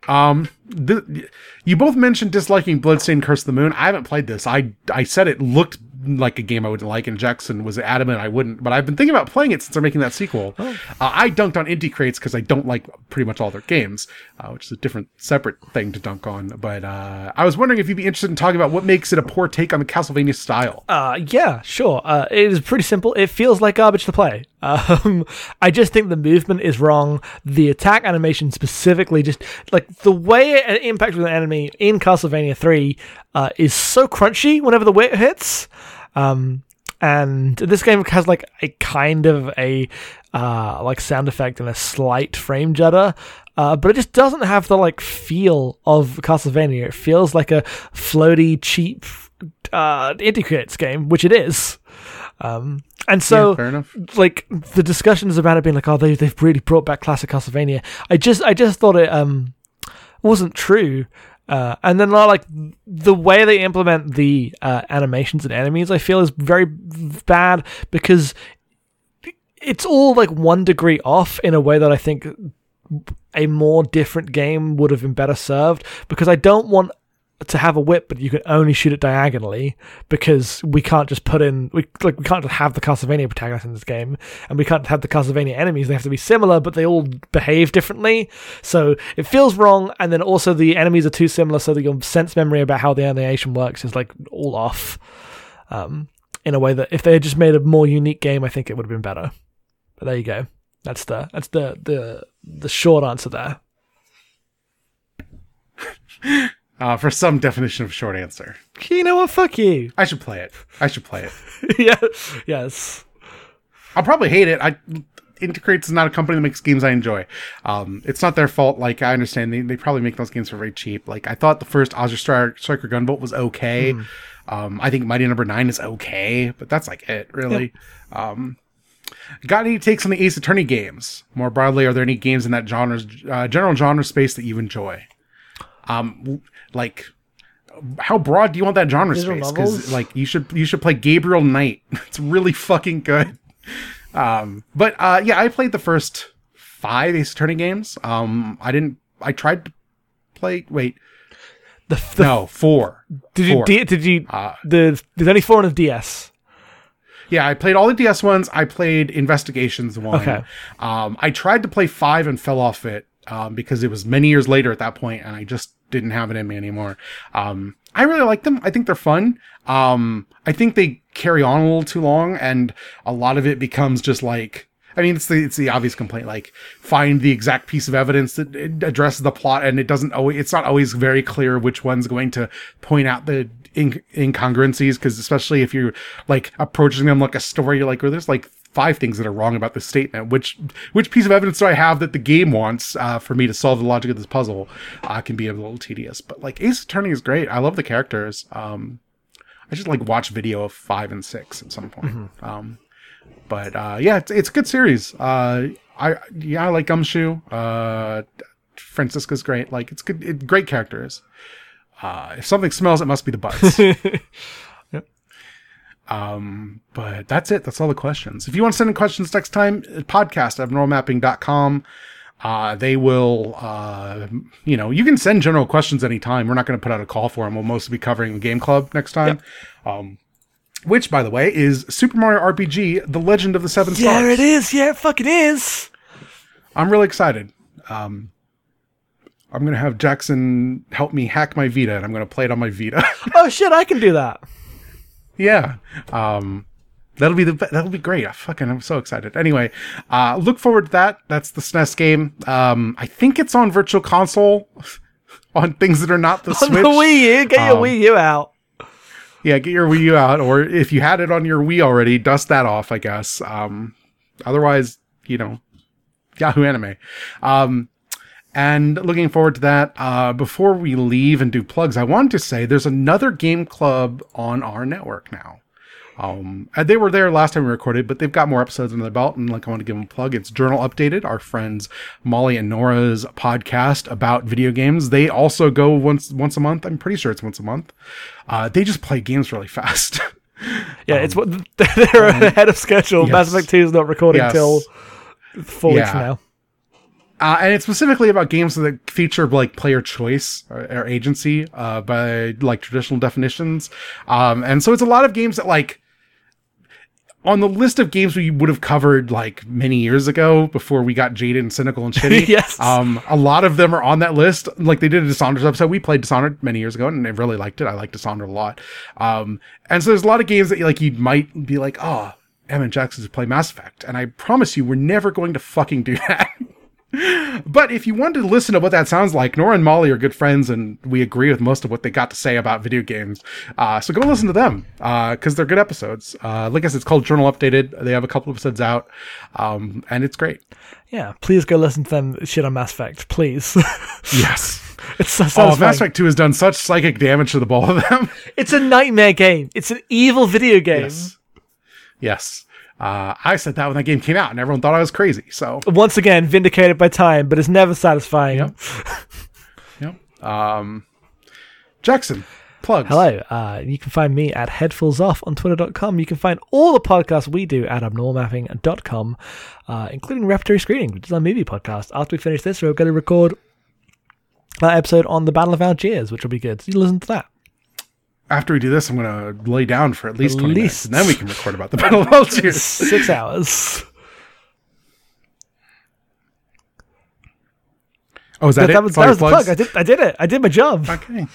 Um, th- you both mentioned disliking Bloodstained Curse of the Moon. I haven't played this. I I said it looked like a game I would like, and Jackson was adamant I wouldn't. But I've been thinking about playing it since they're making that sequel. Uh, I dunked on Inti Creates because I don't like pretty much all their games, uh, which is a different, separate thing to dunk on. But uh, I was wondering if you'd be interested in talking about what makes it a poor take on the Castlevania style. Uh, yeah, sure. Uh, it is pretty simple. It feels like garbage to play. Um, I just think the movement is wrong. The attack animation specifically, just like the way it impacts with an enemy in Castlevania 3 uh, is so crunchy whenever the whip hits. Um, and this game has like a kind of a uh, like sound effect and a slight frame judder, uh, but it just doesn't have the like feel of Castlevania. It feels like a floaty, cheap uh, game, which it is. Um, and so, Yeah, fair enough. like the discussions about it being like, oh, they they've really brought back classic Castlevania. I just I just thought it um wasn't true. Uh, and then like the way they implement the uh, animations and enemies, I feel is very bad because it's all like one degree off in a way that I think a more different game would have been better served because I don't want to have a whip but you can only shoot it diagonally because we can't just put in we like we can't just have the Castlevania protagonist in this game and we can't have the Castlevania enemies. They have to be similar but they all behave differently. So it feels wrong and then also the enemies are too similar so that your sense memory about how the animation works is like all off. Um in a way that if they had just made a more unique game I think it would have been better. But there you go. That's the that's the the the short answer there Uh, for some definition of short answer, you know what fuck you I should play it. I should play it. yeah yes I'll probably hate it. I Inti Creates is not a company that makes games I enjoy. Um, it's not their fault. Like I understand they, they probably make those games for very cheap. Like I thought the first Azure Striker, Striker Gunvolt was okay. Um, I think Mighty Number Nine is okay, but that's like it really. Um, got any takes on the Ace Attorney games? More broadly, are there any games in that genre's uh, general genre space that you enjoy? Um, like how broad do you want that genre Visual space? Because like you should you should play Gabriel Knight. It's really fucking good. Um, but uh, yeah, I played the first five Ace Attorney games. Um, I didn't. I tried to play. Wait, The, the, no, four. did you four. D, did you Uh, the there's only four on the DS. Yeah, I played all the DS ones. I played Investigations one. Okay. Um, I tried to play five and fell off it um, because it was many years later at that point, and I just didn't have it in me anymore. Um, I really like them. I think they're fun. Um, I think they carry on a little too long, and a lot of it becomes just like. I mean, it's the it's the obvious complaint. Like, find the exact piece of evidence that addresses the plot, and it doesn't always. It's not always very clear which one's going to point out the in- incongruencies. Because especially if you're like approaching them like a story, you're like, well, there's like five things that are wrong about this statement. Which which piece of evidence do I have that the game wants uh, for me to solve the logic of this puzzle? Uh, can be a little tedious. But like Ace Attorney is great. I love the characters. Um, I just like watch video of five and six at some point. Um, but uh, yeah, it's, it's a good series. Uh, I yeah, I like Gumshoe. Uh, Franziska's great. Like it's good, it, great characters. Uh, if something smells, it must be the butts. Um, but that's it. That's all the questions. If you want to send in questions next time, podcast at abnormalmapping.com. Uh, they will, uh, you know, you can send general questions anytime. We're not going to put out a call for them. We'll mostly be covering the game club next time. Um, which, by the way, is Super Mario RPG: The Legend of the Seven Stars. Yeah, it is. Yeah, it fucking is. I'm really excited. Um, I'm gonna have Jackson help me hack my Vita, and I'm gonna play it on my Vita. Oh shit, I can do that. Yeah. Um, that'll be the that'll be great. I fucking I'm so excited. Anyway, uh, look forward to that. That's the SNES game. Um, I think it's on Virtual Console. On things that are not the On Switch. the Wii U, get your Um, Wii U out. Yeah, get your Wii U out, or if you had it on your Wii already, dust that off, I guess. Um, otherwise, you know, Yahoo Anime. Um, and looking forward to that. Uh, before we leave and do plugs, I wanted to say there's another game club on our network now. Um, and they were there last time we recorded, but they've got more episodes under the belt. And like, I want to give them a plug. It's Journal Updated, our friends Molly and Nora's podcast about video games. They also go once once a month. I'm pretty sure it's once a month. Uh, they just play games really fast. Yeah, it's what they're ahead of schedule. um, yes. Mass Effect Two is not recording Yes. till four weeks Yeah. from now. Uh, and it's specifically about games that feature like player choice or, or agency uh, by like traditional definitions. Um, and so it's a lot of games that like on the list of games we would have covered like many years ago before we got jaded and cynical and shitty. Yes. Um, a lot of them are on that list. Like they did a Dishonored episode. We played Dishonored many years ago and I really liked it. I like Dishonored a lot. Um, and so there's a lot of games that like you might be like, oh, Evan Jackson to play Mass Effect. And I promise you, we're never going to fucking do that. But if you wanted to listen to what that sounds like, Nora and Molly are good friends, and we agree with most of what they got to say about video games. Uh, so go listen to them because they're good episodes. Uh, like I said, it's called Journal Updated. They have a couple episodes out, um, and it's great. Yeah, please go listen to them shit on Mass Effect, please. Yes. it's so Oh, satisfying. Mass Effect 2 has done such psychic damage to the both of them. It's a nightmare game. It's an evil video game. yes. Yes. Uh, I said that when that game came out, and everyone thought I was crazy. So, Once again, vindicated by time, but it's never satisfying. Yep. yep. Um, Jackson, plugs. Hello, uh, you can find me at headfulsoff on twitter.com. You can find all the podcasts we do at abnormalmapping.com, uh, including Repertory Screening, which is our movie podcast. After we finish this, we're going to record that episode on the Battle of Algiers, which will be good. So you listen to that. After we do this, I'm going to lay down for at least At 20 minutes, and then we can record about the Battle of Algiers. Six hours. Oh, is that, That, it? that was, that was the plug. I did, I did it. I did my job. Okay.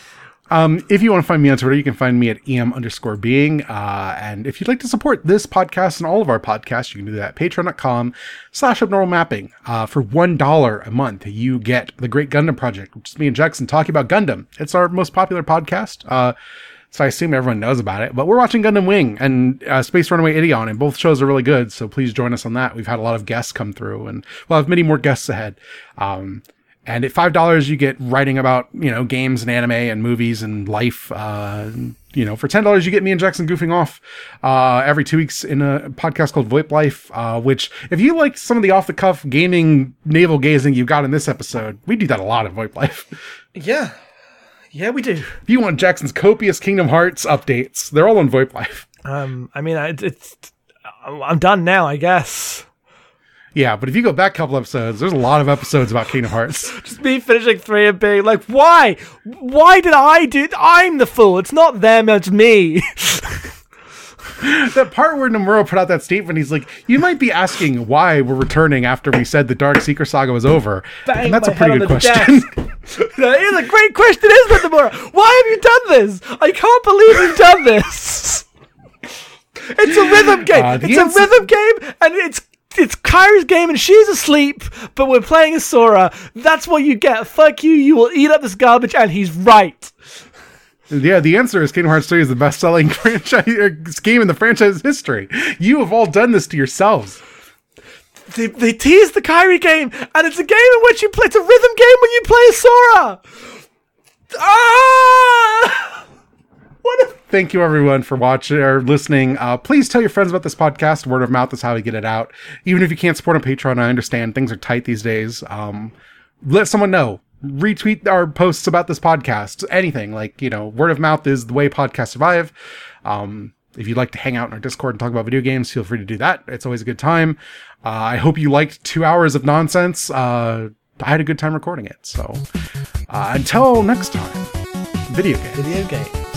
Um, if you want to find me on Twitter, you can find me at em underscore being. Uh, and if you'd like to support this podcast and all of our podcasts, you can do that at patreon.com slash abnormal mapping. Uh, for $1 a month, you get the Great Gundam Project, which is me and Jackson talking about Gundam. It's our most popular podcast. Uh, so I assume everyone knows about it, but we're watching Gundam Wing and uh, Space Runaway Ideon, and both shows are really good. So please join us on that. We've had a lot of guests come through, and we'll have many more guests ahead. Um, and at five dollars, you get writing about you know games and anime and movies and life. Uh, you know, for ten dollars, you get me and Jackson goofing off uh, every two weeks in a podcast called VoIP Life. Uh, which, if you like some of the off the cuff gaming navel gazing you got in this episode, we do that a lot in VoIP Life. Yeah. Yeah, we do. If you want Jackson's copious Kingdom Hearts updates, they're all on VoIP Live. Um, I mean, I, it's I'm done now, I guess. Yeah, but if you go back a couple episodes, there's a lot of episodes about Kingdom Hearts. Just me finishing three and being like, why? Why did I do? I'm the fool. It's not them. It's me. that part where Nomura put out that statement, he's like, "You might be asking why we're returning after we said the Dark Seeker saga was over." Bang and that's a pretty good question. that is a great question, isn't it, Nomura? Why have you done this? I can't believe you've done this. It's a rhythm game. Uh, it's answer- a rhythm game, and it's it's Kairi's game, and she's asleep, but we're playing as Sora. That's what you get. Fuck you. You will eat up this garbage, and he's right. Yeah, the answer is Kingdom Hearts 3 is the best-selling franchise er, game in the franchise history. You have all done this to yourselves. They, they tease the Kairi game, and it's a game in which you play. It's a rhythm game when you play as Sora. Ah! What a Thank you everyone for watching or listening. Uh, please tell your friends about this podcast. Word of mouth is how we get it out. Even if you can't support on Patreon, I understand things are tight these days. Um, let someone know. Retweet our posts about this podcast. Anything like you know, word of mouth is the way podcasts survive. Um, if you'd like to hang out in our Discord and talk about video games, feel free to do that. It's always a good time. Uh, I hope you liked two hours of nonsense. Uh, I had a good time recording it. So uh, until next time, video game. video games.